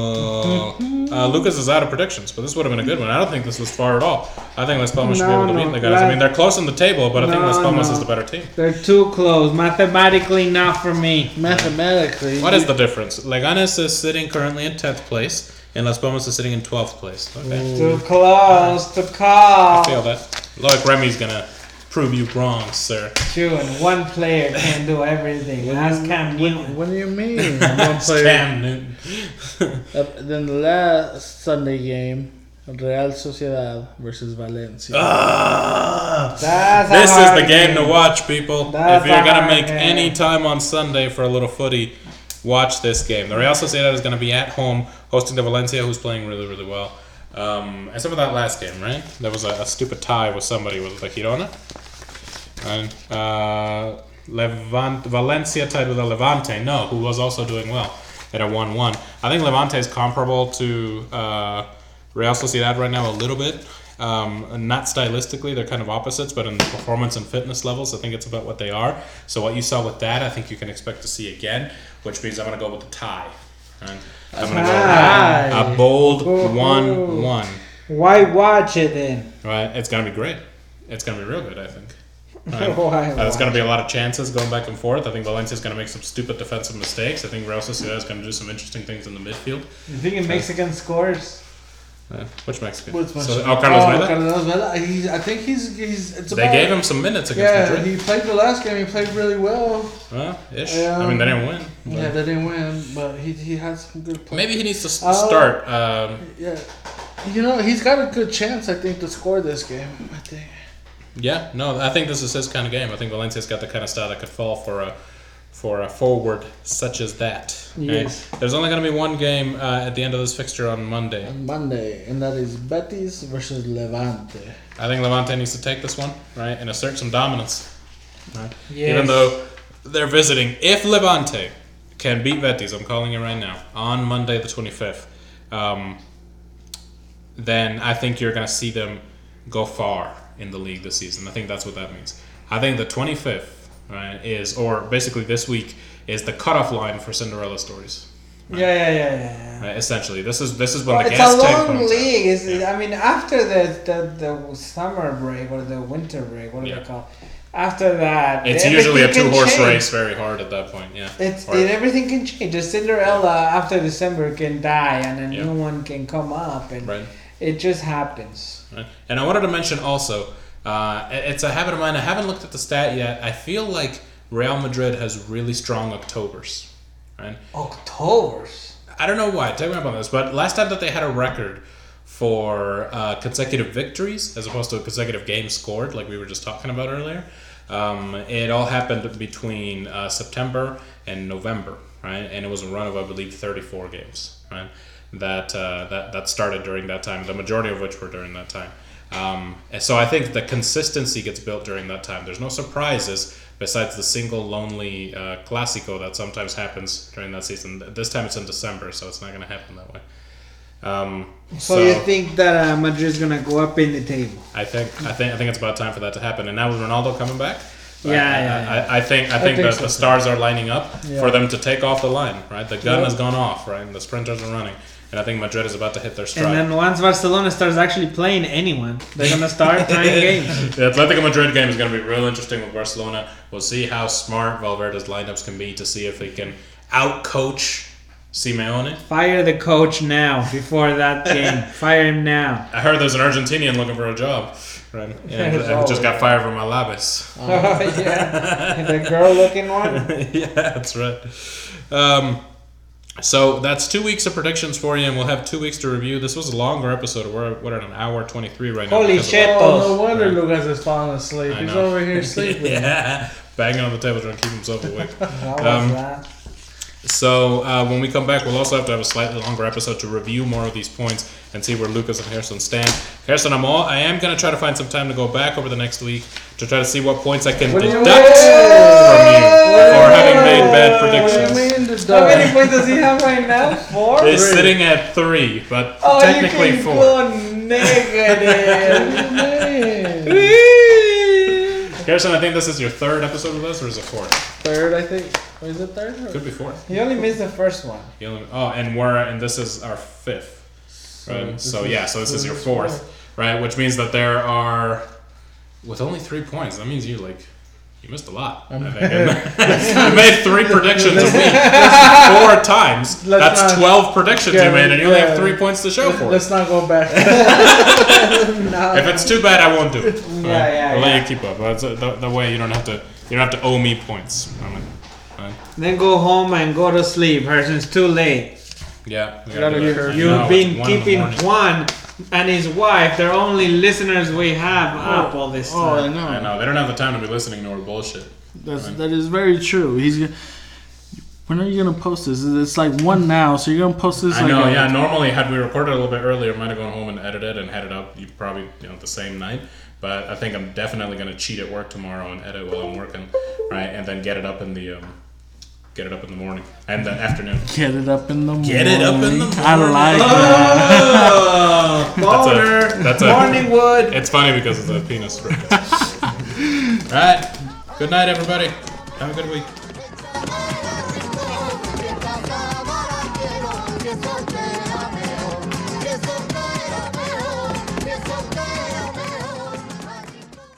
Speaker 1: uh, Lucas is out of predictions, but this would have been a good one. I don't think this was far at all. I think Las Palmas should be able to
Speaker 4: no,
Speaker 1: beat the guys. I mean, they're close on the table, but I think
Speaker 4: No,
Speaker 1: Las Palmas
Speaker 4: no.
Speaker 1: is the better team.
Speaker 4: They're too close. Mathematically, not for me.
Speaker 3: Mathematically,
Speaker 1: What is the difference? Leganes is sitting currently in 10th place, and Las Palmas is sitting in 12th place. Okay.
Speaker 4: Too close to call.
Speaker 1: I feel that. Look, Remy's going to prove you wrong, sir.
Speaker 4: True, and one player can do everything. That's Cam Newton.
Speaker 3: What do you mean? [LAUGHS] One player.
Speaker 1: Cam Newton. [LAUGHS]
Speaker 3: Uh, then the last Sunday game, Real Sociedad versus Valencia.
Speaker 1: Ah.
Speaker 4: That's a
Speaker 1: This is the game to watch, people.
Speaker 4: That's
Speaker 1: if you're gonna make
Speaker 4: game.
Speaker 1: any time on Sunday for a little footy, watch this game. The Real Sociedad is gonna be at home hosting the Valencia, who's playing really, really well. Um, except for that last game, right? There was a, a stupid tie with somebody with the Girona, and uh, Levant Valencia tied with a Levante. No, who was also doing well at a one-one. I think Levante is comparable to uh, Real Sociedad right now a little bit. Um, not stylistically, they're kind of opposites, but in the performance and fitness levels, I think it's about what they are. So what you saw with that, I think you can expect to see again, which means I'm going to go with the tie. Right? I'm going to
Speaker 4: Tie.
Speaker 1: go a bold
Speaker 4: Ooh.
Speaker 1: one-one.
Speaker 4: Why watch it then?
Speaker 1: Right? It's going to be great. It's going to be real good, I think. [LAUGHS]
Speaker 4: Why
Speaker 1: Uh, there's going to be a lot of chances going back and forth. I think Valencia's going to make some stupid defensive mistakes. I think Real Sociedad is going to do some interesting things in the midfield.
Speaker 4: You think in Mexican scores?
Speaker 1: Uh, which Mexican?
Speaker 3: What's my
Speaker 1: So, oh, Carlos Vela?
Speaker 3: Carlos Vela. He, I think he's he's. It's
Speaker 1: They
Speaker 3: about,
Speaker 1: gave him some minutes against
Speaker 3: Yeah,
Speaker 1: Madrid.
Speaker 3: he played the last game. He played really well.
Speaker 1: Well, ish.
Speaker 3: Yeah.
Speaker 1: I mean, they didn't win.
Speaker 3: Yeah, they didn't win, but he he had some good play.
Speaker 1: Maybe he needs to s-
Speaker 3: Oh.
Speaker 1: start. Um,
Speaker 3: Yeah, you know he's got a good chance. I think to score this game. I think.
Speaker 1: yeah, no, I think this is his kind of game. I think Valencia's got the kind of style that could fall for a for a forward such as that.
Speaker 4: Yes.
Speaker 1: There's only going to be one game uh, at the end of this fixture on Monday.
Speaker 3: On Monday, and that is Betis versus Levante.
Speaker 1: I think Levante needs to take this one, right, and assert some dominance. Right?
Speaker 4: Yes.
Speaker 1: Even though they're visiting, if Levante can beat Betis, I'm calling it right now, on Monday the 25th, um, then I think you're going to see them go far in the league this season. I think that's what that means. I think the 25th, right, is, or basically this week, is the cutoff line for Cinderella stories.
Speaker 4: Yeah, yeah, yeah, yeah. yeah.
Speaker 1: Right? Essentially, this is this is when
Speaker 4: Well,
Speaker 1: the
Speaker 4: it's
Speaker 1: gas
Speaker 4: a long league. It's,
Speaker 1: Yeah.
Speaker 4: I mean, after the, the the summer break or the winter break, what do
Speaker 1: Yeah.
Speaker 4: they call? it? After that,
Speaker 1: It's usually a two horse
Speaker 4: change.
Speaker 1: race, very hard at that point. Yeah,
Speaker 4: It's it, everything can change. The Cinderella after December can die, and a
Speaker 1: Yeah.
Speaker 4: new one can come up, and
Speaker 1: right.
Speaker 4: it just happens.
Speaker 1: Right. And I wanted to mention also, uh, it's a habit of mine. I haven't looked at the stat yet. I feel like Real Madrid has really strong Octobers. Right.
Speaker 4: October's.
Speaker 1: I don't know why. Take me up on this, but last time that they had a record for uh, consecutive victories as opposed to consecutive games scored, like we were just talking about earlier, um, it all happened between uh, September and November, right? And it was a run of I believe thirty-four games, right? That uh, that that started during that time. The majority of which were during that time. Um, and so I think the consistency gets built during that time. There's no surprises besides the single lonely uh, Clásico that sometimes happens during that season. This time it's in December, so it's not going to happen that way. Um,
Speaker 4: So, you think that uh, Madrid's gonna go up in the table?
Speaker 1: I think I think I think it's about time for that to happen. And now with Ronaldo coming back,
Speaker 4: Yeah,
Speaker 1: I,
Speaker 4: yeah,
Speaker 1: I, I, I think I think,
Speaker 3: think
Speaker 1: that
Speaker 3: so,
Speaker 1: the stars are lining up
Speaker 3: Yeah.
Speaker 1: for them to take off the line. Right, the gun
Speaker 3: Yeah.
Speaker 1: has gone off. Right, and the sprinters are running, and I think Madrid is about to hit their stride.
Speaker 4: And then once Barcelona starts actually playing anyone, they're gonna start [LAUGHS] playing games.
Speaker 1: The Atletico Madrid game is going to be real interesting with Barcelona. We'll see how smart Valverde's lineups can be to see if he can outcoach Simeone.
Speaker 4: Fire the coach now before that game. [LAUGHS] Fire him now.
Speaker 1: I heard there's an Argentinian looking for a job. Right, and
Speaker 4: There's
Speaker 1: I just got fired from Alabes. [LAUGHS]
Speaker 4: Oh yeah, And the girl-looking one. [LAUGHS]
Speaker 1: yeah, that's right. Um, So that's two weeks of predictions for you, and we'll have two weeks to review. This was a longer episode. We're we're at an hour twenty three right now.
Speaker 4: Holy
Speaker 1: because of
Speaker 4: shit.
Speaker 3: Oh, no wonder Lucas is falling asleep. He's over here sleeping.
Speaker 1: yeah, banging on the table trying to keep himself awake.
Speaker 4: What was
Speaker 1: Um,
Speaker 4: that?
Speaker 1: So uh, when we come back, we'll also have to have a slightly longer episode to review more of these points and see where Lucas and Harrison stand. Harrison, I'm all I am gonna try to find some time to go back over the next week to try to see what points I can
Speaker 3: What do you
Speaker 1: deduct from you for having made bad
Speaker 3: What do you
Speaker 1: predictions.
Speaker 3: mean the
Speaker 4: How many points does he have right now? Four?
Speaker 1: It's sitting at three, but
Speaker 4: Oh,
Speaker 1: technically
Speaker 4: you can
Speaker 1: four.
Speaker 4: go negative. [LAUGHS]
Speaker 1: Harrison, I think this is your third episode with us, or is it fourth?
Speaker 3: Third, I think. Or is it third?
Speaker 1: Could be fourth.
Speaker 4: he only missed the first one.
Speaker 1: You only- Oh, and we're and this is our fifth, right?
Speaker 3: this
Speaker 1: So
Speaker 3: is-
Speaker 1: yeah, so this is your fourth, right? Which means that there are, with only three points, that means you like you missed a lot. Um, I think. [LAUGHS] you made three predictions a week, [LAUGHS] four times.
Speaker 3: Let's
Speaker 1: That's
Speaker 3: not-
Speaker 1: twelve predictions
Speaker 3: Yeah,
Speaker 1: you made, and you only have three points to show for it.
Speaker 3: Let's not go back. [LAUGHS]
Speaker 1: If it's too bad, I won't do it.
Speaker 4: Yeah, yeah,
Speaker 1: I'll
Speaker 4: yeah.
Speaker 1: let you keep up. That's uh, the, the way you don't have to. You don't have to owe me points. Alright. Alright.
Speaker 4: Then go home and go to sleep. Harrison, it's too late.
Speaker 1: Yeah, we
Speaker 3: Gotta
Speaker 1: do
Speaker 3: get
Speaker 1: that.
Speaker 3: her-
Speaker 1: I
Speaker 4: You've been
Speaker 1: keeping one in the
Speaker 4: keeping
Speaker 1: morning.
Speaker 4: Juan and his wife, they're only listeners we have up all this time.
Speaker 3: oh, I
Speaker 4: time.
Speaker 3: know.
Speaker 1: I know they don't have the time to be listening to our bullshit.
Speaker 3: That's, that is very true. He's. When are you gonna post this? It's like one now, so you're gonna post this.
Speaker 1: I
Speaker 3: like
Speaker 1: know,
Speaker 3: a-
Speaker 1: yeah. Normally, had we recorded a little bit earlier, I might have gone home and edited and had it up. You probably you know the same night. But I think I'm definitely gonna cheat at work tomorrow and edit while I'm working, right? And then get it up in the um, get it up in the morning and the afternoon.
Speaker 3: Get it up in the morning.
Speaker 1: Get it up in the morning.
Speaker 3: I
Speaker 1: morning.
Speaker 3: like oh, that.
Speaker 4: Oh, boner,
Speaker 1: that's a-
Speaker 4: morning wood.
Speaker 1: It's funny because it's a penis. [LAUGHS] All right. Good night, everybody. Have a good week.